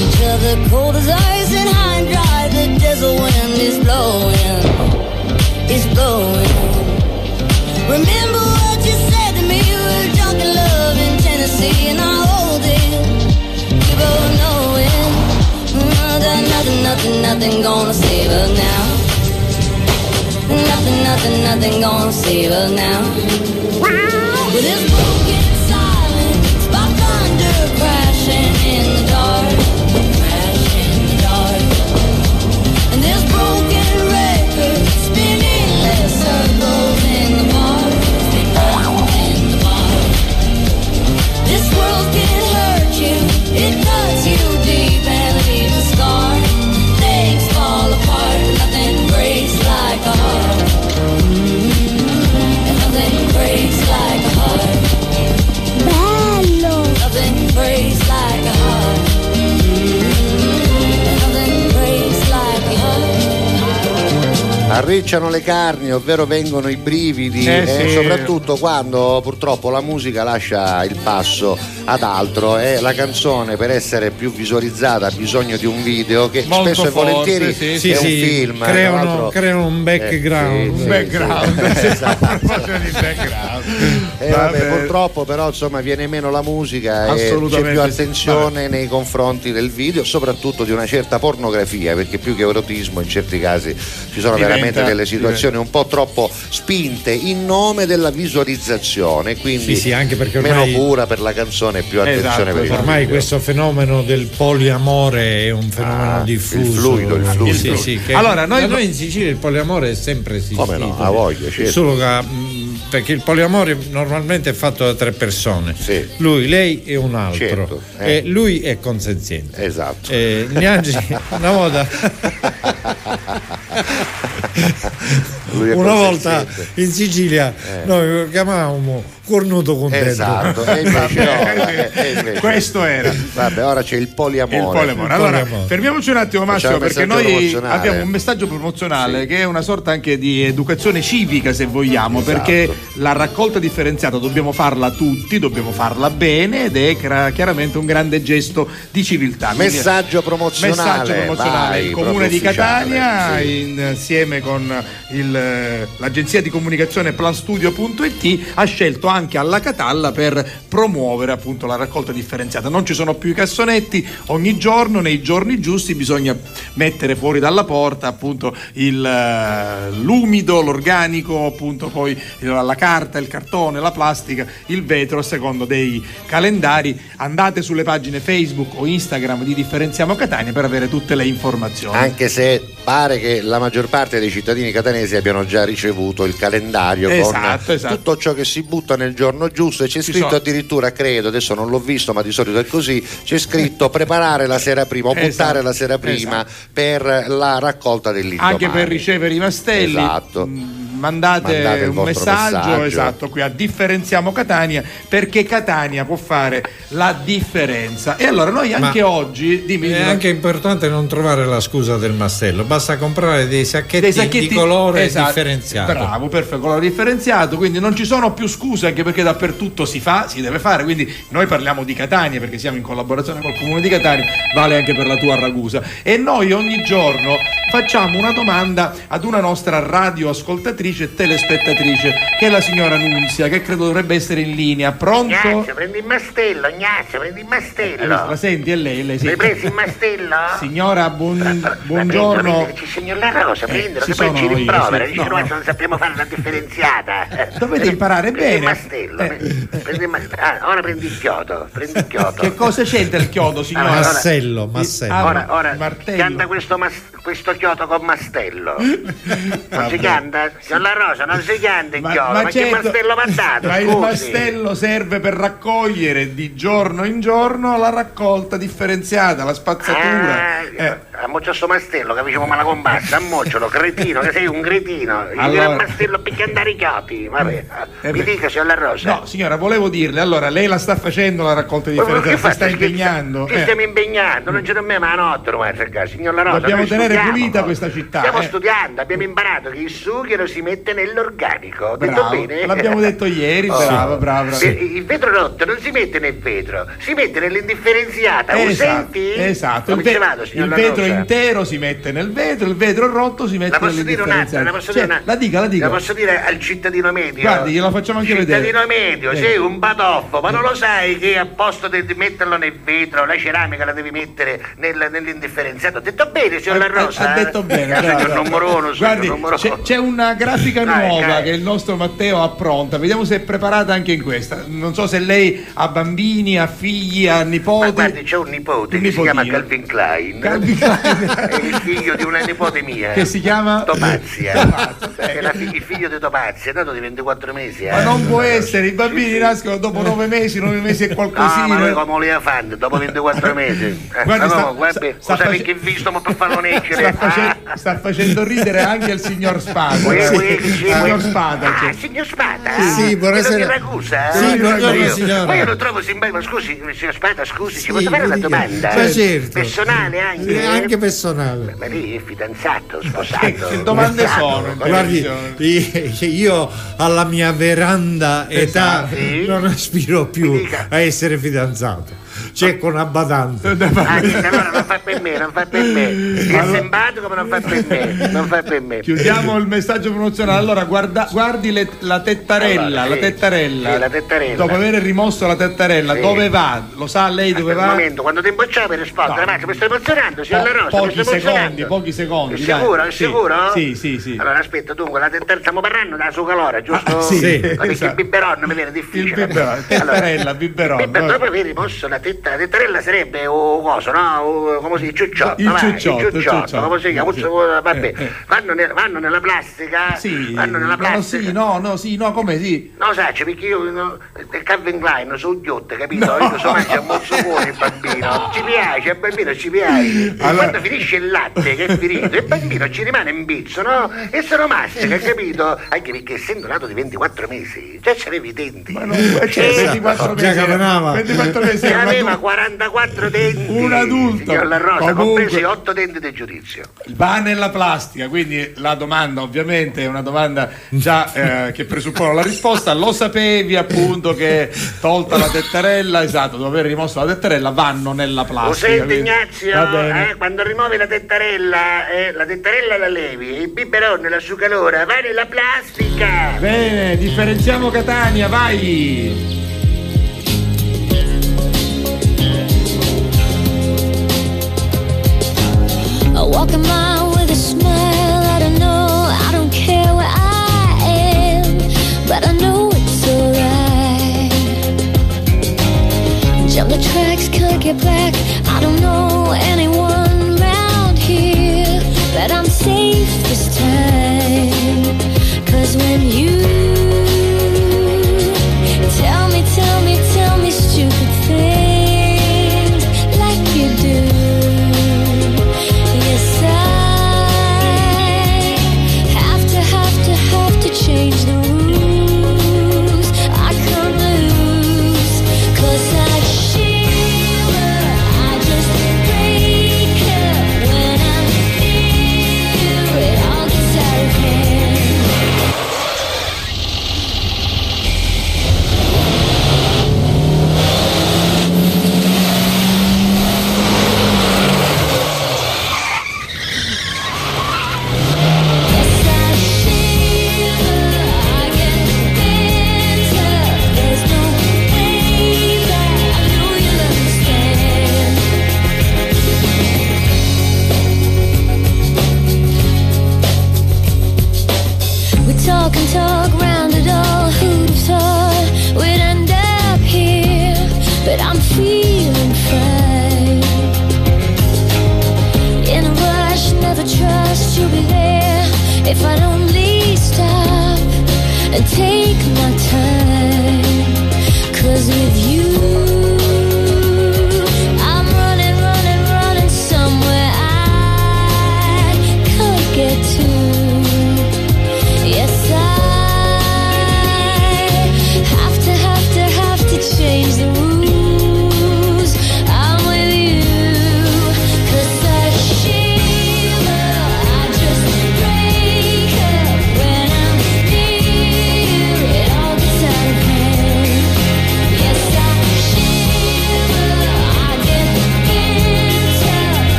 Each other cold as ice and high and dry. The desert wind is blowing, is blowing. Remember what you said to me? We were drunk in love in Tennessee, and I hold it. We both know it. Uh, nothing, nothing, nothing gonna save us now. Nothing, nothing, gonna save us now. Arricciano le carni, ovvero vengono i brividi, Eh, e sì. soprattutto quando purtroppo la musica lascia il passo ad altro e la canzone per essere più visualizzata ha bisogno di un video che Molto spesso e forte, volentieri sì, Sì, è sì, un film. creano, creano un background. Eh, Un background, <laughs> esatto. <laughs> background. Eh, vabbè, Vabbè. purtroppo però insomma viene meno la musica e c'è più attenzione nei confronti del video, soprattutto di una certa pornografia, perché più che erotismo in certi casi ci sono Diventa- veramente delle situazioni un po' troppo spinte in nome della visualizzazione, quindi Sì, sì, anche perché meno cura per la canzone e più attenzione Esatto, per il Ormai questo fenomeno del poliamore è un fenomeno Ah, il diffuso. fluido, il fluido. Sì, sì, Allora, noi- noi in Sicilia il poliamore è sempre esistito. Come no, ha voglia, certo. Solo che, mh, perché il poliamore normalmente è fatto da tre persone. Sì. Lui, lei e un altro. Certo, eh. E lui è consenziente. Esatto. Eh, Gnaggi, <laughs> una volta, una volta in Sicilia noi lo chiamavamo cornuto contento. Esatto, e <laughs> invece eh, e invece- Questo era. Vabbè, ora c'è il poliamore. Il poliamore. Il Allora, poliamore. fermiamoci un attimo, Massimo, perché noi abbiamo un messaggio promozionale che è una sorta anche di educazione civica, se vogliamo, Esatto. perché la raccolta differenziata dobbiamo farla tutti, dobbiamo farla bene ed è chiaramente un grande gesto di civiltà. Messaggio promozionale. Messaggio promozionale. vai, il comune di Catania, sì. insieme con il, l'agenzia di comunicazione planstudio.it, ha scelto anche alla Catalla per promuovere appunto la raccolta differenziata. Non ci sono più i cassonetti, ogni giorno, nei giorni giusti, bisogna mettere fuori dalla porta appunto il, eh, l'umido, l'organico, appunto poi la carta, il cartone, la plastica, il vetro a secondo dei calendari. Andate sulle pagine Facebook o Instagram di Differenziamo Catania per avere tutte le informazioni. Anche se pare che la maggior parte dei cittadini catanesi abbiano già ricevuto il calendario Esatto, con esatto. tutto ciò che si butta nel giorno giusto e c'è Ci scritto sono- addirittura, credo, adesso non l'ho visto ma di solito è così, c'è scritto <laughs> preparare la sera prima o Esatto, buttare la sera prima esatto. per la raccolta dell'indomani. anche per ricevere i mastelli Esatto. mh, mandate, Mandate un messaggio, messaggio. esatto qui a differenziamo Catania perché Catania può fare la differenza e allora noi anche Ma- oggi dimmi, È anche importante non trovare la scusa del mastello, basta comprare dei sacchetti, dei sacchetti di colore esatto, differenziato. Bravo, perfetto, colore differenziato, quindi non ci sono più scuse anche perché dappertutto si fa, si deve fare, quindi noi parliamo di Catania perché siamo in collaborazione col comune di Catania, vale anche per la tua Ragusa e noi ogni giorno facciamo una domanda ad una nostra radioascoltatrice e telespettatrice che è la signora Nunzia che credo dovrebbe essere in linea. Pronto? Ignazio, prendi il mastello, Ignazio, prendi il Eh, mastello. La senti? È lei, lei sì. L'hai preso il mastello? <laughs> Signora, buon- buongiorno. Ci segno la rosa, Eh, prendilo, ci che poi ci rimprovera. sì. Dice No, non sappiamo fare la differenziata. <laughs> Dovete imparare Prendi il bene. mastello, Eh. prendi- il ma- ah, ora prendi il chiodo, prendi il <laughs> chiodo. Che cosa c'entra il chiodo, signora? Allora, Massello, massello. Ora, ora, martello. canta questo, mas- questo chiodo con mastello. <laughs> Non si canta? Con la rosa non si canta il chiodo, ma, che certo, mastello va dato? ma il mastello serve per raccogliere di giorno in giorno la raccolta differenziata, la spazzatura. Ah, Eh, Ammoccia sto mastello che facciamo mala combassa, ammoccialo, cretino, che sei un cretino. Gli Allora- il mastello per andare i chiodi. Vabbè, Eh mi dica, signor La Rosa. No, signora, volevo dirle, allora, lei la sta facendo la raccolta di differenza, si sta impegnando. Ci eh. stiamo impegnando, non ce ne abbiamo la notte ormai a signor La Rosa. Dobbiamo tenere pulita questa città. Stiamo eh. studiando, abbiamo imparato che il sughero si mette nell'organico. Detto Bravo, bene? l'abbiamo detto ieri, Oh. brava, brava. Il- Il vetro rotto non si mette nel vetro, si mette nell'indifferenziata. Esatto, senti? esatto. Come Il, ve- vado, il vetro? Intero si mette nel vetro, il vetro rotto si mette La posso dire un'altra, la posso dire una- la dica, la dica. La posso dire al cittadino medio? Guardi, gliela facciamo anche vedere. Cittadino medio, Sì. sei un batoffo, ma non lo sai che a posto di metterlo nel vetro, la ceramica la devi mettere nel- nell'indifferenziato? Ho detto bene, signor La Ha- Rosa? ha detto bene, Eh, bravo, signor bravo. numero uno, Guardi, numero c'è, c'è una grafica Dai, nuova dai. che il nostro Matteo ha pronta. Vediamo se è preparata anche in questa. Non so se lei ha bambini, ha figli, ha Ma nipoti. guardi, c'è un nipote Un che si chiama nipotino. Calvin Klein. Calvin Klein. È il figlio di una nipote mia. Che si chiama? Topazia. La fi- il figlio di Topazia, è nato di 24 mesi. Ma eh. non può essere, i bambini nascono dopo nove mesi, nove mesi e No, qualcosina. ma noi come le fan dopo 24 mesi. Eh, Guardi, ma sta- no, guardi, sta- sta cosa face- che visto ma per farlo leggere? Sta, face- sta facendo ridere anche il signor Spada. Uè, Sì. uè, sì, signor. Spada. Ah, cioè. signor Spada? Sì, buonasera. Ragusa? Sì, eh? Io- signora. Ma io lo trovo simpatico, ma scusi, signor Spada, scusi, ci Sì, posso fare una domanda? Ma certo. Personale anche? Anche personale. Ma lei è fidanzato, sposato? Che, <laughs> che domande sono? Guardi, io alla mia veranda età Esatto, sì. non aspiro più a essere fidanzato. C'è con una badante. Ah, niente, allora non fa per me, non fa per me. È Allora- simpatico ma non fa per me, non fa per me. Chiudiamo il messaggio promozionale. Allora, guarda- guardi le- la tettarella, Allora, la sì, tettarella. sì, la tettarella. Dopo aver rimosso la tettarella, Sì. dove va? Lo sa lei dove Aspetta un va? momento, quando ti imbocciava per rispondere, No. Max, mi stai emozionando, signor Po- Rosa, mi pochi stai secondi, pochi secondi. È dai. sicuro, è Sì, sicuro? Sì, sì, sì. Allora aspetta, dunque, la tetta- stiamo parlando della sua calore, giusto? Ah, sì, Sì. Ma Perché esatto. il biberon mi viene difficile. Il biberon, tettarella, biberon, Biber- vabbè. dopo aver rimosso la tetta, la tettarella sarebbe un coso, no? Un- come si dice? Il ciucciotto, Il ciucciotto, il il ciucciotto, come si chiama? Sì. Vabbè, Eh, eh. Vanno, ne- vanno nella plastica, Sì, vanno nella no, plastica. sì, no, no, sì, no, come sì? No, sai, perché io no, del Calvin Klein sono ghiotte, capito? Io sono mangia molto buono il bambino. Ci piace, al bambino ci piace. Allora- Quando finisce il latte che è finito, il bambino ci rimane in bizzo, no? E se lo mastica, capito? Anche perché essendo nato di 24 mesi, già c'avevi i denti. Ma non cioè, Eh, 24 già mesi. camminava. 24 mesi aveva adulto. 44 denti. Un adulto. Signor La Rosa, compresi 8 denti del giudizio. Va nella plastica, quindi la domanda ovviamente è una domanda già eh, che presuppone la risposta. Lo sapevi appunto che tolta la tettarella, esatto, dopo aver rimosso la tettarella vanno nella Lo plastica. senti quindi- Ignazio? Eh, quando rimuovi la tettarella, eh, la tettarella la levi, il biberon, la sucalora, va nella plastica! Bene, differenziamo Catania, vai! With a smile. I don't know, I don't care where I am, but I know it's alright. The tracks, can't get back. I don't know here, but I'm safe this time. Cause when you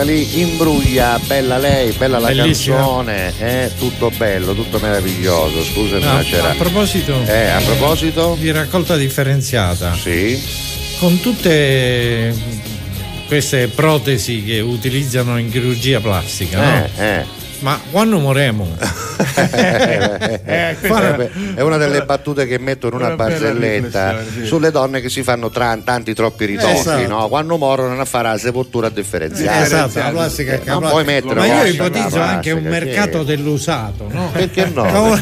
Spettacolare, Natalie Imbruglia, bella lei, bella la Bellissima. canzone, eh, tutto bello, tutto meraviglioso. Scusami, No, ma c'era. a proposito Eh, a proposito? di raccolta differenziata, Sì. con tutte queste protesi che utilizzano in chirurgia plastica, no? Eh, eh. ma quando moremo? Eh, Fare- è una delle battute che metto in una, barzelletta sì. sulle donne che si fanno tra tanti troppi ritocchi, Esatto. no? quando morono a fare la sepoltura differenziata. esatto, la plastica Eh, non puoi mettere Ma io ipotizzo anche un mercato dell'usato, no? Perché no?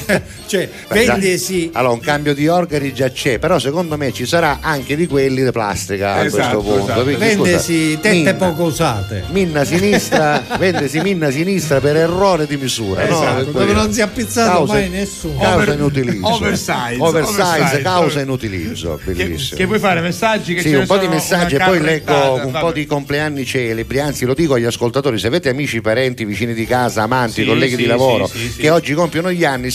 Cioè, Beh, vendesi Allora, un cambio di organi già c'è, però secondo me ci sarà anche di quelli di plastica a Esatto, questo punto. esatto. Quindi, vendesi scusa, tette minna, poco usate. minna sinistra, <laughs> vendesi minna sinistra per errore di misura, no? Esatto, Per dove non si è appizzato Causa- mai nessuno. Causa Over- inutilizzo. oversize, Oversize, oversize. causa inutilizzo. Che, Bellissimo. che puoi fare messaggi che Sì, un po' di messaggi e poi leggo un vabbè. po' di compleanni celebri, anzi lo dico agli ascoltatori, se avete amici, parenti, vicini di casa, amanti, Sì, colleghi sì, di lavoro sì, che oggi compiono gli anni,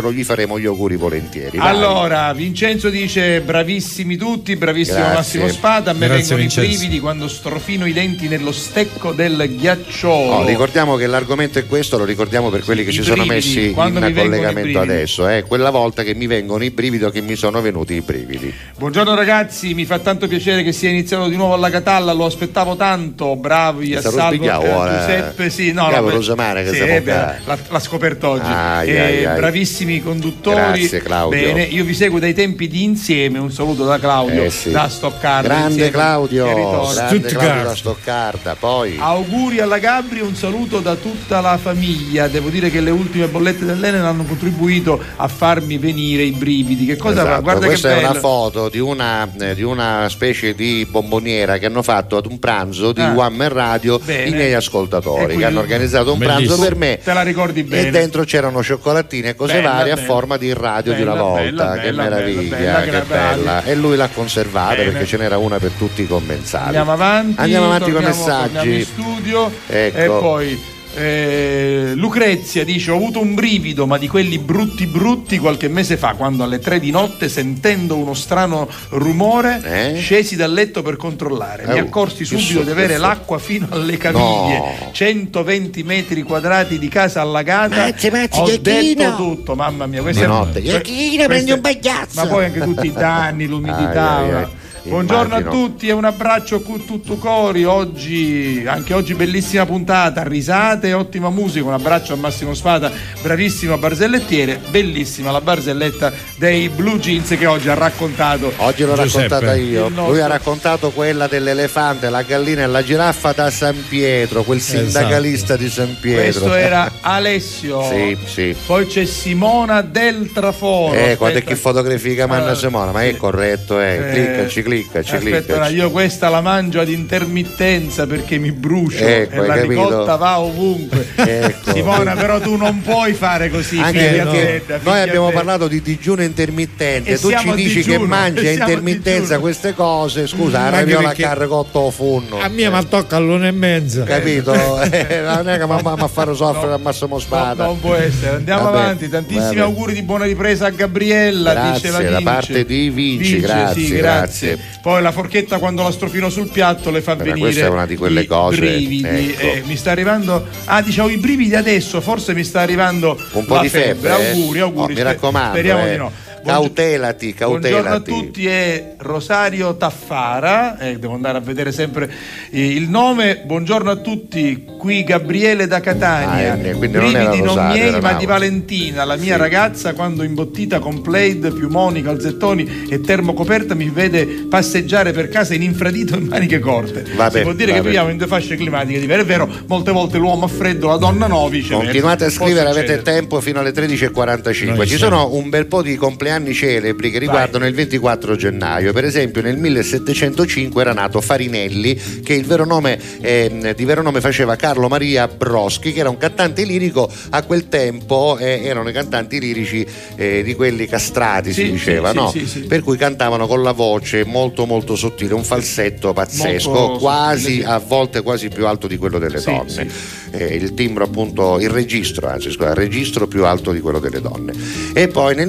segnalatecelo, gli faremo gli auguri volentieri. vai. Allora, Vincenzo dice bravissimi tutti, bravissimo Grazie. Massimo Spada, a me Grazie, vengono Vincenzo. i brividi quando strofino i denti nello stecco del ghiacciolo. Oh, ricordiamo che l'argomento è questo, lo ricordiamo per quelli che I sono brividi, messi quando in collegamento adesso, eh, quella volta che mi vengono i brividi o che mi sono venuti i brividi. Buongiorno ragazzi, mi fa tanto piacere che sia iniziato di nuovo alla Catalla, lo aspettavo tanto, bravi a Salvo. Giuseppe, sì, no, no, Rosamare che sì, eh, l'ha, l'ha scoperto oggi. Ai, Eh, ai, ai. Bravissimi conduttori. Grazie, Claudio. Bene, io vi seguo dai tempi di insieme, un saluto da Claudio, Eh, sì. da Stoccarda. Grande Claudio, grande. Claudio da Stoccarda, poi Auguri alla Gabri, un saluto da tutta la famiglia. Devo dire che le ultime bollette dell'Enel hanno contribuito a farmi venire i brividi. Che cosa Esatto, guarda questa che è bello. una foto di una, eh, di una specie di bomboniera che hanno fatto ad un pranzo di Ah. One Man Radio Bene. i miei ascoltatori che hanno organizzato un Bellissimo. pranzo per me Te la ricordi bene? e dentro c'erano cioccolatini e cose varie. A forma di radio di una Bella, volta bella, che bella, meraviglia bella, bella, che bella e lui l'ha conservata Bene. perché ce n'era una per tutti i commensali Andiamo avanti. Andiamo avanti con i messaggi in studio. Ecco. E poi. Eh, Lucrezia dice: Ho avuto un brivido, ma di quelli brutti brutti qualche mese fa, quando alle tre di notte, sentendo uno strano rumore, Eh? scesi dal letto per controllare. Mi Eh, accorsi subito di avere l'acqua fino alle caviglie. No. 120 metri quadrati di casa allagata. Mazzi, mazzi, Ho Giacchino. detto tutto, mamma mia. Questa Di è- notte. que- Giacchino, prendi un bagliazzo. Ma poi anche tutti i danni, l'umidità. Ai, ai. Buongiorno Immagino. a tutti e un abbraccio con tutto cori. Oggi, anche oggi bellissima puntata, risate e ottima musica. Un abbraccio a Massimo Spada, bravissimo barzellettiere, bellissima la barzelletta dei Blue Jeans che oggi ha raccontato. Oggi l'ho Giuseppe. raccontata io. Nostro- Lui ha raccontato quella dell'elefante, la gallina e la giraffa da San Pietro, quel sindacalista di San Pietro. Esatto. Questo era <laughs> Alessio. Sì, sì. Poi c'è Simona del Traforo. Eh, guarda Aspetta. che fotografia manna Allora, Simona, ma è corretto, eh. Eh, Cliccaci, cliccaci, Aspetta, cliccaci. io questa la mangio ad intermittenza perché mi brucio Ecco, e la capito? ricotta va ovunque. <laughs> Ecco. Simona, però tu non puoi fare così. Anche figlia perché tedda, noi abbiamo parlato di digiuno intermittente, E tu ci dici che digiuno, mangi e a intermittenza digiuno. queste cose, scusa, Mm, la anche raviola perché- caricotto a funno. A me mi tocca all'una e mezza. Capito? <laughs> Eh, non è che mi a fare soffrire a Massimo No, Spada. non può essere. Andiamo Vabbè, avanti. Tantissimi vabbè. auguri di buona ripresa a Gabriella. Grazie, dice la da Vince. parte di Vinci, grazie, sì, grazie. Poi la forchetta quando la strofino sul piatto le fa Beh, venire. questa è una di quelle i cose, Brividi. ecco. Eh, mi sta arrivando. Ah, dicevo i brividi adesso. Forse mi sta arrivando Un po' la di febbre, eh? Auguri, auguri. Oh, mi raccomando, Speriamo eh. di no. Cautelati, Buongiorno a cautelati. tutti, è Rosario Taffara, eh, devo andare a vedere sempre eh, il nome. Buongiorno a tutti, qui Gabriele da Catania. Ah, eh, quindi non era Brividi non Rosario, miei, era ma di. Valentina, la mia ragazza, quando imbottita con plaid, piumoni, calzettoni e termocoperta, mi vede passeggiare per casa in infradito e maniche corte. Vabbè, si può dire che vabbè. viviamo in due fasce climatiche diverse. È vero, molte volte l'uomo ha freddo, la donna no, viceversa. Continuate a scrivere, avete tempo fino alle 13.45. Noi Ci sono un bel po' di compleanni celebri che riguardano il 24 gennaio. Per esempio, nel 1705 era nato Farinelli, che il vero nome, ehm, di vero nome faceva Carlo Maria Broschi, che era un cantante lirico. A quel tempo eh, erano i cantanti lirici eh, di quelli castrati, Sì, si diceva, sì, no? sì. Per cui cantavano con la voce molto molto sottile, un falsetto pazzesco, Molto quasi sottile, a volte quasi più alto di quello delle donne. Eh, il timbro appunto, il registro, anzi scusa, il registro più alto di quello delle donne. E poi nel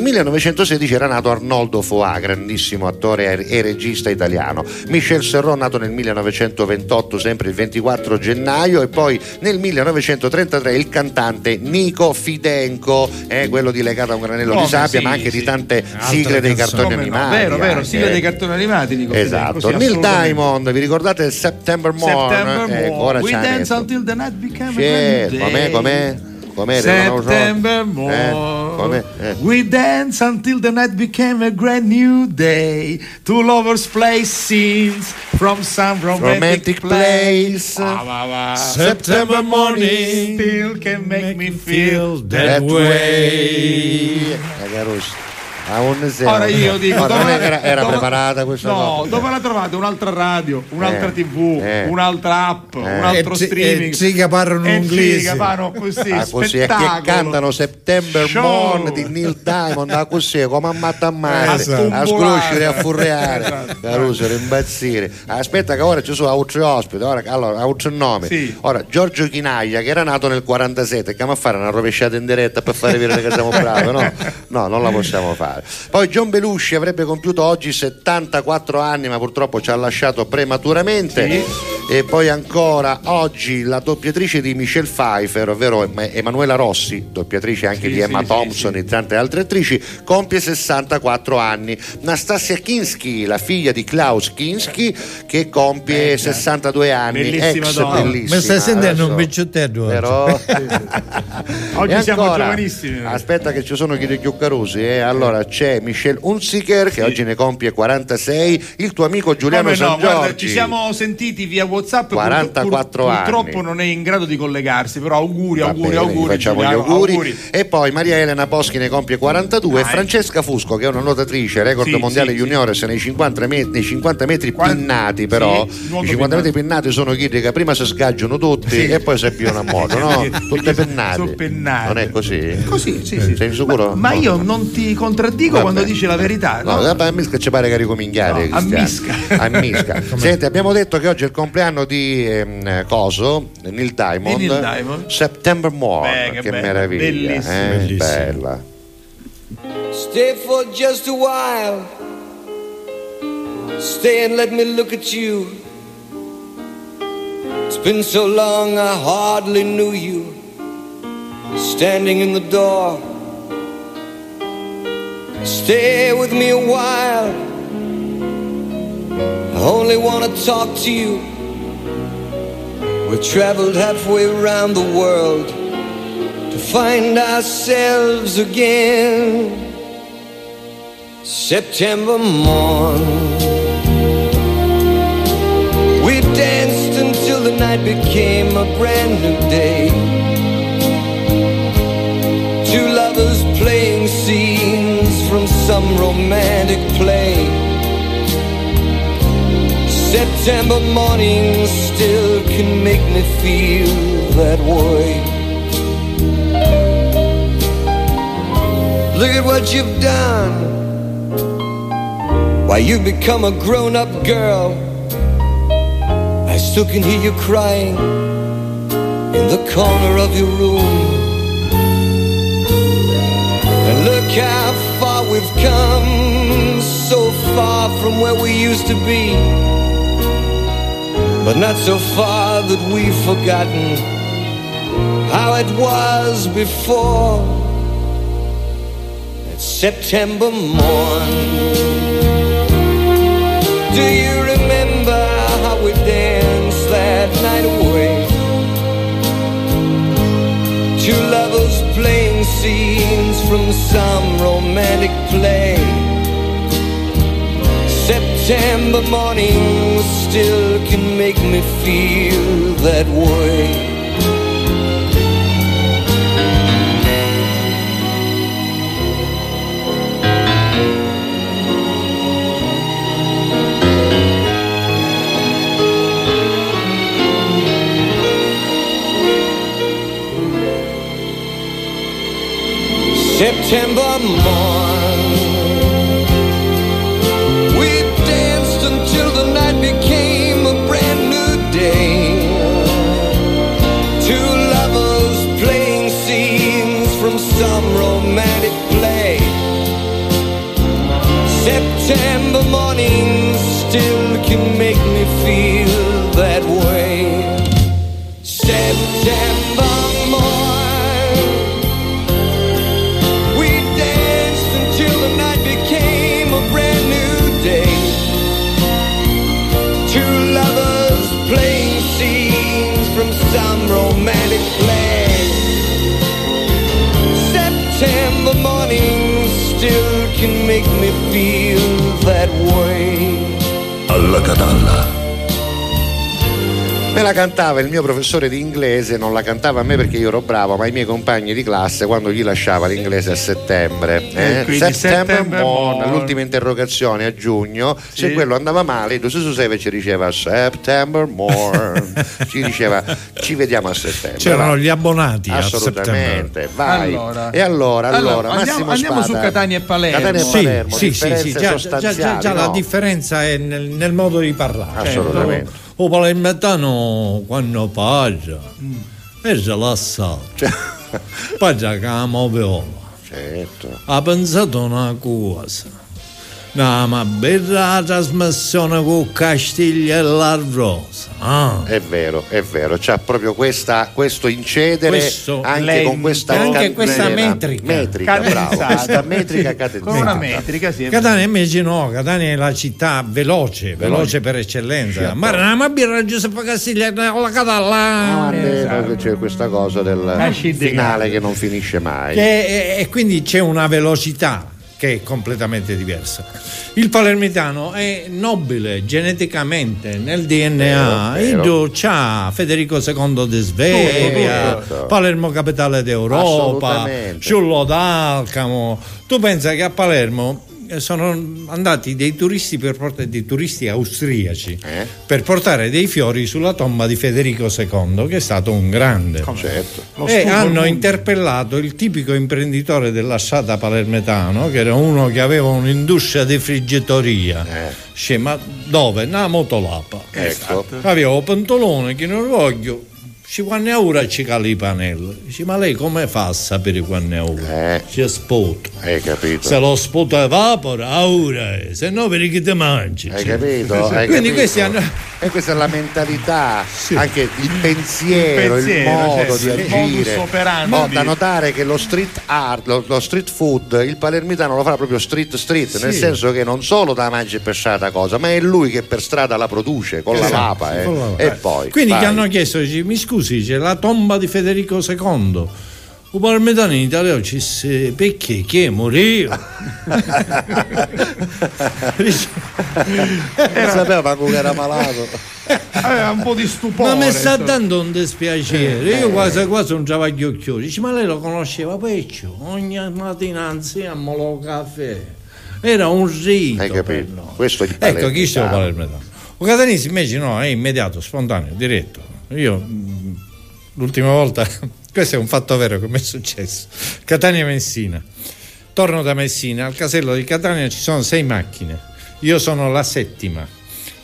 1916 era nato Arnoldo Foà, grandissimo attore e regista italiano. Michel Serrault nato nel 1928, sempre il 24 gennaio, e poi nel 1933 il cantante Nico Fidenco, eh, quello di Legato a un granello Come di sabbia, sì, ma anche sì. di tante sigle dei cartoni Come no, animati. vero, vero, sigle eh. dei cartoni animati dico Esatto, Federico, sì, Neil assolutamente. Diamond, vi ricordate il September Morn? September Eh, Morn. We dance until the night became Sì, a com'è, com'è? Com'è? Non so. September Morn. Eh, com'è? Eh. We dance until the night became a brand new day. Two lovers play scenes from some romantic, Romantic place. place. Ah, va, va. September morning Still can make me feel that That way. Eh, Caruso. A un seo. Ora io dico, è che era, era dove- preparata questa no, cosa. dove la trovate? Un'altra radio, un'altra Eh, tv, eh. un'altra app, un E altro streaming. e zi che parlano zi inglese. che parlano così, Ah, così che spettacolo. cantano September Show. Morn di Neil Diamond ah, così come a mattammare Esatto. a scruscere a furreare Esatto. A impazzire aspetta che ora ci sono altri ospiti ora, allora altri nomi Sì. ora Giorgio Chinaglia che era nato nel 47 che a fare una rovesciata in diretta per fare vedere che siamo bravi no? <laughs> no non la possiamo fare poi John Belushi avrebbe compiuto oggi 74 anni ma purtroppo ci ha lasciato prematuramente e poi ancora oggi la doppiatrice di Michelle Pfeiffer, ovvero Em- Emanuela Rossi, doppiatrice anche Sì, di Emma sì, Thompson sì, e tante altre attrici, compie 64 anni. Nastasia Kinski, la figlia di Klaus Kinski, che compie 62 anni, Eh, Bellissima ex donna. bellissima. Mi stai sentendo un picciotello oggi. però <laughs> Oggi E siamo ancora, giovanissimi. Aspetta che ci sono chi più carusi, eh. allora c'è Michel Unziker che oggi ne compie 46, il tuo amico Giuliano Come no, San guarda, Giorgi. ci siamo sentiti via WhatsApp. 44 pur- anni. Purtroppo non è in grado di collegarsi, però auguri, auguri, bene, auguri. facciamo Giuliano, gli auguri. E poi Maria Elena Boschi ne compie 42 Dai. Francesca Fusco che è una nuotatrice, record Sì, mondiale sì, juniores nei 50, me- nei 50 metri pinnati però, sì, i nuoto 50 metri pinnato. pinnati sono chi che prima si sgaggiano tutti Sì. e poi si avviano a moto, no? <laughs> Tutte pennate. Non è così? Così, sì, sì. Sei sicuro? Ma No. io non ti contraddico Vabbè. quando dici la verità. No, no? vabbè, a Misca ci pare che ricominchiare. No, a. Misca. <laughs> Senti, abbiamo detto che oggi è il compleanno di ehm, Coso, Neil Diamond. Neil Diamond. September Morn, Beh, che, che bella, meraviglia. bellissima. eh? Bellissima. Bella. Stay for just a while. Stay and let me look at you. It's been so long I hardly knew you. Standing in the door. Stay with me a while. I only want to talk to you. We've traveled halfway around the world to find ourselves again. September morn. We danced until the night became a brand new day. Two lovers playing scenes from some romantic play. September morning still can make me feel that way. Look at what you've done. Why, you've become a grown up girl. I still can hear you crying in the corner of your room. And look how far we've come, so far from where we used to be. But not so far that we've forgotten how it was before. That September morn. Do you remember how we danced that night away? Two lovers playing scenes from some romantic play. September mornings still can make me feel that way. September morn. Can make me feel that way. Alla Catalla. Me la cantava il mio professore di inglese, non la cantava a me perché io ero bravo, ma i miei compagni di classe quando gli lasciava l'inglese a settembre. Eh, September morn, morn. l'ultima interrogazione a giugno, se Sì. quello andava male, il su Seve ci diceva September morn, <laughs> ci diceva ci vediamo a settembre. C'erano va. gli abbonati a Assolutamente, vai. Allora. E allora, allora, Allora, andiamo- Massimo andiamo Spada. su Catania e Palermo. Catania e Sì, Palermo, sì, sì, sì, già, già- già- già la no? differenza è nel, nel modo di parlare. Assolutamente. O palermitano quando parla è rilassato. Parla che amo viola. Certo. Ha pensato una cosa. No, ma bella trasmissione con Castiglia e la Rosa. Ah. È vero, è vero, c'ha proprio questa, questo incedere Questo anche lento. con questa Anche questa metrica. metrica, bravo, Cadenzata. questa metrica cadenzata. Con una metrica, sì. è Catania invece no, Catania è la città veloce, veloce per eccellenza. Ma ma birra Giuseppe Castiglia la Catalla. Ah, eh, C'è questa cosa del Nasci finale che non finisce mai. Che- e, e quindi c'è una velocità che è completamente diversa. Il palermitano è nobile geneticamente nel DNA. Il c'ha Federico II di Svevia. Palermo capitale d'Europa. Ciullo d'Alcamo. Tu pensa che a Palermo sono andati dei turisti per portare dei turisti austriaci Eh? per portare dei fiori sulla tomba di Federico II, che è stato un grande. Certo. E hanno interpellato il tipico imprenditore dell'asciata palermetano, che era uno che aveva un'industria di friggitoria. Eh. Dice, ma dove? Na motolapa. Ecco. Aveva un pantalone che non voglio. Ci quanne ora ci cala i pannelli. Dice, ma lei come fa a sapere quanne ora? Eh. Ci sputo. Hai capito? Se lo sputo evapora, ora, è, se no per che ti mangi. Hai capito? Hai Quindi capito? questi hanno. E questa è la mentalità, anche il pensiero, il, Il pensiero, modo certo, di il agire. Oh, da notare che lo street art, lo, lo street food, il palermitano lo fa proprio street street, nel Sì. senso che non solo da mangi per strada cosa, ma è lui che per strada la produce con la Esatto, lapa. eh. con la. E poi. Quindi vai. che hanno chiesto, dice, mi scusi, c'è la tomba di Federico II. Un parmetano in Italia ci disse, perché? Che moriva? <laughs> Non sapeva che era malato. Aveva un po' di stupore. ma mi sta dando un dispiacere. Io quasi quasi non travaglio occhioni. Dice, ma lei lo conosceva peggio? Ogni mattina insieme lo caffè. Era un rito. Hai capito? Questo è il Ecco, chi stiamo palermitano. palermitano? O Catanese invece no, è immediato, spontaneo, diretto. Io l'ultima volta, <laughs> questo è un fatto vero che mi è successo. Catania Messina. Torno da Messina, al casello di Catania ci sono sei macchine. Io sono la settima.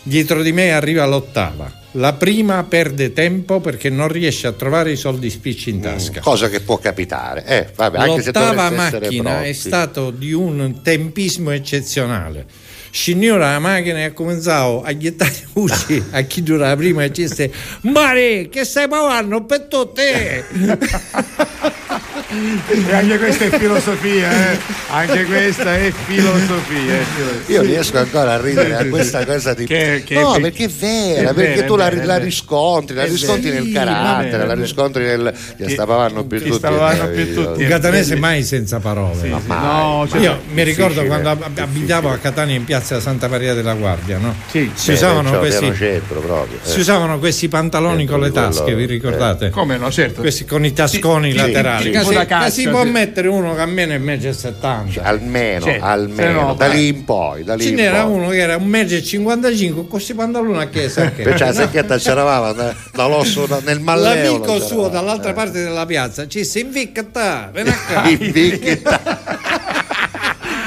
Dietro di me arriva l'ottava. La prima perde tempo perché non riesce a trovare i soldi spicci in tasca. Cosa che può capitare. Eh, vabbè, L'ottava macchina è stato di un tempismo eccezionale. Scignora la macchina ha cominciato a gettare luci a chi dura la prima e ci disse Mare, che stai provando per te? <laughs> E anche questa è filosofia, eh? Anche questa è filosofia. è filosofia. Io riesco ancora a ridere a questa cosa di. Che- che- no, perché è vera, è perché vera, tu la, la riscontri, la riscontri nel Sì, carattere, bene, la riscontri nel. Che stavano più Che tutti. stavano più meraviglioso. tutti. Un catanese mai senza parole. Ma mai. No, cioè, Io mi ricordo quando ab- abitavo a Catania in piazza Santa Maria della Guardia, no? Sì. si Eh, usavano c'ho questi. centro proprio. eh. Si usavano questi pantaloni con le tasche, vi eh. ricordate? Come no, certo. Questi con i tasconi Sì, laterali. sì, Si, da che caccia, si può mettere uno che almeno è metro e settanta. Almeno, se almeno, no, da lì in poi, da lì Ce in n'era poi. uno che era un metro e cinquantacinque con questi pantaloni a chiesa. <laughs> che- Perciò la secchietta c'eravamo da- dall'osso da- nel malleolo. L'amico suo dall'altra Eh. parte della piazza ci si invicca <laughs> te, vieni a casa. Invicchetta. <laughs>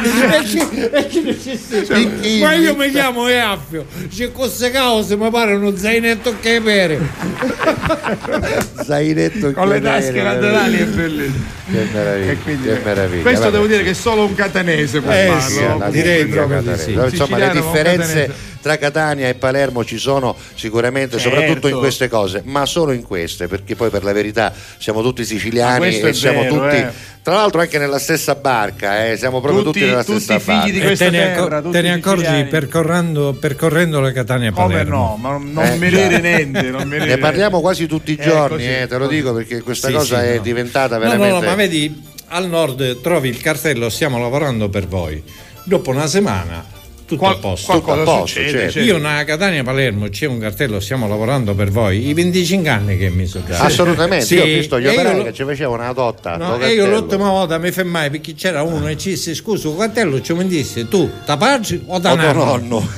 E chi- dice sì? Ma io mi chiamo Eaffio, c'è queste cose mi pare uno zainetto che pere. <laughs> Zainetto Con le tasche chiedere, laterali è bellissimo. Che meraviglia, quindi- che meraviglia. Questo Vabbè. devo dire che solo un catanese può Eh, farlo. sì, direi proprio di sì. Insomma, le differenze. Tra Catania e Palermo ci sono sicuramente, Certo. soprattutto in queste cose, ma solo in queste, perché poi per la verità siamo tutti siciliani e siamo vero, tutti, eh. tra l'altro anche nella stessa barca, eh, siamo proprio tutti, Tutti- nella tutti stessa figli barca. di E questa te ne, terra, tutti te ne accorgi percorrendo, percorrendo le Catania Come Palermo. no, ma non, Eh, dire niente. Non mi Ne parliamo quasi tutti i Eh, giorni, così, eh, te lo così. dico perché questa Sì, cosa sì, è no. diventata No, veramente. no, no, ma vedi, al nord trovi il cartello stiamo lavorando per voi. Dopo una settimana tutto Qual- a posto. Tutto a posto, succede, certo. certo. Io nella Catania Palermo c'è un cartello stiamo lavorando per voi. I 25 anni che mi sono dati. Assolutamente, Sì, io ho visto gli e io operai lo- che ci facevano una dotta. No, e io l'ultima volta mi fermai perché c'era uno e ci disse scusa, il cartello ci mi disse tu, da padre o da O nonno? <laughs> nonno.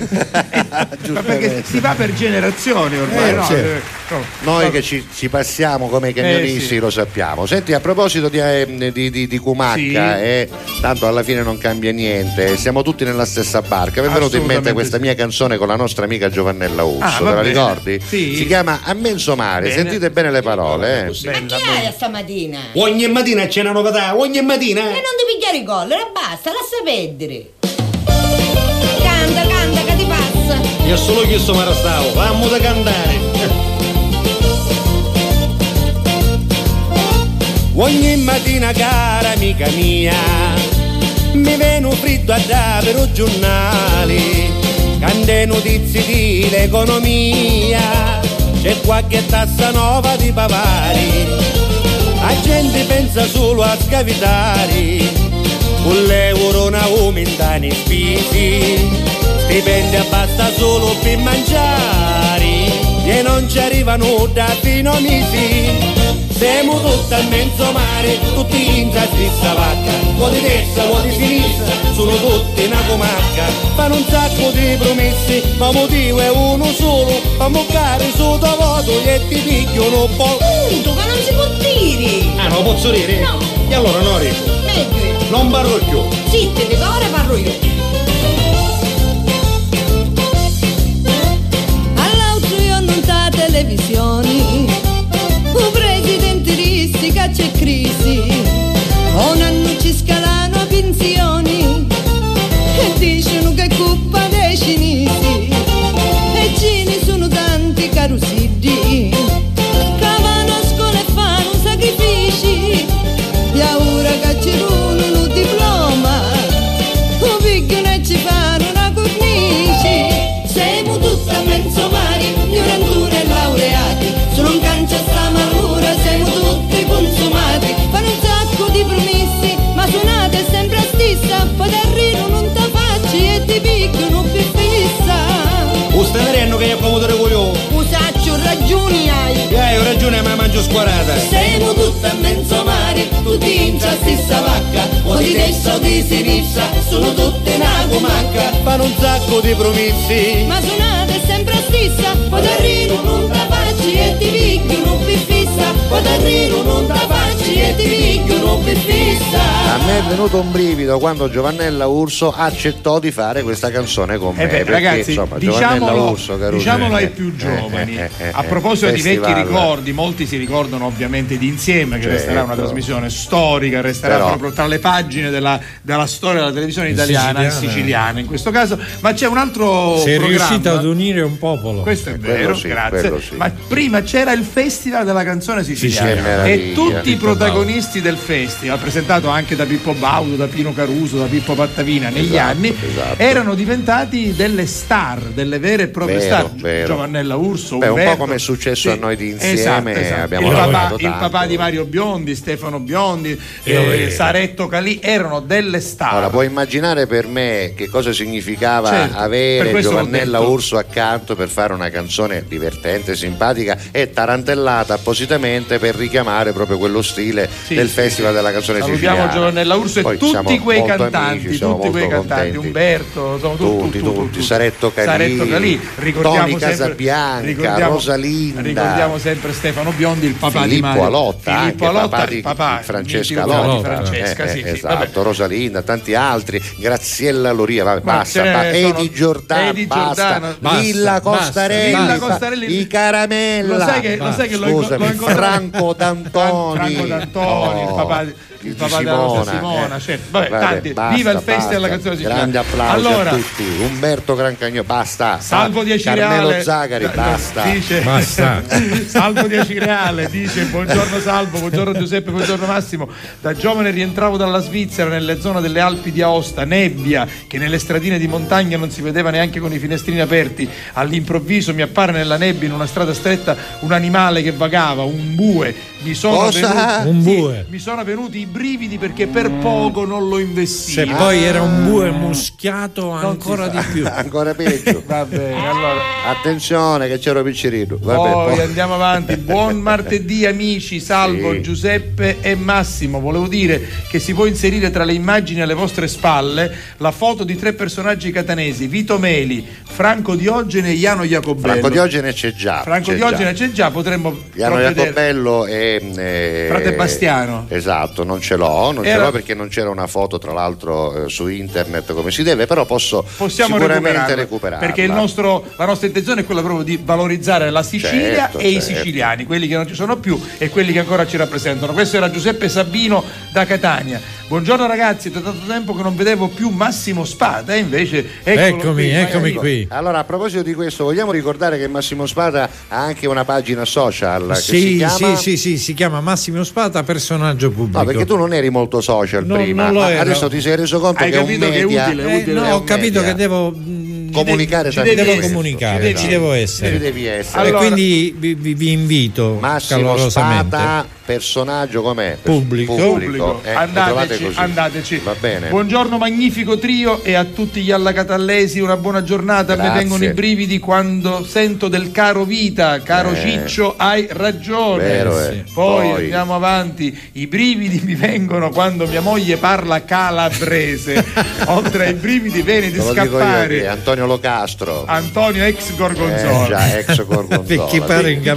Ma perché si va per generazioni ormai, Eh, no? certo. Eh, no. Noi che ci, ci passiamo come i camionisti Eh, sì. lo sappiamo. Senti, a proposito di, eh, di, di, di Cumacca, Sì. eh, tanto alla fine non cambia niente, siamo tutti nella stessa barca. Mi è venuta in mente questa sì. mia canzone con la nostra amica Giovannella Urso, Ah, te la bene. ricordi? Sì. Si chiama A Menso Mare, Bene. sentite bene le parole. Eh. Ma Bella, che hai a stamattina? Ogni mattina c'è una novità, ogni mattina. E non ti pigliare i e basta, lascia perdere. Canta, canta, che ti passa? Io solo chiesto mi restavo, fammi da cantare. Ogni mattina cara amica mia mi viene fritto a i giornali cante notizie di l'economia c'è qualche tassa nuova di pavari la gente pensa solo a scavitare con l'euro ne aumentano i spesi stipendi basta solo per mangiare e non ci arrivano da fino a mesi siamo tutti al mezzo mare, tutti in stessa vacca, o di destra o di sinistra, sono tutti una comacca, fanno un sacco di promessi, ma motivo è uno solo, fa moccare sotto voto e ti picchiano un po'. Punto, che non si può dire. Ah, non posso dire? No. E allora no, Rico, Meglio. non parlo più. Zitti, che ora parlo io. Televisioni che c'è crisi anno ci scalano a pensioni. E dicono che è colpa dei cinesi E ce ne sono tanti carusidi ragione, ma mangio squarata. siamo tutti a mezzo mare, tutti in la stessa vacca, o di destra o di sinistra, sono tutte una comacca. Fanno un sacco di promessi. Ma suonate sempre a stessa, da ridere non ti e ti picchiano più fissa, poi da ridere non ti e ti fissa. A me è venuto un brivido quando Giovannella Urso accettò di fare questa canzone con me. Eh beh, perché, ragazzi, insomma, Giovannella diciamolo, Urso, Caruso, diciamolo ai più eh, giovani. eh, eh, A eh, proposito di vecchi festival. ricordi, molti si ricordano ovviamente di Insieme, che Certo. resterà una trasmissione storica, resterà Però- proprio tra le pagine della, della storia della televisione italiana e siciliana. in questo caso. Ma c'è un altro Sei riuscito ad unire un popolo. Questo è vero, sì, grazie. sì. Ma prima c'era il Festival della canzone siciliana meraviglia. e tutti i Pippo protagonisti del festival, presentato anche da Pippo Baudo, da Pino Caruso, da Pippo Pattavina negli Esatto, anni, esatto. erano diventati delle star, delle vere e proprie Vero, star. vero. Giovannella Urso, Beh, un Umberto. po' come è successo a noi di Insieme, Esatto, esatto. abbiamo il, papà, il papà di Mario Biondi, Stefano Biondi, Io eh. Saretto Calì, erano delle star. Ora, puoi immaginare per me che cosa significava Certo, avere Giovannella. Urso accanto per fare una canzone divertente, simpatica e tarantellata appositamente per richiamare proprio quello stile Sì, del sì, Festival della canzone Salutiamo siciliana. Giovannella Urso e Poi tutti quei cantanti, amici, tutti quei cantanti. Umberto, insomma, tu- tutti, tu- tu- tutti, tu- Saretto Calì, ricordiamo Toni sempre- Casabianca, ricordiamo- Rosalinda, Ricordiamo sempre Stefano Biondi, il papà di Filippo Mario. Alotta, Filippo Alotta, papà di papà Francesca di Alotta, Francesca, eh, sì, eh, sì, esatto. Rosalinda, tanti altri, Graziella Loria, vabbè, basta, Edi Giordano, basta, Costarelli, fa- Costarelli. i Caramella, Lo sai che, lo sai che l'ho, inco- Scusami, l'ho incontrato Franco D'Antoni, Franco D'Antoni, il Oh, papà, di- il di papà della nostra Simona, Simona, eh. certo. Vabbè, Vabbè, tanti, basta, viva il festival della canzone siciliana. Grandi applausi allora, a tutti. Umberto Grancagno, basta. Salvo Dieci Carmelo Reale Zagari, basta. dice, Basta. <laughs> Salvo Dieci Reale dice buongiorno Salvo, buongiorno Giuseppe, buongiorno Massimo. Da giovane rientravo dalla Svizzera nelle zone delle Alpi di Aosta, nebbia che nelle stradine di montagna non si vedeva neanche con i finestrini aperti. All'improvviso mi appare nella nebbia in una strada stretta un animale che vagava, un bue. Mi sono, Cosa? venuti, Un sì, bue. mi sono venuti i brividi perché per poco non lo investivo. Se poi era un bue muschiato ancora di più. <laughs> Ancora peggio. <laughs> Va bene, allora. Attenzione che c'ero piccerino. Vabbè, Poi poi- andiamo avanti. <laughs> Buon martedì amici, salvo Sì. Giuseppe e Massimo. Volevo dire che si può inserire tra le immagini alle vostre spalle la foto di tre personaggi catanesi, Vito Meli, Franco Diogene e Iano Jacobello. Franco Diogene c'è già. Franco c'è Diogene già. c'è già, potremmo vedere. Jacobello e eh, Frate Bastiano. Esatto, non ce l'ho, non ce Era- l'ho perché non c'era una foto tra l'altro eh, su internet come si deve, però posso Possiamo sicuramente recuperarla, recuperarla. perché il nostro- la nostra intenzione è quella proprio di valorizzare la Sicilia Certo, e i certo. siciliani, quelli che non ci sono più e quelli che ancora ci rappresentano. Questo era Giuseppe Sabino da Catania. Buongiorno ragazzi, da tanto tempo che non vedevo più Massimo Spada, e invece Eccomi, qui, eccomi magari- qui. Allora, a proposito di questo, vogliamo ricordare che Massimo Spada ha anche una pagina social che si Sì, chiama sì, sì, sì, si chiama Massimo Spada, personaggio pubblico. No, perché tu non eri molto social No, prima, adesso ti sei reso conto Hai che è un capito che è media utile, Eh, utile. no, è ho capito media. che devo comunicare ci devi devo cose. comunicare, Esatto. ci devo essere. Ci devi essere. Allora- e quindi vi, vi- vi invito Massimo calorosamente. Spada, personaggio com'è? Pubblico. Pubblico. Eh, andateci, andateci. Va bene. Buongiorno magnifico trio e a tutti gli allacatallesi una buona giornata. A me Grazie. vengono i brividi quando sento del caro vita, caro Eh. Ciccio, hai ragione. Vero, eh. Poi, Poi. andiamo avanti. I brividi mi vengono quando mia moglie parla calabrese. <laughs> Oltre ai brividi viene di scappare. che Antonio Locastro. Antonio ex Eh, Gorgonzola. già, ex <laughs> Gorgonzola. Perché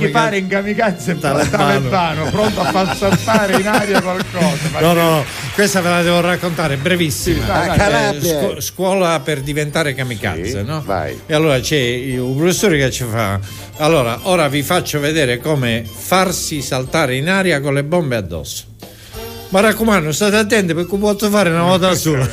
pare in kamikaze Talebano. talebano, pronto a far saltare in aria qualcosa. No, no, no, questa ve la devo raccontare brevissima. Sì, vai, vai. Eh, scu- scuola per diventare kamikaze, Sì, no? vai. E allora c'è il- un professore che ci fa. Allora, ora vi faccio vedere come farsi saltare in aria con le bombe addosso. Ma raccomando, state attenti perché posso fare una volta <laughs> sola.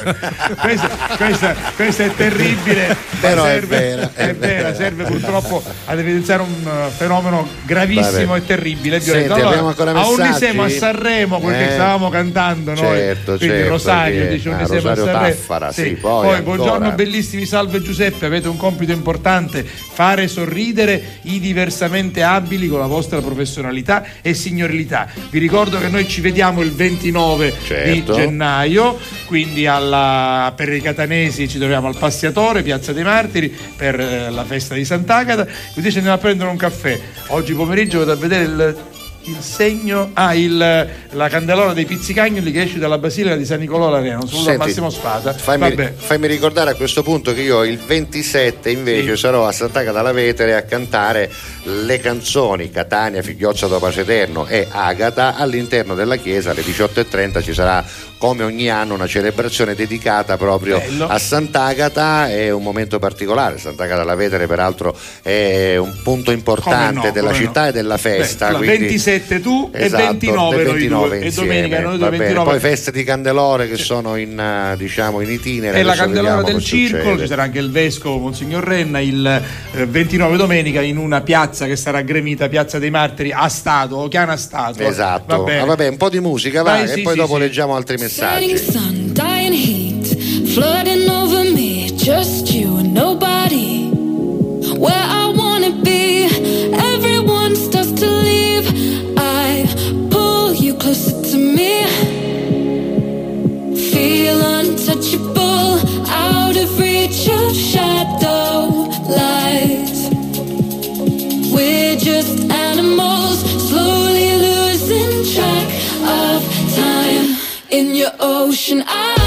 questa, questa- questa è terribile, Però è serve, vera, è è vera, vera. serve purtroppo ad evidenziare un uh, fenomeno gravissimo Vabbè. e terribile. e Senti, violento. abbiamo ancora a un messaggi? siamo a Sanremo, quel che Eh. stavamo cantando noi. Certo, Quindi certo, Rosario che- dice ah, Unisema a Rosario Sanremo. Taffara, sì, poi ancora. buongiorno bellissimi, salve Giuseppe, avete un compito importante, fare sorridere i diversamente abili con la vostra professionalità e signorilità. Vi ricordo che noi ci vediamo il 29 di Certo. gennaio, quindi alla- per i catanesi ci troviamo al Passiatore, Piazza dei Martiri, per eh, la festa di Sant'Agata, così ci andiamo a prendere un caffè. Oggi pomeriggio vado a vedere il il segno, ah, il, la candelora dei pizzicagnoli che esce dalla basilica di San Nicolò l'Arena, un saluto a Senti, Massimo Spada. Fammi, fammi ricordare a questo punto che io il 27 invece sarò a Sant'Agata dalla Vetere a cantare le canzoni Catania, Figliozza dopo Eterno e Agata. All'interno della chiesa alle 18.30 ci sarà come ogni anno una celebrazione dedicata proprio Bello. a Sant'Agata è un momento particolare Sant'Agata dalla Vetere peraltro è un punto importante no, della come no. città e della festa Beh, quindi- 27 tu Esatto, e 29 del noi 29 due. E domenica noi due va bene. 29. Poi feste di candelore che sono in, eh, diciamo, in itinere. E la candelora del circolo, succede. ci sarà anche il vescovo Monsignor Renna il eh, 29 domenica in una piazza che sarà gremita Piazza dei Martiri a Stato, Ochiana Stato. Esatto, Va bene. Ah, vabbè, un po' di musica va Vai, e sì, poi sì, dopo sì. leggiamo altri Setting messaggi. sun, dying heat, flooding over me. Just you and nobody. Where I wanna be, everyone starts to leave. I pull you closer to me. Feel untouchable, out of reach of shadow in your ocean eyes.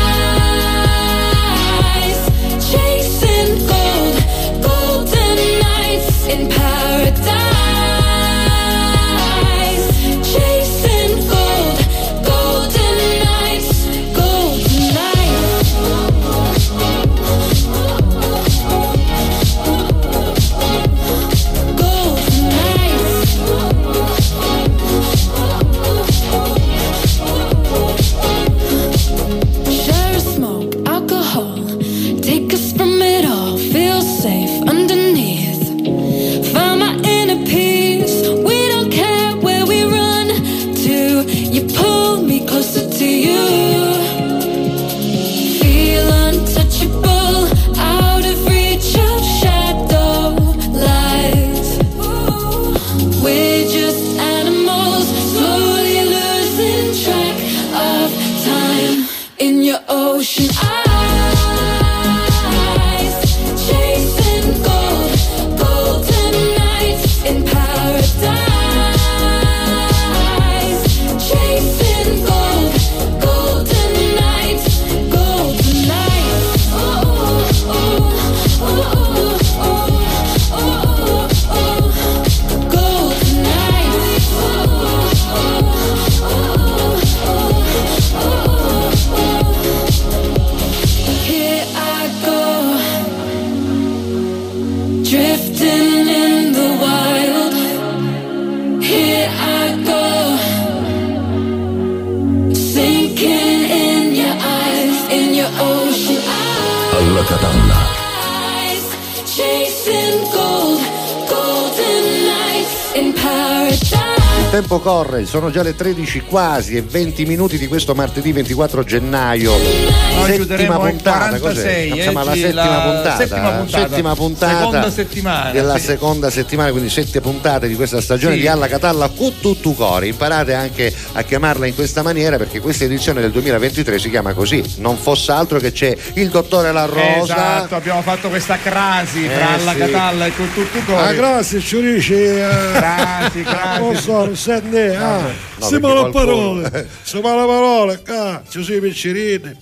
Tempo corre, sono già le 13 quasi e 20 minuti di questo martedì 24 gennaio. Noi settima chiuderemo puntata, 46, cos'è? Siamo alla eh, settima la puntata, settima puntata. settima puntata Seconda settimana, della sì. seconda settimana, quindi sette puntate di questa stagione Sì. di Alla Catalla con tutto cori. Imparate anche a chiamarla in questa maniera perché questa edizione del 2023 si chiama così. Non fosse altro che c'è il dottore La Rosa. Esatto, abbiamo fatto questa crasi tra Eh, alla sì. Catalla e con tutto Ah, cori. grazie, ci dice. Crasi, crasi. Non so, senti, ah, No, si parole, si parole, ah, ci sono i piccirini.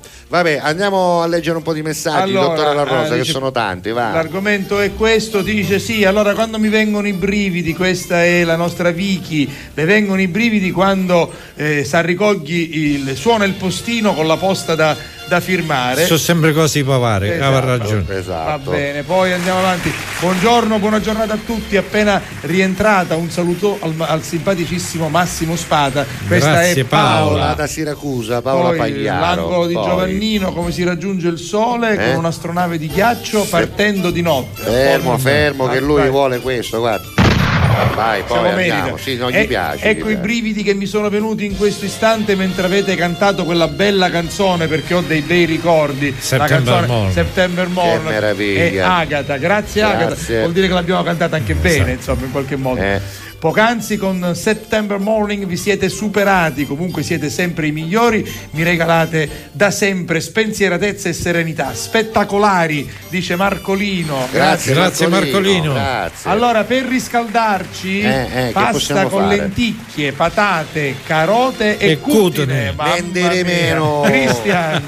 Vabbè, andiamo a leggere un po' di messaggi, Allora, dottore La Rosa, eh, che dice- sono tanti, va. L'argomento è questo, ti dice sì, allora quando mi vengono i brividi, questa è la nostra Vicky, le vengono i brividi quando eh, s'arricogli il, suona il postino con la posta da, da firmare. Sono sempre cose pavare, Esatto. aveva ragione. Va Esatto. bene, poi andiamo avanti. Buongiorno, buona giornata a tutti. Appena rientrata, un saluto al, al simpaticissimo Massimo Spada. Questa Grazie, è Paola. Paola da Siracusa, Paola Poi Pagliaro. l'angolo di Poi- Giovannino, come si raggiunge il sole Eh? con un'astronave di ghiaccio partendo di notte. Fermo, fermo, che lui vuole questo, guarda. Vai, poi Siamo andiamo. Sì, non gli E- piace. Ecco gli i piace. brividi che mi sono venuti in questo istante mentre avete cantato quella bella canzone perché ho dei bei ricordi. September la canzone Morn. September Morn. Che meraviglia. E Agata, grazie, Agata. Grazie. Vuol dire che l'abbiamo cantata anche bene, Sì. insomma, in qualche modo. Eh. Poc'anzi con September Morning vi siete superati, comunque siete sempre i migliori, mi regalate da sempre spensieratezza e serenità. Spettacolari, dice Marcolino. Grazie, Grazie, Marcolino. Grazie. Allora, per riscaldarci, Eh, eh, pasta con fare? lenticchie, patate, carote e, E cutine. Vendere meno. Cristian.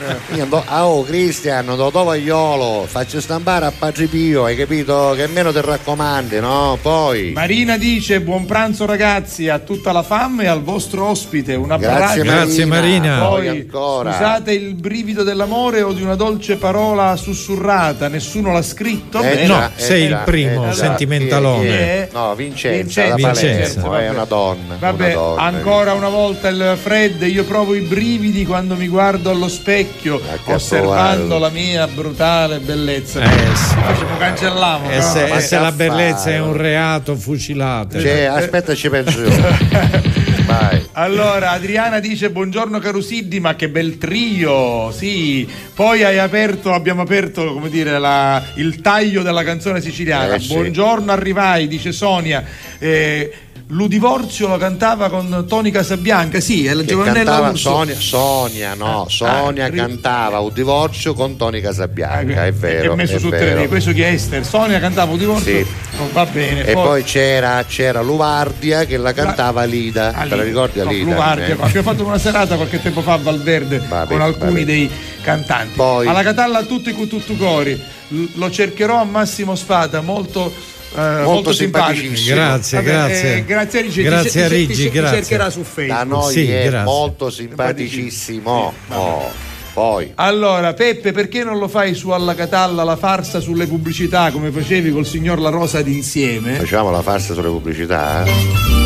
Oh, Cristian, do tovagliolo, faccio stampare a Padre Pio, hai capito? Che meno ti raccomandi, no? Poi. Marina dice buon pranzo ragazzi a tutta la fam e al vostro ospite. Un Grazie, abbraccio. Grazie, Marina. Poi ancora. scusate il brivido dell'amore o di una dolce parola sussurrata, nessuno l'ha scritto. Eh. No, già, sei il già, primo, sentimentalone. Eh? No, Vincenza, Vincenza, da Vincenza, Palermo, vabbè. è una donna. Vabbè, una donna. ancora una volta il Fred, io provo i brividi quando mi guardo allo specchio, osservando la mia brutale bellezza. Eh, sì. Facciamo cancelliamo. E no? se, ma se la bellezza è un reato, fucilate. Cioè, aspetta, ci penso io. <laughs> Vai. Allora, Adriana dice buongiorno caro Siddi, ma che bel trio, sì. Poi hai aperto, abbiamo aperto, come dire, la- il taglio della canzone siciliana. Eh, sì. Buongiorno, arrivai, dice Sonia. Eh, L'Udivorzio lo cantava con Toni Casabianca, sì, è la Giovannella. Sonia, Sonia, no, Sonia ah, ri- cantava un divorzio con Toni Casabianca, Eh, è vero. è messo è su vero. tre, questo chi è Esther? Sonia cantava un divorzio, Sì. non va bene. E poi c'era, c'era Luvardia che la cantava Lida. Ah, Te la ricordi no, Lida? Luvardia, Eh. Abbiamo fatto una serata qualche tempo fa a Valverde Va con bene, alcuni dei cantanti. Poi- Alla Catalla tutti con tutto cori. L- lo cercherò a Massimo Spada, molto, eh, molto, simpatico. simpaticissimo. Grazie, Vabbè, grazie. eh, grazie a Rigi. Grazie a ti grazie. cercherà su Facebook. Da noi Sì, è grazie. molto simpaticissimo. Oh, poi. Allora, Peppe, perché non lo fai su Alla Catalla la farsa sulle pubblicità come facevi col signor La Rosa d'insieme? Facciamo la farsa sulle pubblicità?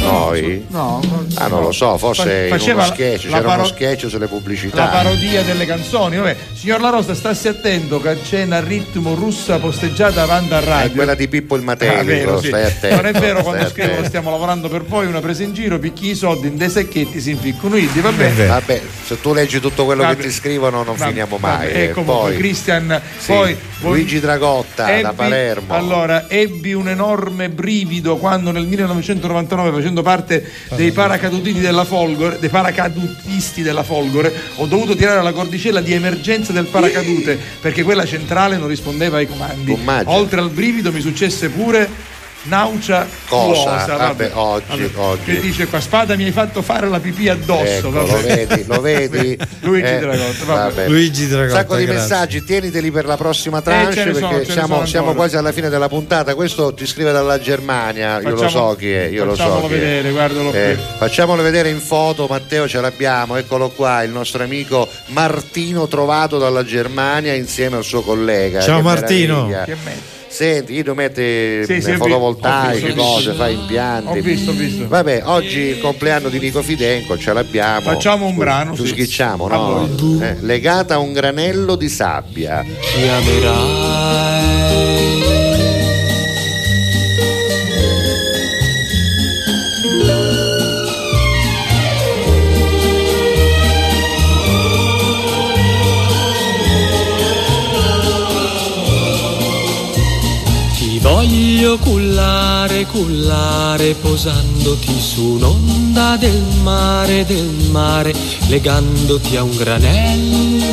Noi? No, Ah, non lo so, forse faceva uno sketch, c'era paro- uno sketch sulle pubblicità. la parodia delle canzoni. Vabbè, signor La Rosa, stassi attento che c'è una ritmo russa posteggiata avanti a È radio. quella di Pippo il Ah, Matelico, vero, sì. stai attento. Non è vero quando stai scrivono attento. stiamo lavorando per voi, una presa in giro, picchi i soldi in dei sacchetti, si inficcano i va bene. Vabbè, se tu leggi tutto quello Vabbè. che ti scrivono non Vabbè, finiamo mai. E eh. comunque, Poi, Christian, sì, poi Luigi Dragotta da Ebbi- Palermo. Allora, ebbi un enorme brivido quando nel 1999, facendo parte dei paracadutisti della Folgore, dei paracadutisti della Folgore, ho dovuto tirare la cordicella di emergenza del paracadute perché quella centrale non rispondeva ai comandi. Immagino. Oltre al brivido mi successe pure Naucia Cosa? tuosa, Vabbè, oggi, oggi. Che dice qua, spada mi hai fatto fare la pipì addosso. Ecco, vabbè. lo vedi, lo vedi? <laughs> Luigi Eh, Dragotta, vabbè. vabbè. Luigi Un Dragotta, sacco di grazie. messaggi, tieniteli per la prossima Eh, tranche ne sono, perché siamo, siamo quasi alla fine della puntata. Questo ti scrive dalla Germania, io lo Facciamo- so chi è, io lo so facciamolo vedere, guardalo Eh, qui. facciamolo vedere in foto, Matteo ce l'abbiamo, eccolo qua, il nostro amico Martino trovato dalla Germania insieme al suo collega. Ciao Che Martino. meraviglia. Che me- Senti, io metti Sì, sì, visto, ho cose, fai impianti. Ho visto, ho visto. Vabbè, oggi il compleanno di Nico Fidenco, ce l'abbiamo. Facciamo un Tu- brano, Tu sì. schicciamo, no? Eh, legata a un granello di sabbia. Ti voglio cullare, cullare, posandoti su un'onda del mare, del mare, legandoti a un granello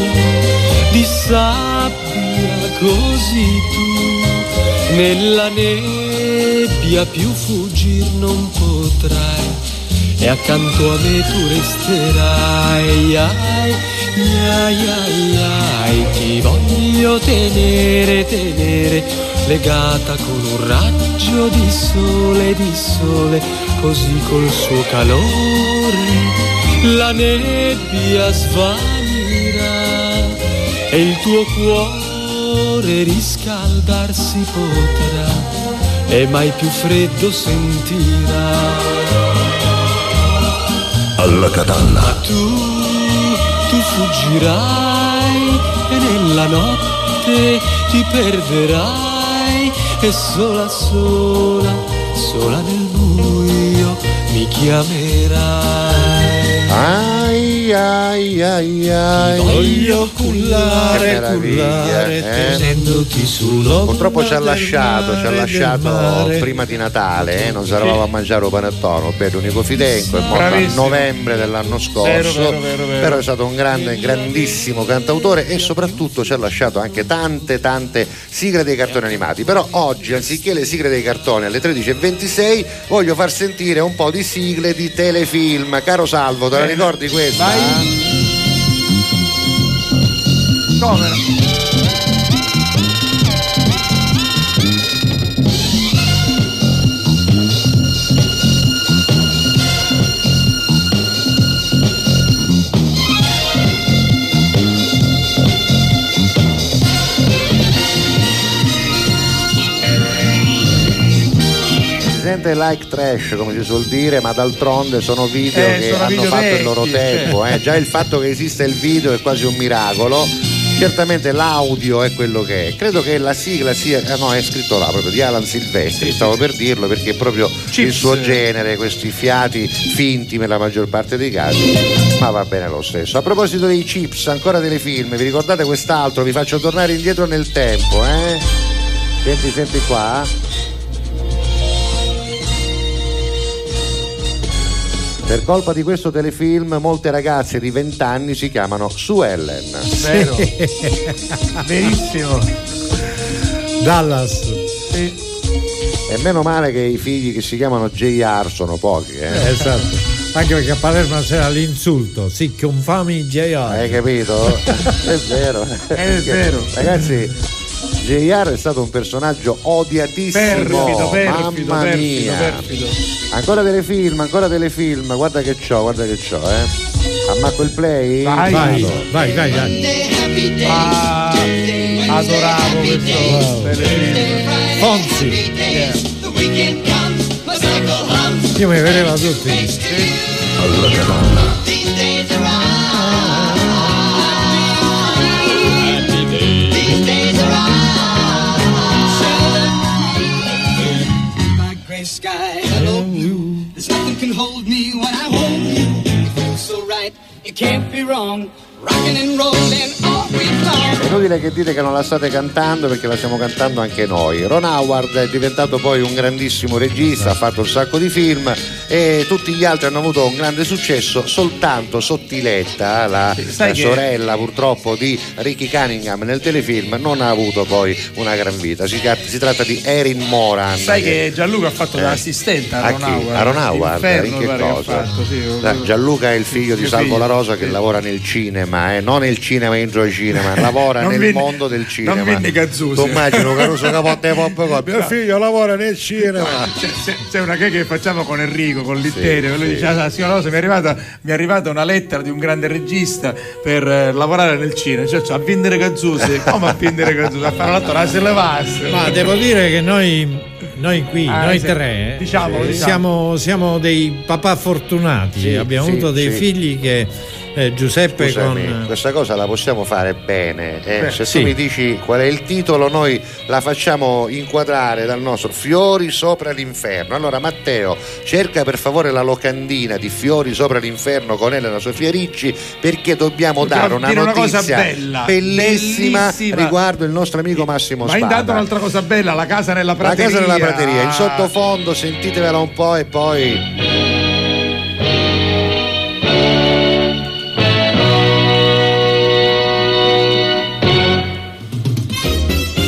di sabbia, così tu nella nebbia più fuggir non potrai e accanto a me tu resterai. Ai, ai, ai, ai, ti voglio tenere, tenere, legata con un raggio di sole, di sole, così col suo calore la nebbia svanirà e il tuo cuore riscaldarsi potrà e mai più freddo sentirà. Alla catalla. Tu, tu fuggirai e nella notte ti perderai e sola, sola, sola nel buio mi chiamerai. Ai ai ai ai. Voglio cullare, cullare, eh? tenendoti sull'onda Purtroppo ci ha lasciato, ci ha lasciato prima di Natale, eh, non saravamo a mangiare un panettone, beh, Unico Fidenco, è morto a novembre dell'anno scorso, Vero, vero, vero, però è stato un grande, grandissimo cantautore e soprattutto ci ha lasciato anche tante, tante sigle dei cartoni animati. Però oggi, anziché le sigle dei cartoni alle 13.26, voglio far sentire un po' di sigle di telefilm. Caro Salvo, te la ricordi questa? Come no? Sente like trash come si suol dire, ma d'altronde sono video Eh, che sono hanno video fatto il vecchi, loro tempo. certo. eh. Già il fatto che esista il video è quasi un miracolo. Certamente l'audio è quello che è. Credo che la sigla sia. eh, no, è scritto là proprio di Alan Silvestri, stavo per dirlo perché è proprio il Chips. suo genere, questi fiati finti nella maggior parte dei casi. Ma va bene lo stesso. A proposito dei chips, ancora delle film, vi ricordate quest'altro? Vi faccio tornare indietro nel tempo, eh? Senti, senti qua. Per colpa di questo telefilm molte ragazze di 20 anni si chiamano Sue Ellen. Vero. <laughs> Verissimo. Dallas. Sì. E meno male che i figli che si chiamano JR sono pochi, Eh, eh. esatto. Anche perché a Palermo c'era l'insulto. Sì, confami JR. Hai capito? <laughs> è vero. È vero. Ragazzi, JR è stato un personaggio odiatissimo. Perfido, perfido, Mamma perfido, mia. perfido. Ancora telefilm, ancora telefilm. Guarda che c'ho, guarda che c'ho, eh. Ammacco il play? Vai. Vai, vai, vai, vai. Ah, adoravo questo telefilm. Fonzi. Io mi vedeva tutti. Alla capanna. Wrong. Rocking and rolling inutile che dite che non la state cantando perché la stiamo cantando anche noi. Ron Howard è diventato poi un grandissimo regista, ha fatto un sacco di film e tutti gli altri hanno avuto un grande successo, soltanto Sottiletta, la, sai la che- sorella purtroppo di Ricky Cunningham nel telefilm, non ha avuto poi una gran vita. Si, si tratta di Erin Moran. Sai che Gianluca ha fatto da assistente a A Ron? Howard. A Ron Howard? Inferno, in che che cosa? fatto, sì, Gianluca è il figlio di Mio Salvo La Rosa che lavora nel cinema, eh, non nel cinema entro il cinema, lavora Non nel vende- mondo del cinema. non vende Gazzusi. Tu immagino Caruso Capote Pop Pop, mio figlio lavora nel cinema. C'è, c'è- c'è una che che facciamo con Enrico, con l'Itterio, lui dice, ah, signora Rosa, mi è, arrivata, mi è arrivata una lettera di un grande regista per eh, lavorare nel cinema, cioè, cioè, a vendere Gazzusi, come a vendere Gazzusi? A fare l'attore, a se levasse. Ma devo dire che noi, noi qui, Ah, noi sì. tre, Diciamolo, eh, diciamo. siamo, siamo dei papà fortunati. Sì, Abbiamo sì, avuto dei sì. figli che eh, Giuseppe Scusami, con. questa cosa la possiamo fare bene. eh. Beh, Se sì. tu mi dici qual è il titolo, noi la facciamo inquadrare dal nostro Fiori sopra l'inferno. Allora, Matteo, cerca per favore la locandina di Fiori sopra l'inferno con Elena Sofia Ricci perché dobbiamo Dobbiamo dare una dire una notizia bella, bellissima, bellissima. riguardo il nostro amico Massimo Ma Spada. intanto un'altra cosa bella, la casa nella La prateria. casa della prateria, in sottofondo, sentitevela un po' e poi.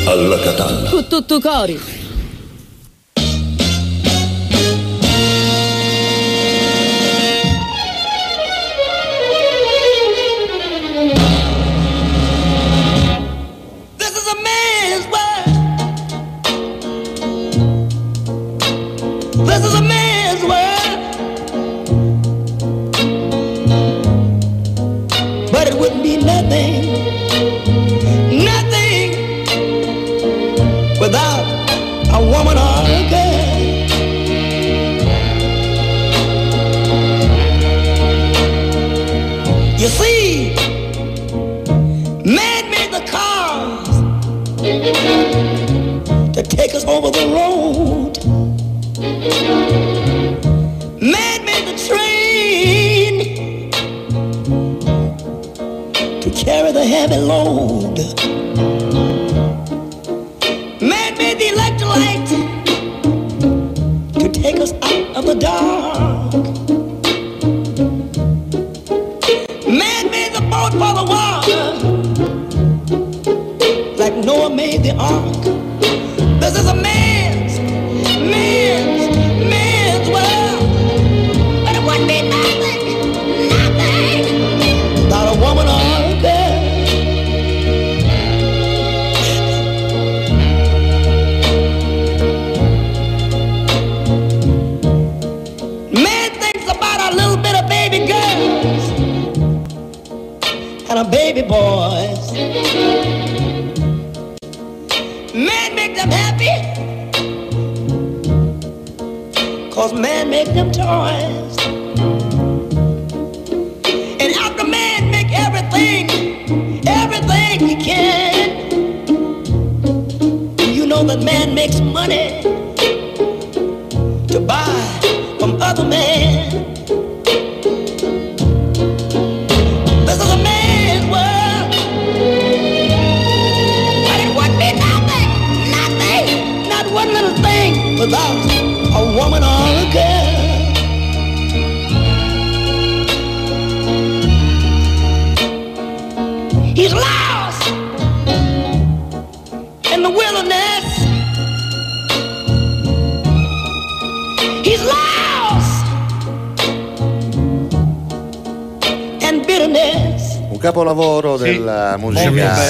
Alla catanna. Con tutto cori. To over the road. Man made the train to carry the heavy load. Man made the electrolyte to take us out of the dark. Man made the boat for the water, like Noah made the ark.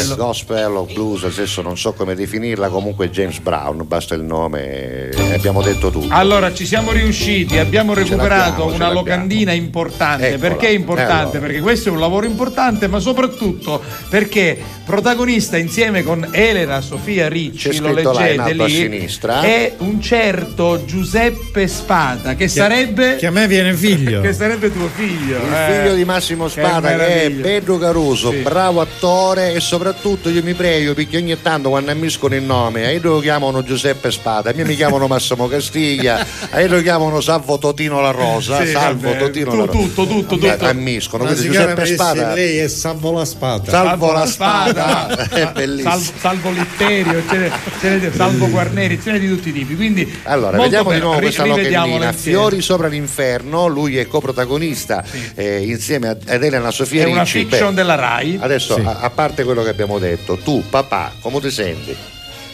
Bello. gospel o blues, adesso non so come definirla, comunque James Brown, basta il nome e abbiamo detto tutto. Allora, ci siamo riusciti, abbiamo recuperato una locandina importante. Eccola. Perché è importante? Eh, allora. Perché questo è un lavoro importante, ma soprattutto perché protagonista insieme con Elena Sofia Ricci, lo leggete lì, è un certo Giuseppe Spada, che sarebbe... Che a me viene figlio. <laughs> che sarebbe tuo figlio. Il eh. figlio di Massimo Che Spada che, è. Pedro Caruso, Sì. bravo attore e soprattutto io mi prego perché ogni tanto quando ammiscono il nome, a io lo chiamano Giuseppe Spada, a me mi chiamano Massimo Castiglia, <laughs> a io lo chiamano Salvo Totino La Rosa, Sì, Salvo vabbè, Totino tu- La Rosa. tutto, tutto, Eh, tutto. Ammiscono, quindi Giuseppe Spada. lei è Salvo la Spada. Salvo la Spada, Spada, <laughs> è bellissimo. Salvo, salvo Litterio, ce ne- ce ne- salvo Guarneri, ce ne di tutti i tipi. Quindi Allora, vediamo di nuovo Ri- locandina. insieme. Fiori sopra l'inferno, lui è coprotagonista eh, insieme a- ad Elena Sofia È una Ricci. fiction Beh, della Rai. Adesso, Sì. a, a parte quello che abbiamo detto, tu, papà, come ti senti?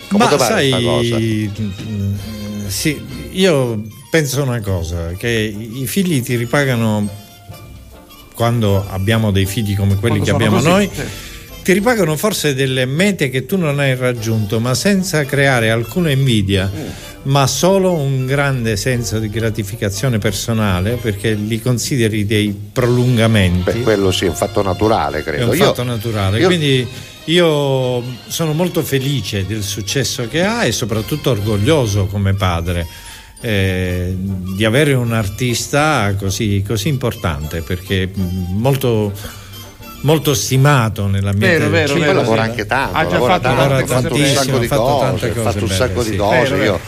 Come Ma ti pare sai, questa cosa? mm, sì, io penso una cosa, che i figli ti ripagano quando abbiamo dei figli come quelli Quando che abbiamo così, noi. sì. Ti ripagano forse delle mete che tu non hai raggiunto, ma senza creare alcuna invidia, Mm. ma solo un grande senso di gratificazione personale, perché li consideri dei prolungamenti. Beh, quello sì, è un fatto naturale, È credo. un Io- fatto naturale. io- Quindi io sono molto felice del successo che ha e soprattutto orgoglioso come padre eh, di avere un artista così, così importante perché molto, molto stimato nella mia Vero, vero, vero, lavora sì. anche tanto, Ha già lavora fatto tanto, ha fatto un sacco di bellissime, ha fatto cose, cose fatto un sacco di cose. Io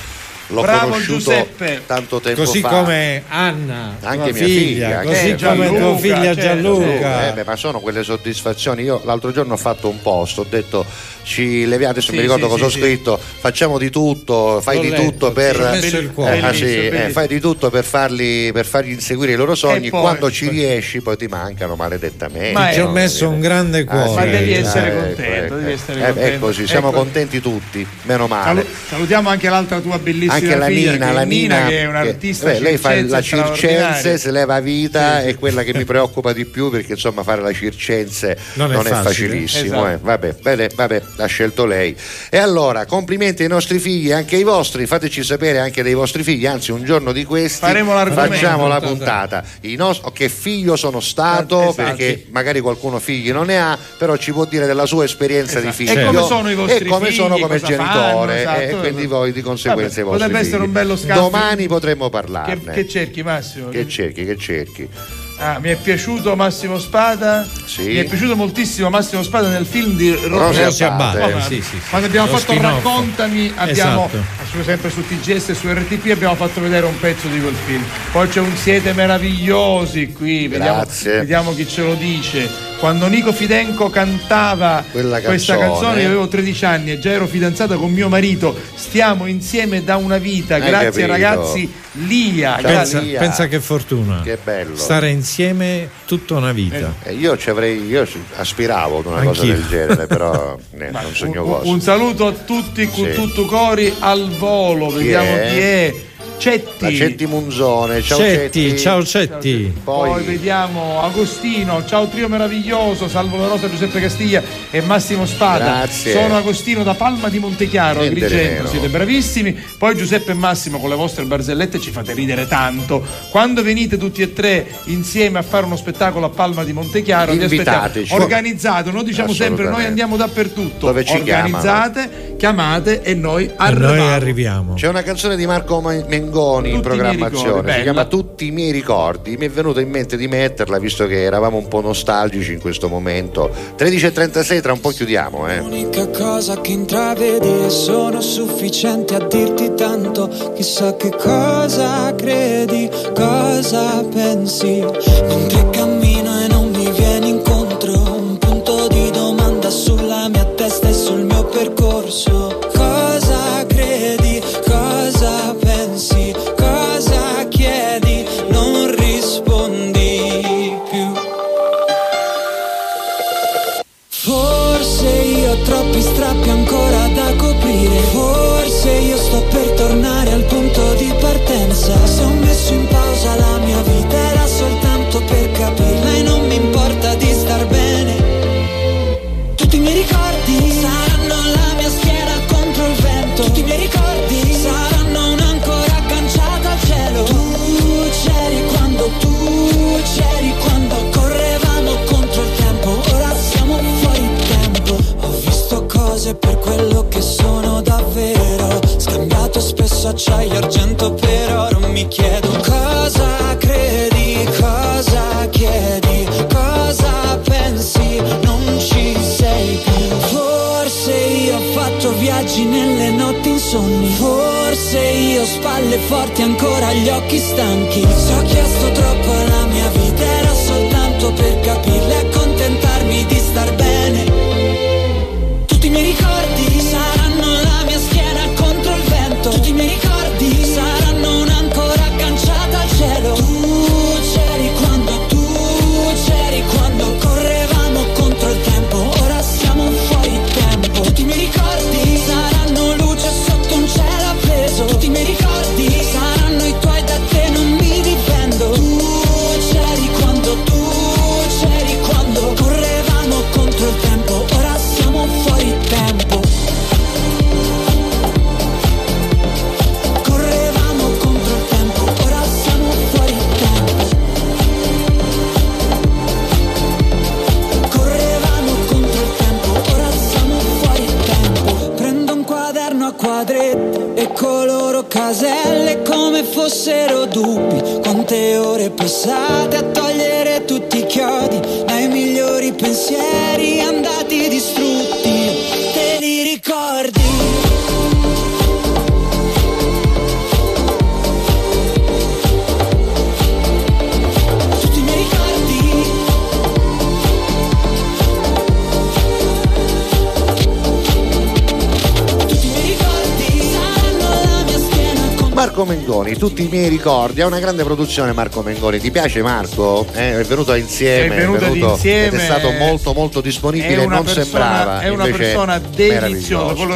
l'ho Bravo conosciuto Giuseppe. tanto tempo Così fa. come Anna, Anche mia figlia, figlia, così che- come tua Gianluca, figlia certo, Gianluca. Eh, beh, ma sono quelle soddisfazioni. Io l'altro giorno ho fatto un post, ho detto ci leviamo, adesso Sì, mi ricordo sì, cosa sì, ho scritto, facciamo di tutto, fai di tutto per ho messo il cuore. Eh, ah, eh, fai di tutto per farli, per fargli inseguire i loro sogni. Poi- Quando ci riesci, poi ti mancano maledettamente. Ma Ci ho messo un grande Ah, cuore. Ma devi eh, essere ecco, contento, ecco, devi eh. essere Eh, contento. È così, siamo Ecco. contenti tutti, meno male. Salu- salutiamo anche l'altra tua bellissima anche la figlia, Nina, che è la Nina, Nina che è un'artista beh, lei fa la circense se leva vita, Sì, sì. è quella che mi <laughs> preoccupa di più perché insomma fare la circense Non non, è è, facile. facilissimo. Esatto. eh. Vabbè, bene, vabbè, l'ha scelto lei. E allora, complimenti ai nostri figli, anche ai vostri, fateci sapere anche dei vostri figli, anzi un giorno di questi Faremo l'argomento. facciamo la Puntata. puntata. I nos- che figlio sono stato, Esatto. perché magari qualcuno figli non ne ha, però ci può dire della sua esperienza Esatto. di E figlio come sono i vostri e come figli, sono come cosa fanno, genitore esatto. e quindi voi di conseguenza Vabbè, i vostri potrebbe essere un bello scambio. Domani potremmo parlarne. Che, che cerchi Massimo? Che cerchi, che cerchi? Ah, mi è piaciuto Massimo Spada? Sì. Mi è piaciuto moltissimo Massimo Spada nel film di Ro- Rosy Abate. Abate. Sì, sì, sì. Quando abbiamo Lo fatto spin-off. Raccontami, abbiamo Esatto. sempre su TGS e su RTP abbiamo fatto vedere un pezzo di quel film. Poi c'è un Siete meravigliosi qui, vediamo, vediamo chi ce lo dice. Quando Nico Fidenco cantava Quella questa canzone. canzone, io avevo 13 anni e già ero fidanzata con mio marito. Stiamo insieme da una vita. Hai Grazie capito. ragazzi. Lia. Pensa, Lia. pensa che fortuna. Che bello. Stare insieme tutta una vita. Eh, io ci avrei, io ci- aspiravo ad una cosa Anch'io. del genere, però <laughs> eh, non sogno Un, cosa. un saluto a tutti con Sì. tutto cori al volo. Chi Vediamo è? chi è. Cetti. La Cetti Munzone, ciao Cetti, Cetti. ciao Cetti. Poi, Poi vediamo Agostino, ciao trio meraviglioso, Salvo La Rosa, Giuseppe Castiglia e Massimo Spada. Grazie. Sono Agostino da Palma di Montechiaro, Agrigento, siete bravissimi. Poi Giuseppe e Massimo con le vostre barzellette ci fate ridere tanto. Quando venite tutti e tre insieme a fare uno spettacolo a Palma di Montechiaro, vi aspettiamo. Organizzato, noi diciamo sempre noi andiamo dappertutto. Dove ci Organizzate, chiamate e noi E arriviamo. noi arriviamo. C'è una canzone di Marco Ma- Mengoni in programmazione, ricordi, si chiama Tutti i miei ricordi. Mi è venuto in mente di metterla visto che eravamo un po' nostalgici in questo momento. 13.36, tra un po' chiudiamo, eh. L'unica cosa che intravedi e sono sufficiente a dirti tanto. Chissà che cosa credi, cosa pensi. Mentre cammino e non mi vieni incontro, un punto di domanda sulla mia testa e sul mio percorso. Gli occhi stanchi Se ho Quante ore passate a Marco Mengoni, tutti i miei ricordi, è una grande produzione Marco Mengoni, ti piace Marco? Eh, è venuto insieme, È venuto insieme. ed è stato molto molto disponibile, È non persona, sembrava. è una persona deliziosa. ragazzo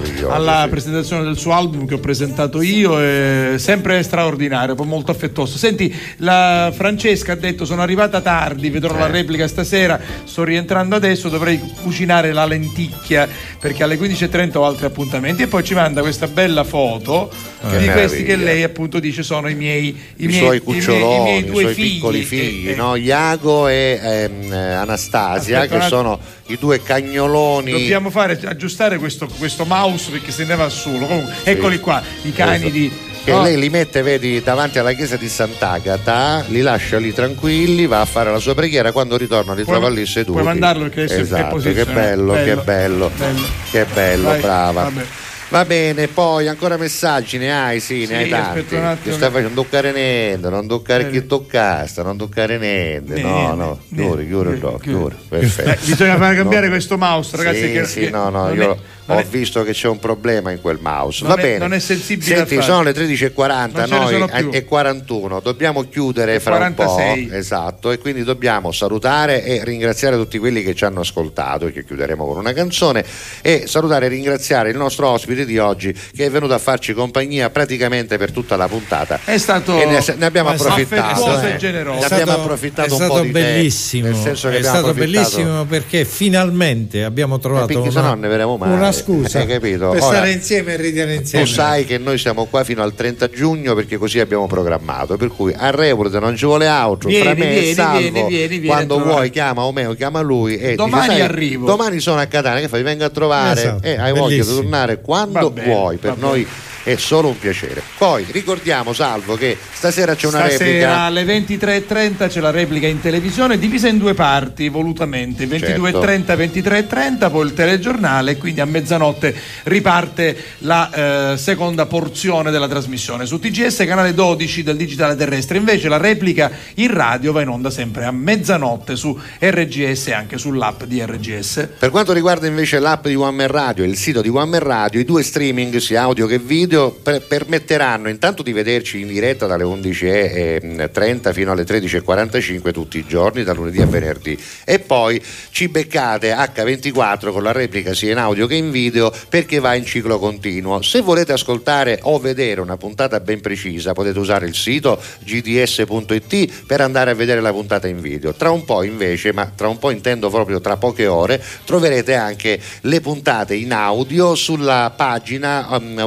rivisto alla sì. presentazione del suo album che ho presentato io. È sempre straordinario, molto affettuoso. Senti, la Francesca ha detto: Sono arrivata tardi, vedrò la Eh. replica stasera. Sto rientrando adesso, dovrei cucinare la lenticchia perché alle 15.30 ho altri appuntamenti. E poi ci manda questa bella foto Che di questi che lei appunto dice sono i miei I, miei- suoi i miei- cuccioloni, i miei i, suoi figli. piccoli figli, Eh, eh. no? Iago e ehm, eh, Anastasia, Aspetta, che un sono i due cagnoloni. Dobbiamo fare aggiustare questo, questo mouse perché se ne va solo. Comunque, eccoli qua, i cani Questo. di che No. lei li mette, vedi, davanti alla chiesa di Sant'Agata, li lascia lì tranquilli, va a fare la sua preghiera, quando ritorna li Puoi- trova lì seduti. puoi mandarlo perché adesso è esatto, che posizionato. bello, che Bello, bello, bello. che bello, Vai, brava. vabbè. Va bene, poi ancora messaggi ne hai, sì, Sì, ne hai tanti. Ti stai facendo non toccare niente, non toccare Eh. chi toccasta, non toccare niente. No, Niente, no, chiudi, chiudi il occhio, chiudi. Eh, Perfetto. bisogna far cambiare No. questo mouse, ragazzi. Sì, che, sì, che no, no, io è- non ho è- visto che c'è un problema in quel mouse. Non Va è- bene. non è sensibile Senti, sono le 13.40, Non ce ne noi e 41. Dobbiamo chiudere E fra 46. un po'. Esatto, e quindi dobbiamo salutare e ringraziare tutti quelli che ci hanno ascoltato, e che chiuderemo con una canzone, e salutare e ringraziare il nostro ospite di oggi che è venuto a farci compagnia praticamente per tutta la puntata. È stato E ne, ne abbiamo approfittato. eh. e generoso. Ne È abbiamo stato- approfittato è un stato po' di te, bellissimo, nel senso che è stato bellissimo perché finalmente abbiamo trovato perché una, se no ne verremo male. una scusa Hai capito? per Ora- stare insieme e ridere insieme. Tu sai che noi siamo qua fino al 30 giugno perché così abbiamo programmato, per cui a Report non ci vuole altro, Vieni, fra me vieni, e Salvo, vieni, vieni, vieni quando vuoi chiama Omeo, chiama lui e Domani dice, arrivo. Domani sono a Catania, che fai? Venga a trovare Esatto, e hai voglia di bellissimo. tornare quando bene, vuoi, per noi è solo un piacere. Poi ricordiamo Salvo che stasera c'è una Stasera replica. alle 23.30 c'è la replica in televisione divisa in due parti volutamente. 22.30 23.30 poi il telegiornale e quindi a mezzanotte riparte la eh, seconda porzione della trasmissione. Su TGS canale 12 del digitale terrestre. Invece la replica in radio va in onda sempre a mezzanotte su RGS e anche sull'app di RGS Per quanto riguarda invece l'app di One Man Radio e il sito di One Man Radio, i due streaming, sia audio che video, per- permetteranno intanto di vederci in diretta dalle 11.30 fino alle 13.45 tutti i giorni, da lunedì a venerdì. E poi ci beccate H24 con la replica sia in audio che in video perché va in ciclo continuo. Se volete ascoltare o vedere una puntata ben precisa, potete usare il sito gds.it per andare a vedere la puntata in video. Tra un po' invece, ma tra un po' intendo proprio tra poche ore, troverete anche le puntate in audio sulla pagina um,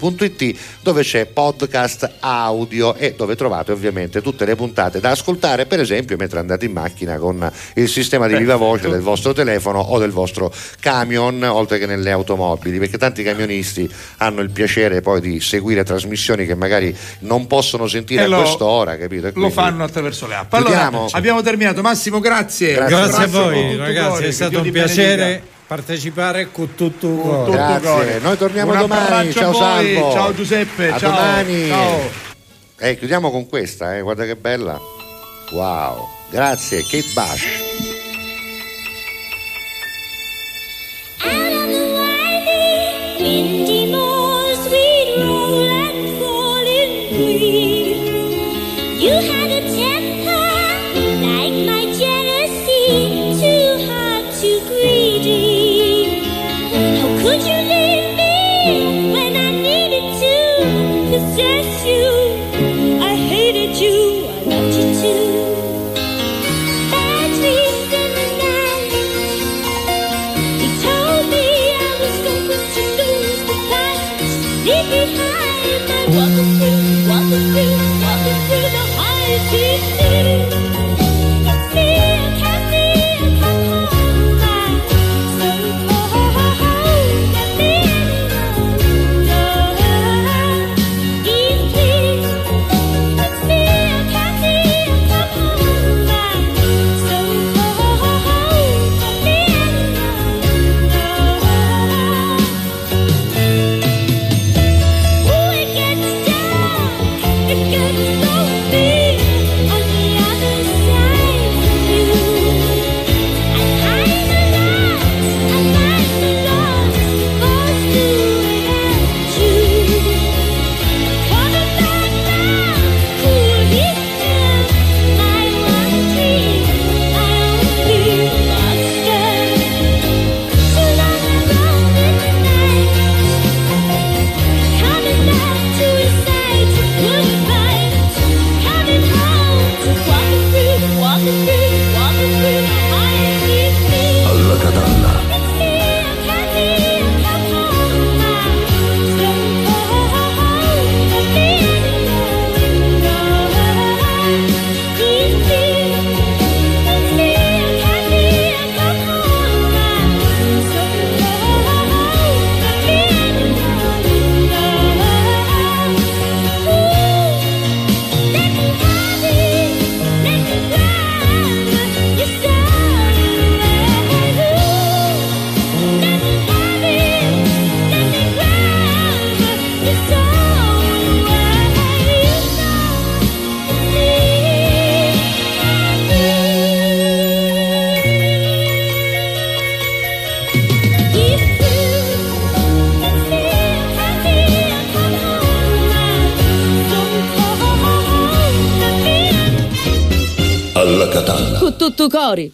onemanradio.it dove c'è podcast audio e dove trovate ovviamente tutte le puntate da ascoltare, per esempio mentre andate in macchina con il sistema di viva voce del vostro telefono o del vostro camion, oltre che nelle automobili, perché tanti camionisti hanno il piacere poi di seguire trasmissioni che magari non possono sentire E a quest'ora, capito? E lo quindi- fanno attraverso le app allora abbiamo terminato Massimo grazie Grazie. Grazie a voi ragazzi, è stato un piacere benedica. Partecipare con tutto cuore. Grazie, cuore. noi torniamo Un domani. Ciao. Salvo. Ciao Giuseppe, A ciao. domani. Ciao. Eh, chiudiamo con questa, eh, guarda che bella. Wow, grazie, Kate Bush. Windy moors, alla Catalla. Con tutto cori.